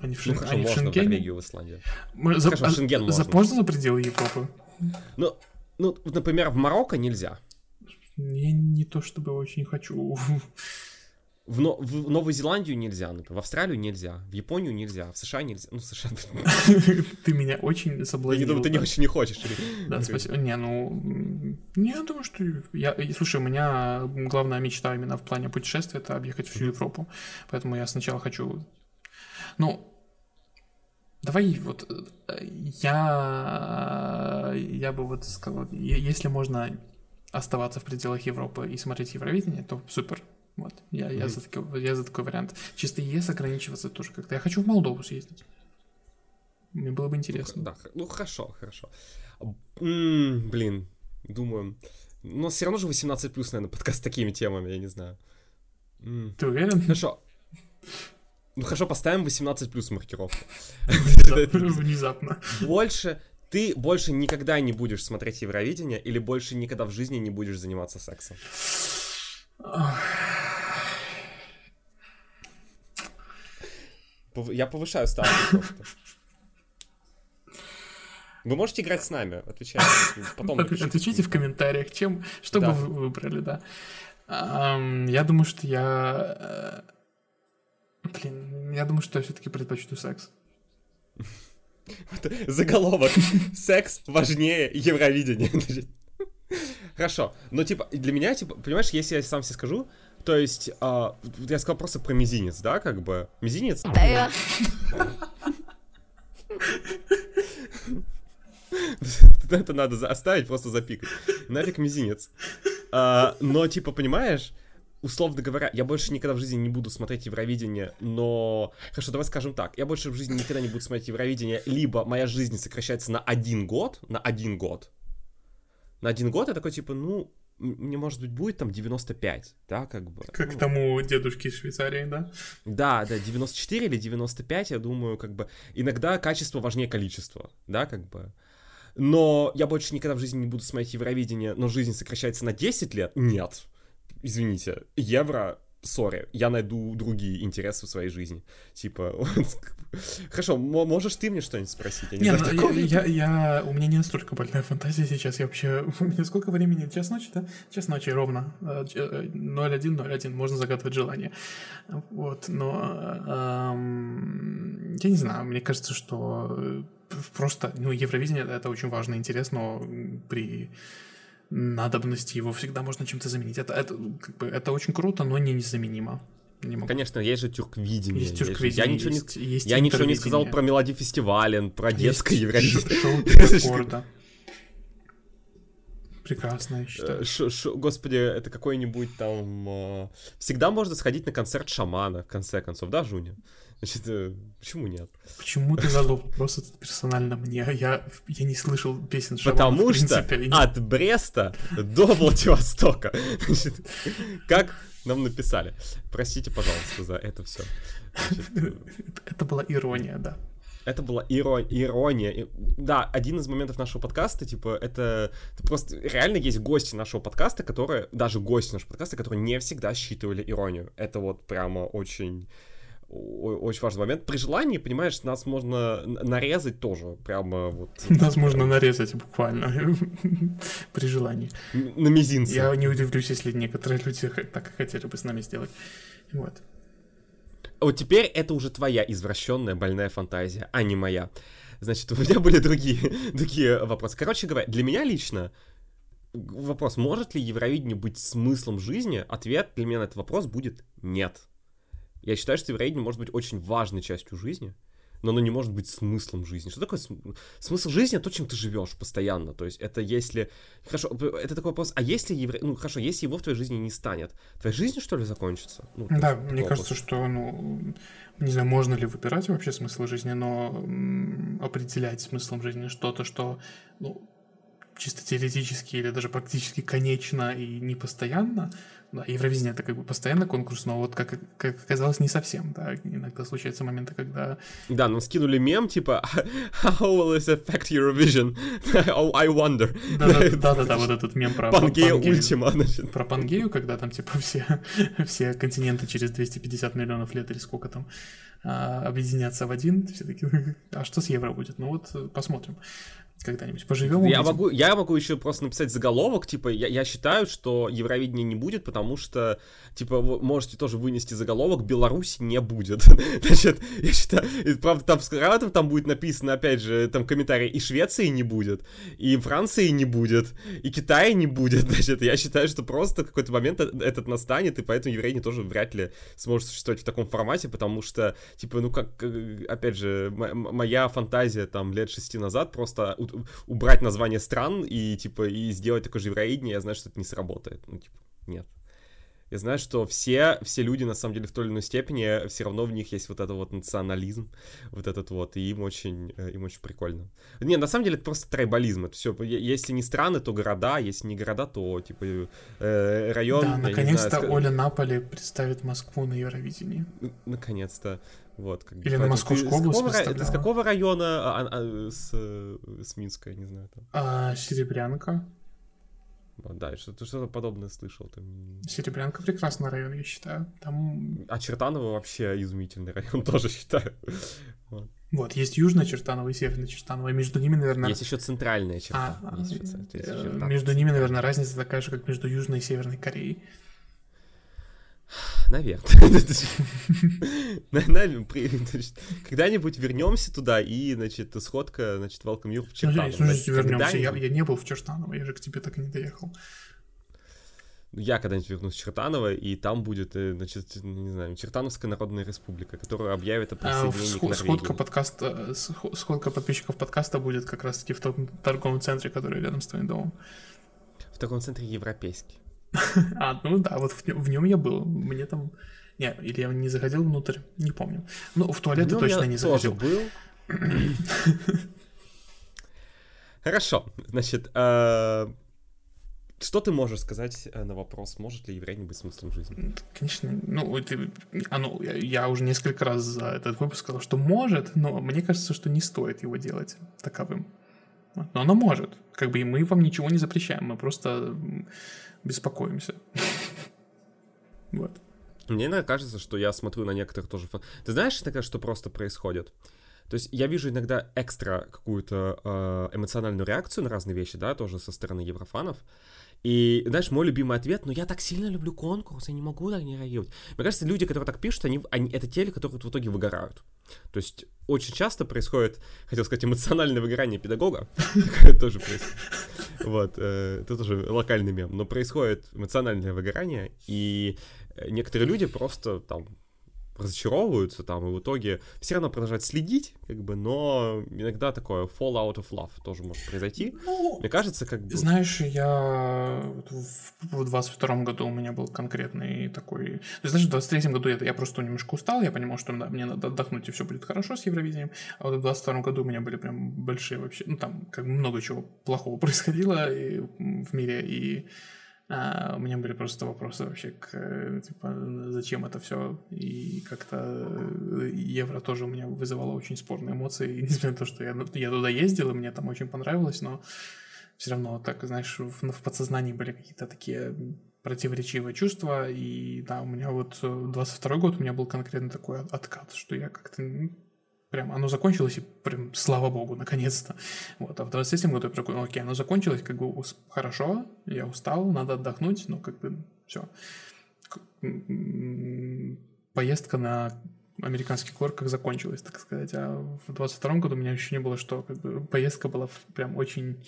[SPEAKER 1] они в, ну, хорошо, они в Шенгене? Норвегию, в Исландию.
[SPEAKER 2] Мы, за, Скажем, в Шенген можно. можно за пределы Европы?
[SPEAKER 1] Ну, ну, например, в Марокко нельзя.
[SPEAKER 2] Я не то чтобы очень хочу.
[SPEAKER 1] В, Но, в Новую Зеландию нельзя, например, в Австралию нельзя, в Японию нельзя, в США нельзя. Ну, США...
[SPEAKER 2] Ты меня очень соблазнил.
[SPEAKER 1] Я думаю, ты не очень не хочешь.
[SPEAKER 2] Да, спасибо. Не, ну... Не, я думаю, что... Я... Слушай, у меня главная мечта именно в плане путешествия — это объехать всю Европу. Поэтому я сначала хочу ну, давай вот э, я, я бы вот сказал, если можно оставаться в пределах Европы и смотреть Евровидение, то супер. Вот, я, mm-hmm. я, за такой, я за такой вариант. Чисто ЕС ограничиваться тоже как-то. Я хочу в Молдову съездить. Мне было бы интересно.
[SPEAKER 1] Ну, да, ну хорошо, хорошо. М-м, блин, думаю. Но все равно же 18 плюс, наверное, подкаст с такими темами, я не знаю.
[SPEAKER 2] М-м. Ты уверен?
[SPEAKER 1] Хорошо. Ну хорошо, поставим 18 плюс маркировку.
[SPEAKER 2] Внезапно.
[SPEAKER 1] Больше ты больше никогда не будешь смотреть Евровидение или больше никогда в жизни не будешь заниматься сексом? Я повышаю ставку просто. Вы можете играть с нами, отвечайте.
[SPEAKER 2] Потом Отвечайте в комментариях, чем, что бы вы выбрали, да. Я думаю, что я э, Блин, я думаю, что я все-таки предпочту секс.
[SPEAKER 1] Заголовок. Секс важнее Евровидения. Хорошо, но типа для меня, типа, понимаешь, если я сам себе скажу, то есть, э, я сказал просто про мизинец, да, как бы, мизинец. Это надо оставить, просто запикать. Нафиг мизинец. А, но, типа, понимаешь, условно говоря, я больше никогда в жизни не буду смотреть Евровидение, но... Хорошо, давай скажем так. Я больше в жизни никогда не буду смотреть Евровидение, либо моя жизнь сокращается на один год, на один год. На один год я такой, типа, ну, мне, может быть, будет там 95, да, как бы.
[SPEAKER 2] Как
[SPEAKER 1] ну,
[SPEAKER 2] тому дедушке из Швейцарии, да?
[SPEAKER 1] Да, да, 94 или 95, я думаю, как бы, иногда качество важнее количества, да, как бы. Но я больше никогда в жизни не буду смотреть Евровидение, но жизнь сокращается на 10 лет? Нет извините, евро сори, я найду другие интересы в своей жизни. Типа, хорошо, можешь ты мне что-нибудь спросить?
[SPEAKER 2] Я не, не знаю, ну, я, я, я, у меня не настолько больная фантазия сейчас, я вообще, у меня сколько времени? Час ночи, да? Час ночи ровно, 01.01, можно загадывать желание. Вот, но эм, я не знаю, мне кажется, что просто, ну, Евровидение это очень важно и интересно, но при надобности его всегда можно чем-то заменить. Это, это, как бы, это очень круто, но не незаменимо.
[SPEAKER 1] Не могу. Конечно, есть же тюрквидение. Есть тюрквидение. Я, ничего, есть, не, есть я ничего не сказал про мелодии фестиваля, про детское
[SPEAKER 2] евровидение. Шоу Прекрасно, я считаю. Ш,
[SPEAKER 1] ш, господи, это какой-нибудь там... Э, всегда можно сходить на концерт шамана, в конце концов, да, Жуня? Значит, э, почему нет?
[SPEAKER 2] Почему ты задал вопрос этот персонально мне? Я, я не слышал песен
[SPEAKER 1] Шамана, Потому принципе, что от Бреста до Владивостока. Значит, как нам написали. Простите, пожалуйста, за это все.
[SPEAKER 2] Значит, это была ирония, да.
[SPEAKER 1] Это была иро- ирония. Да, один из моментов нашего подкаста, типа, это, это просто реально есть гости нашего подкаста, которые, даже гости нашего подкаста, которые не всегда считывали иронию. Это вот прямо очень очень важный момент. При желании, понимаешь, нас можно нарезать тоже, прямо вот.
[SPEAKER 2] Нас можно нарезать буквально при желании.
[SPEAKER 1] На мизинце.
[SPEAKER 2] Я не удивлюсь, если некоторые люди так и хотели бы с нами сделать. Вот.
[SPEAKER 1] Вот теперь это уже твоя извращенная больная фантазия, а не моя. Значит, у меня были другие, другие вопросы. Короче говоря, для меня лично вопрос, может ли Евровидение быть смыслом жизни? Ответ для меня на этот вопрос будет нет. Я считаю, что евровидение может быть очень важной частью жизни, но оно не может быть смыслом жизни. Что такое см... смысл жизни? Это то, чем ты живешь постоянно. То есть это если... Хорошо, это такой вопрос, а если евро... Ну, хорошо, если его в твоей жизни не станет, твоя жизнь, что ли, закончится? Ну,
[SPEAKER 2] да, мне кажется, что, ну, не знаю, можно ли выбирать вообще смысл жизни, но определять смыслом жизни что-то, что, ну, чисто теоретически или даже практически конечно и не постоянно, да, Евровидение это как бы постоянно конкурс, но вот как, как оказалось не совсем, да, иногда случаются моменты, когда...
[SPEAKER 1] Да, нам скинули мем, типа, how will this affect Eurovision? oh, I wonder.
[SPEAKER 2] Да-да-да, вот этот мем про
[SPEAKER 1] Пангею Ультима, значит.
[SPEAKER 2] Про Пангею, когда там, типа, все, все континенты через 250 миллионов лет или сколько там а, объединятся в один, все такие, а что с евро будет? Ну вот, посмотрим когда-нибудь поживем.
[SPEAKER 1] Я могу, я могу еще просто написать заголовок, типа, я, я считаю, что Евровидения не будет, потому что, типа, вы можете тоже вынести заголовок, Беларуси не будет. Значит, я считаю, правда, там с там будет написано, опять же, там комментарий, и Швеции не будет, и Франции не будет, и Китая не будет. Значит, я считаю, что просто какой-то момент э, этот настанет, и поэтому Евровидение тоже вряд ли сможет существовать в таком формате, потому что, типа, ну как, э, опять же, моя фантазия там лет шести назад просто убрать название стран и, типа, и сделать такое же евроидение, я знаю, что это не сработает. Ну, типа, нет. Я знаю, что все, все люди, на самом деле, в той или иной степени, все равно в них есть вот этот вот национализм, вот этот вот, и им очень, э, им очень прикольно. Не, на самом деле, это просто трайбализм, это все, если не страны, то города, если не города, то, типа, э, район. Да,
[SPEAKER 2] наконец-то Оля Наполи представит Москву на Евровидении.
[SPEAKER 1] Наконец-то. Вот, как
[SPEAKER 2] Или бы, на Московскую область
[SPEAKER 1] какого, Ты с какого района а, а, а, с, с Минска, я не знаю. Там.
[SPEAKER 2] А, Серебрянка.
[SPEAKER 1] Да, что-то что подобное слышал. Там...
[SPEAKER 2] Серебрянка прекрасный район, я считаю. Там...
[SPEAKER 1] А Чертаново вообще изумительный район, тоже считаю.
[SPEAKER 2] Вот. вот, есть Южная Чертаново и Северная Чертаново, и между ними, наверное...
[SPEAKER 1] Есть еще центральная черта.
[SPEAKER 2] А, есть еще, есть еще между ними, наверное, разница такая же, как между Южной и Северной Кореей.
[SPEAKER 1] Наверное. Когда-нибудь вернемся туда и, значит, сходка, значит, Welcome You в
[SPEAKER 2] Чертаново. Слушайте, вернемся. Я, не был в Чертаново, я же к тебе так и не доехал.
[SPEAKER 1] Я когда-нибудь вернусь в Чертаново, и там будет, э, значит, не знаю, Чертановская Народная Республика, которая объявит о а, присоединении а, к Норвегии.
[SPEAKER 2] Сходка, подкаста, сходка подписчиков подкаста будет как раз-таки в том торговом центре, который рядом с твоим домом.
[SPEAKER 1] В торговом центре европейский.
[SPEAKER 2] А, ну да, вот в, в нем я был. Мне там... Не, или я не заходил внутрь, не помню. Ну, в туалет я точно не заходил.
[SPEAKER 1] был. Хорошо, значит, э, что ты можешь сказать э, на вопрос, может ли еврей быть смыслом жизни?
[SPEAKER 2] Конечно, ну, это, оно, я, я уже несколько раз за этот выпуск сказал, что может, но мне кажется, что не стоит его делать таковым. Но оно может. Как бы и мы вам ничего не запрещаем, мы просто беспокоимся. Вот.
[SPEAKER 1] Мне иногда кажется, что я смотрю на некоторых тоже... Ты знаешь иногда, что просто происходит? То есть я вижу иногда экстра какую-то э, эмоциональную реакцию на разные вещи, да, тоже со стороны еврофанов. И, знаешь, мой любимый ответ, ну я так сильно люблю конкурс, я не могу так не реагировать. Мне кажется, люди, которые так пишут, они, они это те, которые вот в итоге выгорают. То есть очень часто происходит, хотел сказать, эмоциональное выгорание педагога. Такое тоже происходит. Вот, э, это тоже локальный мем. Но происходит эмоциональное выгорание, и некоторые люди просто там разочаровываются там, и в итоге все равно продолжают следить, как бы, но иногда такое fall out of love тоже может произойти. Ну, Мне кажется, как бы...
[SPEAKER 2] Знаешь, я в 22 году у меня был конкретный такой... Знаешь, в 23 году я, я просто немножко устал, я понимал, что мне надо отдохнуть, и все будет хорошо с Евровидением, а вот в 22 году у меня были прям большие вообще... Ну, там как много чего плохого происходило и, в мире, и а, у меня были просто вопросы вообще к, типа, зачем это все, и как-то э, евро тоже у меня вызывало очень спорные эмоции, несмотря на то, что я, я туда ездил, и мне там очень понравилось, но все равно так, знаешь, в, в подсознании были какие-то такие противоречивые чувства, и да, у меня вот 22 год у меня был конкретно такой откат, что я как-то Прям оно закончилось, и прям слава богу, наконец-то. Вот, а в 27 году я такой, ну окей, оно закончилось, как бы хорошо, я устал, надо отдохнуть, но как бы все. Поездка на американский как закончилась, так сказать. А в 22 году у меня еще не было, что как бы поездка была прям очень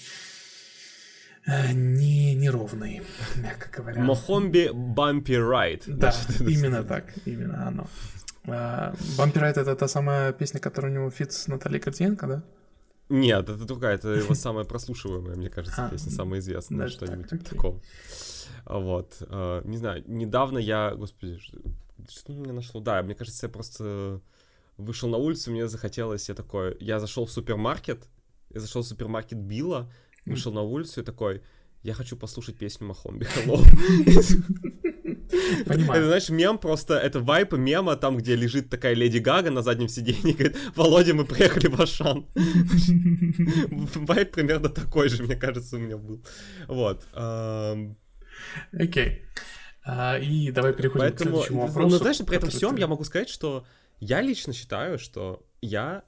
[SPEAKER 2] э, не, неровной, мягко говоря.
[SPEAKER 1] Мохомби Бампи Райт.
[SPEAKER 2] Да, именно так, именно оно. Vampire это та самая песня, которая у него feat с Натальей Гордиенко, да?
[SPEAKER 1] Нет, это другая, это его самая прослушиваемая, мне кажется, а, песня, самая известная, что-нибудь типа такого. Вот, а, не знаю, недавно я, господи, что меня нашло? Да, мне кажется, я просто вышел на улицу, мне захотелось, я такой, я зашел в супермаркет, я зашел в супермаркет Билла, вышел на улицу и такой, я хочу послушать песню Махомби Hello. Понимаю. Это, знаешь, мем просто, это вайп мема, там, где лежит такая Леди Гага на заднем сиденье и говорит, Володя, мы приехали в Ашан. Вайп примерно такой же, мне кажется, у меня был. Вот.
[SPEAKER 2] Окей. А, и давай переходим к следующему ну, вопросу.
[SPEAKER 1] Ну, знаешь, при этом всем я могу сказать, что я лично считаю, что я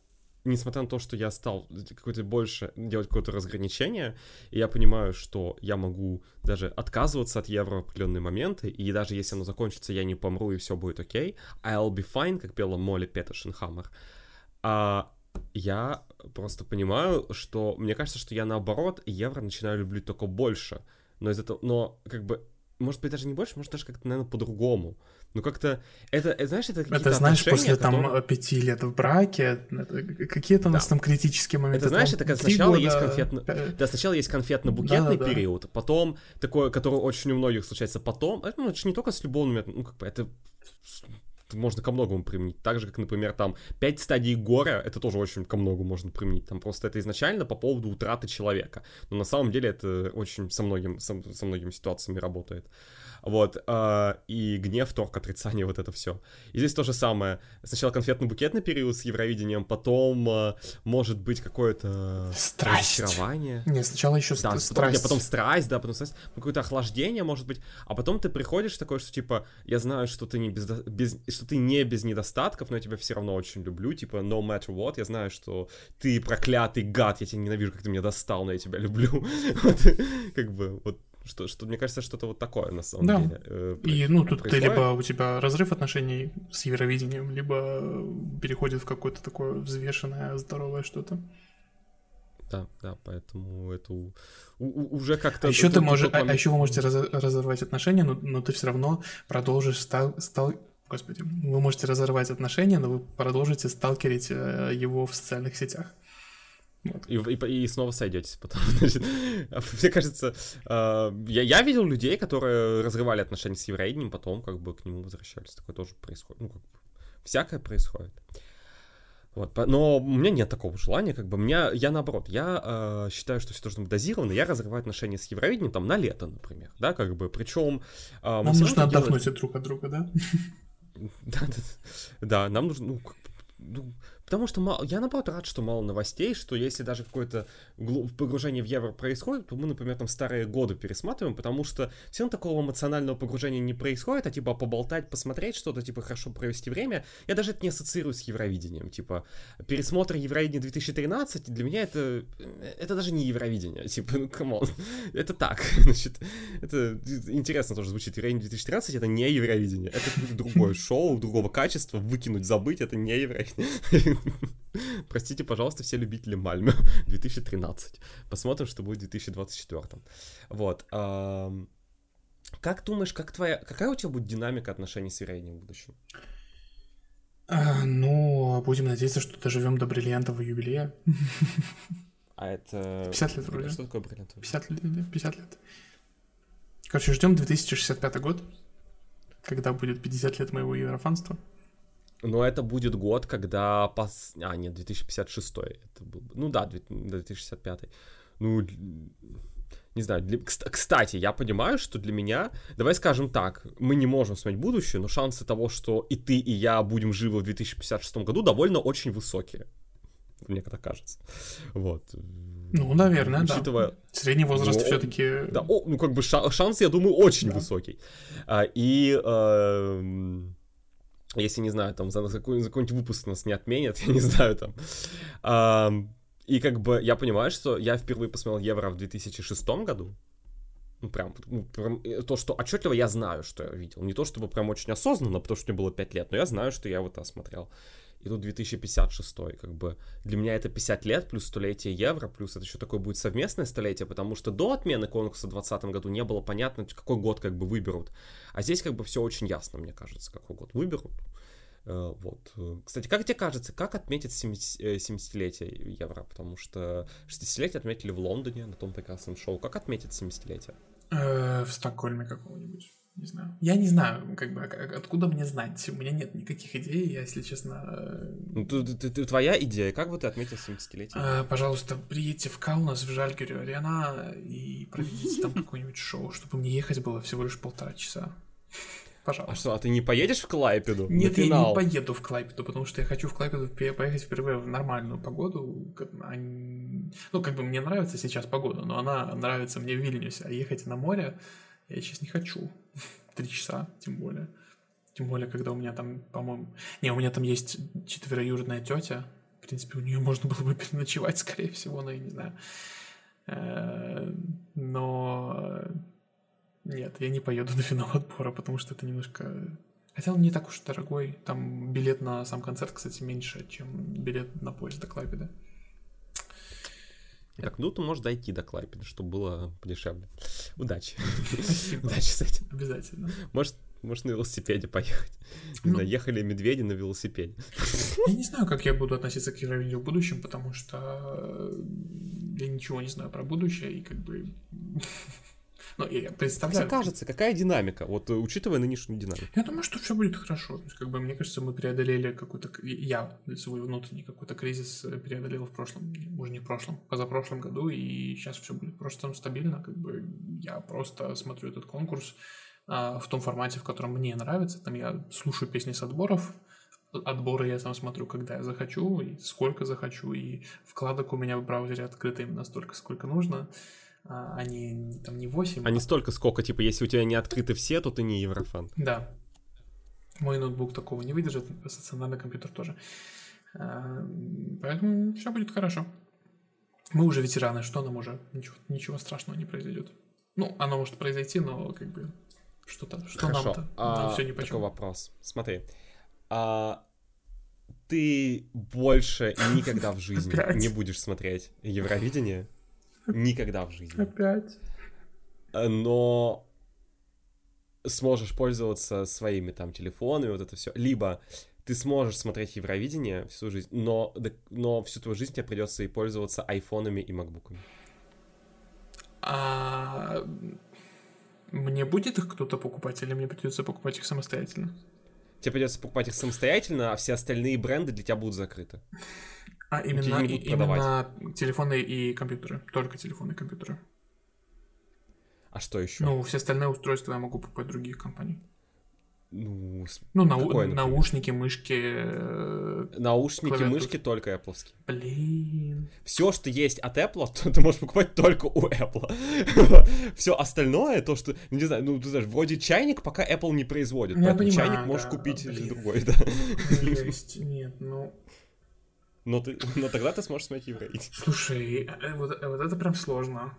[SPEAKER 1] несмотря на то, что я стал какое-то больше делать какое-то разграничение, и я понимаю, что я могу даже отказываться от евро в определенные моменты, и даже если оно закончится, я не помру, и все будет окей, I'll be fine, как пела Молли Петершенхаммер. А я просто понимаю, что мне кажется, что я наоборот евро начинаю любить только больше. Но из этого, но как бы, может быть, даже не больше, может даже как-то, наверное, по-другому. Ну как-то это, это знаешь, это
[SPEAKER 2] Это знаешь, после которые... там пяти лет в браке, какие-то у нас да. там критические моменты.
[SPEAKER 1] Это знаешь, это как сначала года... есть конфетно, да, сначала есть конфетно-букетный да, да, период, да. потом такое, которое очень у многих случается потом, а, ну это же не только с любовными, ну как бы это можно ко многому применить. Так же, как, например, там, пять стадий горя, это тоже очень ко многому можно применить. Там просто это изначально по поводу утраты человека. Но на самом деле это очень со, многим, со, со многими ситуациями работает. Вот, э, и гнев, торг, отрицание, вот это все. И здесь то же самое. Сначала конфетно-букетный период с Евровидением, потом э, может быть какое-то
[SPEAKER 2] страсть.
[SPEAKER 1] разочарование.
[SPEAKER 2] Нет, сначала еще
[SPEAKER 1] да, страсть. Потом, потом страсть, да, потом страсть, какое-то охлаждение, может быть. А потом ты приходишь такой, что типа, я знаю, что ты не без, без что ты не без недостатков, но я тебя все равно очень люблю, типа, no matter what, я знаю, что ты проклятый гад, я тебя ненавижу, как ты меня достал, но я тебя люблю. вот, как бы, вот что, что мне кажется, что-то вот такое на самом да. деле.
[SPEAKER 2] Э, и ну тут происходит. ты либо у тебя разрыв отношений с Евровидением, либо переходит в какое-то такое взвешенное, здоровое что-то.
[SPEAKER 1] Да, да, поэтому это у, у, уже как-то.
[SPEAKER 2] А еще ты можешь, а, а еще вы можете раз, разорвать отношения, но, но ты все равно продолжишь стал, стал, господи, вы можете разорвать отношения, но вы продолжите сталкерить э, его в социальных сетях.
[SPEAKER 1] Вот. И, и, и снова сойдетесь потом. Значит, мне кажется, э, я, я видел людей, которые разрывали отношения с евреем, потом как бы к нему возвращались. Такое тоже происходит. Ну, как бы, всякое происходит. Вот, но у меня нет такого желания, как бы, меня, я наоборот, я э, считаю, что все должно быть дозировано, я разрываю отношения с Евровидением, там, на лето, например, да, как бы, причем...
[SPEAKER 2] Э, нам нужно отдохнуть делать... друг от друга, да?
[SPEAKER 1] Да, да, да, нам нужно, ну, ну Потому что мало, я наоборот рад, что мало новостей, что если даже какое-то погружение в евро происходит, то мы, например, там старые годы пересматриваем, потому что все равно такого эмоционального погружения не происходит, а типа поболтать, посмотреть что-то, типа хорошо провести время. Я даже это не ассоциирую с Евровидением. Типа пересмотр Евровидения 2013 для меня это это даже не Евровидение. Типа, ну come on. Это так. Значит, это интересно тоже звучит. Евровидение 2013 это не Евровидение. Это другое шоу, другого качества. Выкинуть, забыть, это не Евровидение. Простите, пожалуйста, все любители Мальмё 2013. Посмотрим, что будет в 2024. Вот. Как думаешь, как твоя, какая у тебя будет динамика отношений с ирейной в будущем?
[SPEAKER 2] А, ну, будем надеяться, что доживем до бриллиантового юбилея.
[SPEAKER 1] А это...
[SPEAKER 2] 50 лет вроде.
[SPEAKER 1] Что такое бриллиантовый?
[SPEAKER 2] 50 лет, 50 лет. Короче, ждем 2065 год, когда будет 50 лет моего еврофанства.
[SPEAKER 1] Но это будет год, когда... Пос... А, нет, 2056 это был... Ну да, 2065. Ну, не знаю, для... кстати, я понимаю, что для меня, давай скажем так, мы не можем смотреть будущее, но шансы того, что и ты, и я будем живы в 2056 году, довольно очень высокие. Мне так кажется. Вот.
[SPEAKER 2] Ну, наверное, Учитывая... да. Средний возраст ну, все-таки.
[SPEAKER 1] Да, о, ну как бы шанс, я думаю, очень да. высокий. А, и э, если, не знаю, там за, за какой-нибудь выпуск нас не отменят, я не знаю, там. А, и как бы я понимаю, что я впервые посмотрел Евро в 2006 году. Ну, прям, ну, прям э, то, что отчетливо я знаю, что я видел. Не то, чтобы прям очень осознанно, потому что мне было 5 лет, но я знаю, что я вот это смотрел. И тут 2056, как бы для меня это 50 лет, плюс столетие евро, плюс это еще такое будет совместное столетие, потому что до отмены конкурса в 2020 году не было понятно, какой год как бы выберут. А здесь как бы все очень ясно, мне кажется, какой год выберут. Э, вот. Кстати, как тебе кажется, как отметить 70-летие э, евро? Потому что 60-летие отметили в Лондоне на том прекрасном шоу. Как отметить 70-летие?
[SPEAKER 2] Э, в Стокгольме какого-нибудь. Не знаю. Я не знаю, как бы, откуда мне знать. У меня нет никаких идей, я, если честно...
[SPEAKER 1] Ну, ты, ты, ты, твоя идея, как бы ты отметил 70-летие?
[SPEAKER 2] пожалуйста, приедьте в Каунас, в Жальгерю, Арена, и проведите там какое-нибудь шоу, чтобы мне ехать было всего лишь полтора часа.
[SPEAKER 1] Пожалуйста. А что, а ты не поедешь в Клайпеду?
[SPEAKER 2] Нет, я не поеду в Клайпеду, потому что я хочу в Клайпеду поехать впервые в нормальную погоду. Ну, как бы мне нравится сейчас погода, но она нравится мне в Вильнюсе, а ехать на море я сейчас не хочу. Три часа, тем более. Тем более, когда у меня там, по-моему... Не, у меня там есть четвероюродная тетя. В принципе, у нее можно было бы переночевать, скорее всего, но я не знаю. Э, но нет, я не поеду на финал отбора, потому что это немножко... Хотя он не так уж дорогой. Там билет на сам концерт, кстати, меньше, чем билет на поезд до Клайпеда.
[SPEAKER 1] Так, ну ты можешь дойти до Клайпеда, чтобы было подешевле. Удачи. Удачи с этим.
[SPEAKER 2] Обязательно.
[SPEAKER 1] Может, может на велосипеде поехать. Не ну, знаю, ехали медведи на велосипеде.
[SPEAKER 2] Я не знаю, как я буду относиться к Евровидению в будущем, потому что я ничего не знаю про будущее, и как бы ну, я представляю.
[SPEAKER 1] Как кажется, какая динамика, вот э, учитывая нынешнюю динамику?
[SPEAKER 2] Я думаю, что все будет хорошо. То есть, как бы, мне кажется, мы преодолели какой-то... Я свой внутренний какой-то кризис э, преодолел в прошлом, уже не в прошлом, позапрошлом году, и сейчас все будет просто стабильно. Как бы я просто смотрю этот конкурс а, в том формате, в котором мне нравится. Там я слушаю песни с отборов, отборы я сам смотрю, когда я захочу, и сколько захочу, и вкладок у меня в браузере открыто именно столько, сколько нужно а, они там не 8.
[SPEAKER 1] А не столько, сколько, типа, если у тебя не открыты все, то ты не еврофан.
[SPEAKER 2] Да. Мой ноутбук такого не выдержит, стационарный компьютер тоже. А, поэтому все будет хорошо. Мы уже ветераны, что нам уже? Ничего, ничего страшного не произойдет. Ну, оно может произойти, но как бы что-то, что Хорошо. нам-то?
[SPEAKER 1] А, нам все не Такой вопрос. Смотри. А, ты больше никогда в жизни не будешь смотреть Евровидение? Никогда в жизни.
[SPEAKER 2] Опять.
[SPEAKER 1] Э, но сможешь пользоваться своими там телефонами, вот это все. Либо ты сможешь смотреть Евровидение всю жизнь, но, но всю твою жизнь тебе придется и пользоваться айфонами и макбуками.
[SPEAKER 2] А мне будет их кто-то покупать, или мне придется покупать их самостоятельно?
[SPEAKER 1] Тебе придется покупать их самостоятельно, а все остальные бренды для тебя будут закрыты.
[SPEAKER 2] А именно, и, именно телефоны и компьютеры. Только телефоны и компьютеры.
[SPEAKER 1] А что еще?
[SPEAKER 2] Ну, все остальные устройства я могу покупать других компаний.
[SPEAKER 1] Ну,
[SPEAKER 2] Ну, нау-
[SPEAKER 1] например?
[SPEAKER 2] наушники, мышки. э,
[SPEAKER 1] наушники,
[SPEAKER 2] Клавиатура.
[SPEAKER 1] мышки только Apple.
[SPEAKER 2] Блин.
[SPEAKER 1] Все, что есть от Apple, то ты можешь покупать только у Apple. Все остальное, то, что, не знаю, ну, ты знаешь, вроде чайник пока Apple не производит.
[SPEAKER 2] Ну,
[SPEAKER 1] поэтому
[SPEAKER 2] понимаю,
[SPEAKER 1] чайник можешь
[SPEAKER 2] да,
[SPEAKER 1] купить
[SPEAKER 2] блин.
[SPEAKER 1] другой, да.
[SPEAKER 2] Жесть. Нет, ну...
[SPEAKER 1] Но, ты, но тогда ты сможешь смотреть Евровидение.
[SPEAKER 2] Слушай, э, вот, э, вот это прям сложно.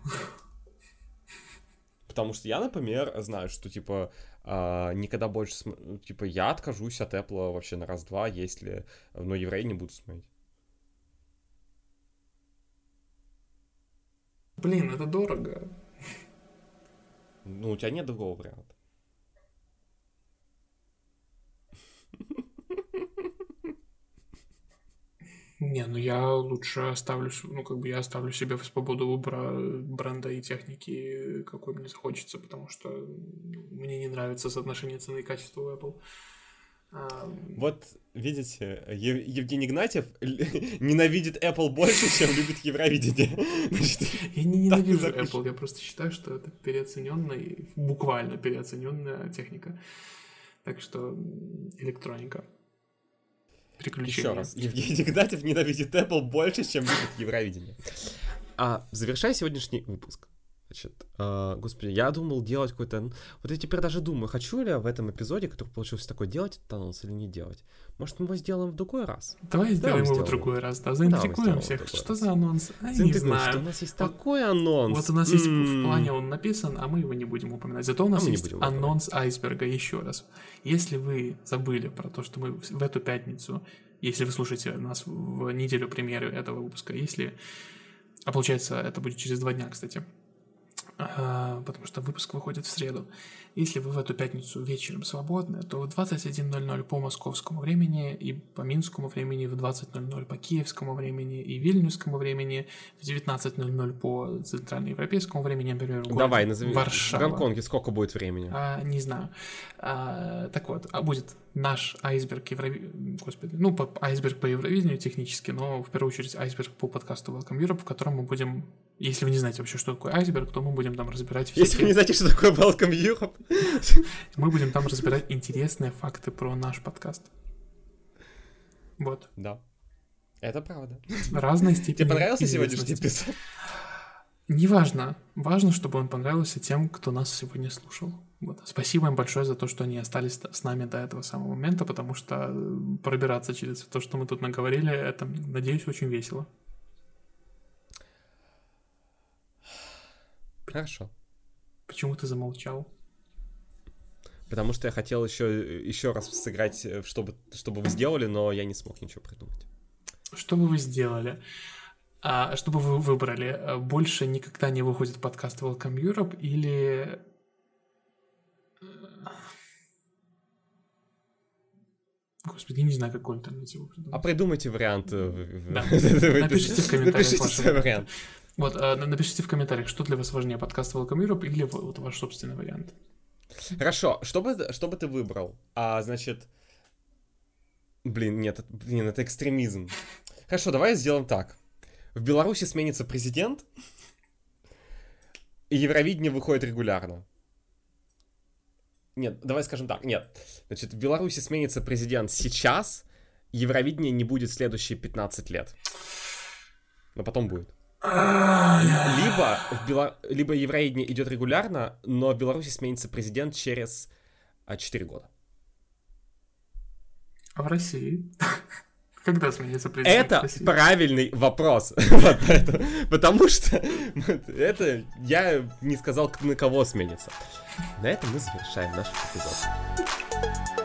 [SPEAKER 1] Потому что я, например, знаю, что, типа, а, никогда больше, см- ну, типа, я откажусь от Apple вообще на раз-два, если, но евреи не буду смотреть.
[SPEAKER 2] Блин, это дорого.
[SPEAKER 1] Ну, у тебя нет другого варианта.
[SPEAKER 2] Не, ну я лучше оставлю, ну как бы я оставлю себе в свободу выбора бренда и техники, какой мне захочется, потому что мне не нравится соотношение цены и качества у Apple. А,
[SPEAKER 1] Вот, видите, Ев- Евгений Игнатьев л- ненавидит Apple больше, чем любит Евровидение. Значит,
[SPEAKER 2] Я не ненавижу. Apple, я просто считаю, что это переоцененная, буквально переоцененная техника. Так что электроника. Приключения.
[SPEAKER 1] Еще раз, Евгений Игнатьев ненавидит Apple больше, чем любит Евровидение. А, завершая сегодняшний выпуск, значит, а, господи, я думал делать какой-то... Вот я теперь даже думаю, хочу ли я в этом эпизоде, который получился такой, делать этот анонс или не делать. Может, мы его сделаем в другой раз?
[SPEAKER 2] Давай сделаем его в другой раз, да, заинтригуем
[SPEAKER 1] в
[SPEAKER 2] всех. Что
[SPEAKER 1] раз.
[SPEAKER 2] за анонс? А, не
[SPEAKER 1] Заинтригуем, что у
[SPEAKER 2] знаю.
[SPEAKER 1] нас есть
[SPEAKER 2] Вот-
[SPEAKER 1] такой анонс.
[SPEAKER 2] Вот у нас есть в плане он написан, а мы его не будем упоминать. Зато у нас
[SPEAKER 1] мы не
[SPEAKER 2] есть анонс айсберга еще раз. Если вы забыли про то, что мы в в эту пятницу, если вы слушаете нас в неделю премьеры этого выпуска, если... А получается, это будет через два дня, кстати. А, потому что выпуск выходит в среду. Если вы в эту пятницу вечером свободны, то в 21.00 по московскому времени и по минскому времени, в 20.00 по киевскому времени и вильнюсскому времени, в 19.00 по центральноевропейскому времени, например, в городе
[SPEAKER 1] Давай, назови. В
[SPEAKER 2] Варшава.
[SPEAKER 1] Гонконге сколько будет времени?
[SPEAKER 2] А, не знаю. А, так вот, а будет наш айсберг Еврови... Господи, ну, по- айсберг по Евровидению технически, но в первую очередь айсберг по подкасту Welcome Europe, в котором мы будем, если вы не знаете вообще, что такое айсберг, то мы будем там разбирать
[SPEAKER 1] Если вы
[SPEAKER 2] всякие...
[SPEAKER 1] не знаете, что такое Welcome Europe,
[SPEAKER 2] Мы будем там разбирать интересные факты про наш подкаст. Вот.
[SPEAKER 1] да. Это правда.
[SPEAKER 2] Разной степени
[SPEAKER 1] Тебе понравился сегодняшний эпизод?
[SPEAKER 2] Неважно. Важно, чтобы он понравился тем, кто нас сегодня слушал. Вот. Спасибо им большое за то, что они остались с нами до этого самого момента, потому что э, пробираться через то, что мы тут наговорили, это, надеюсь, очень весело.
[SPEAKER 1] Хорошо.
[SPEAKER 2] Почему ты замолчал?
[SPEAKER 1] Потому что я хотел еще, еще раз сыграть, э, чтобы, чтобы вы сделали, но я не смог ничего придумать.
[SPEAKER 2] Что бы вы сделали? А, что бы вы выбрали? А, Больше никогда не выходит подкаст Welcome Europe или... э, Господи, я не знаю, какую альтернативу придумать.
[SPEAKER 1] А придумайте вариант. э,
[SPEAKER 2] Да. Напишите в комментариях
[SPEAKER 1] Напишите вариант.
[SPEAKER 2] Вот, на- напишите в комментариях, что для вас важнее, подкаст Welcome Europe или вот ваш собственный вариант.
[SPEAKER 1] Хорошо, что бы, что бы ты выбрал? А, значит... Блин, нет, блин, это экстремизм. Хорошо, давай сделаем так. В Беларуси сменится президент, и Евровидение выходит регулярно. Нет, давай скажем так, нет. Значит, в Беларуси сменится президент сейчас, Евровидение не будет следующие 15 лет. Но потом будет. Либо, в Бела- либо Евровидение идет регулярно, но в Беларуси сменится президент через а, 4 года.
[SPEAKER 2] А в России? Когда сменится президент
[SPEAKER 1] Это
[SPEAKER 2] России?
[SPEAKER 1] правильный вопрос. Вот Потому что это я не сказал, на кого сменится. На этом мы завершаем наш эпизод.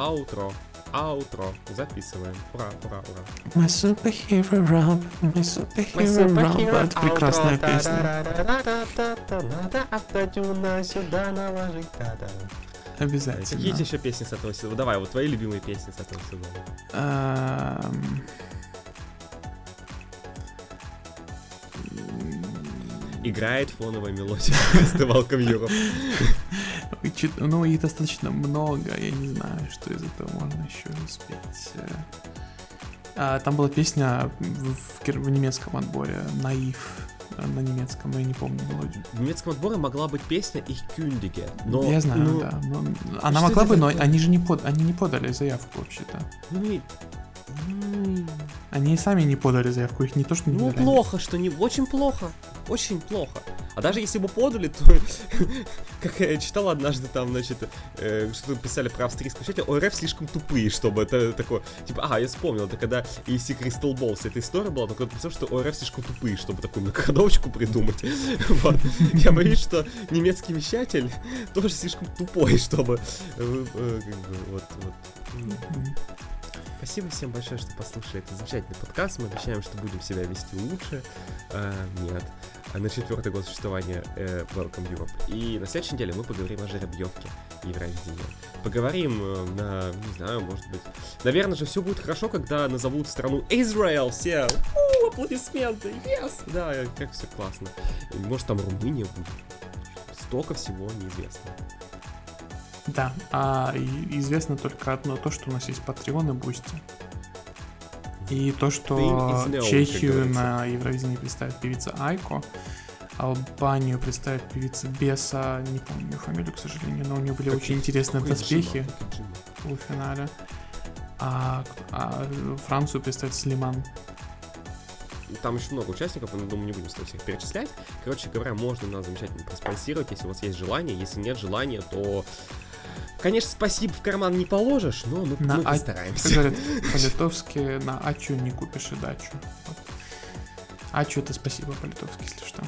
[SPEAKER 1] Аутро, аутро, записываем. Ура, ура, ура.
[SPEAKER 2] My superhero Rob, my superhero Rob. Это прекрасная песня.
[SPEAKER 1] Надо автотюна сюда наложить. Какие
[SPEAKER 2] Обязательно.
[SPEAKER 1] еще песни с этого сезона? Давай, вот твои любимые песни с этого сезона.
[SPEAKER 2] Эм,
[SPEAKER 1] Играет фоновая мелодия
[SPEAKER 2] и чит- Ну, и достаточно много. Я не знаю, что из этого можно еще спеть. Э, а, Там была песня в, в немецком отборе «Наив». э, на немецком, я не помню мелодию.
[SPEAKER 1] В немецком отборе могла быть песня «Ich kündige», но...
[SPEAKER 2] я знаю,
[SPEAKER 1] ну,
[SPEAKER 2] да. но она
[SPEAKER 1] что
[SPEAKER 2] могла бы, но
[SPEAKER 1] такое?
[SPEAKER 2] они же не, под, они не подали заявку вообще-то.
[SPEAKER 1] Ну,
[SPEAKER 2] Они и сами не подали заявку, их не то, что не
[SPEAKER 1] Ну,
[SPEAKER 2] подали.
[SPEAKER 1] плохо, что не... Очень плохо. Очень плохо. А даже если бы подали, то... Как я читал однажды там, значит, э, что писали про австрийскую сеть, ОРФ слишком тупые, чтобы это такое... Типа, ага, я вспомнил, это когда EC Crystal Balls эта история была, только написал, что ОРФ слишком тупые, чтобы такую многоходовочку придумать. Вот. Я боюсь, что немецкий вещатель тоже слишком тупой, чтобы... э, э, как бы, вот, вот. Спасибо всем большое, что послушали этот замечательный подкаст. Мы обещаем, что будем себя вести лучше. А, нет. А на четвертый год существования э, Welcome Europe. И на следующей неделе мы поговорим о жеребьевке Евровидения. Поговорим э, на, не знаю, может быть... Наверное же все будет хорошо, когда назовут страну Израиль. Все у, аплодисменты, yes! Да, э, как все классно. Может там Румыния будет. Столько всего неизвестно.
[SPEAKER 2] Да, а известно только одно, то, что у нас есть Patreon и Boosty. И то, что,
[SPEAKER 1] ну, как
[SPEAKER 2] Чехию на Евровидении представит певица Айко, Албанию представит певица Беса, не помню ее фамилию, к сожалению, но у нее были очень интересные доспехи в полуфинале. А, а Францию представит Слиман.
[SPEAKER 1] Там еще много участников, мы, думаю, не будем стоит всех перечислять. Короче говоря, можно нас замечательно проспонсировать, если у вас есть желание. Если нет желания, то... Конечно, спасибо в карман не положишь, но мы,
[SPEAKER 2] На
[SPEAKER 1] мы
[SPEAKER 2] а-
[SPEAKER 1] постараемся.
[SPEAKER 2] Как говорят по-литовски, на Ачу не купишь и дачу. Вот. Ачу это спасибо по-литовски, если что.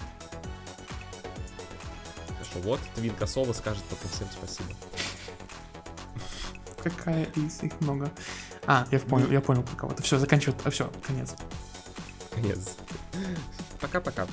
[SPEAKER 1] Хорошо, вот Твин Косова скажет потом всем спасибо.
[SPEAKER 2] Какая из их много. А, я понял, я понял про кого-то. Все, заканчивать. А все, конец.
[SPEAKER 1] Конец. Пока-пока.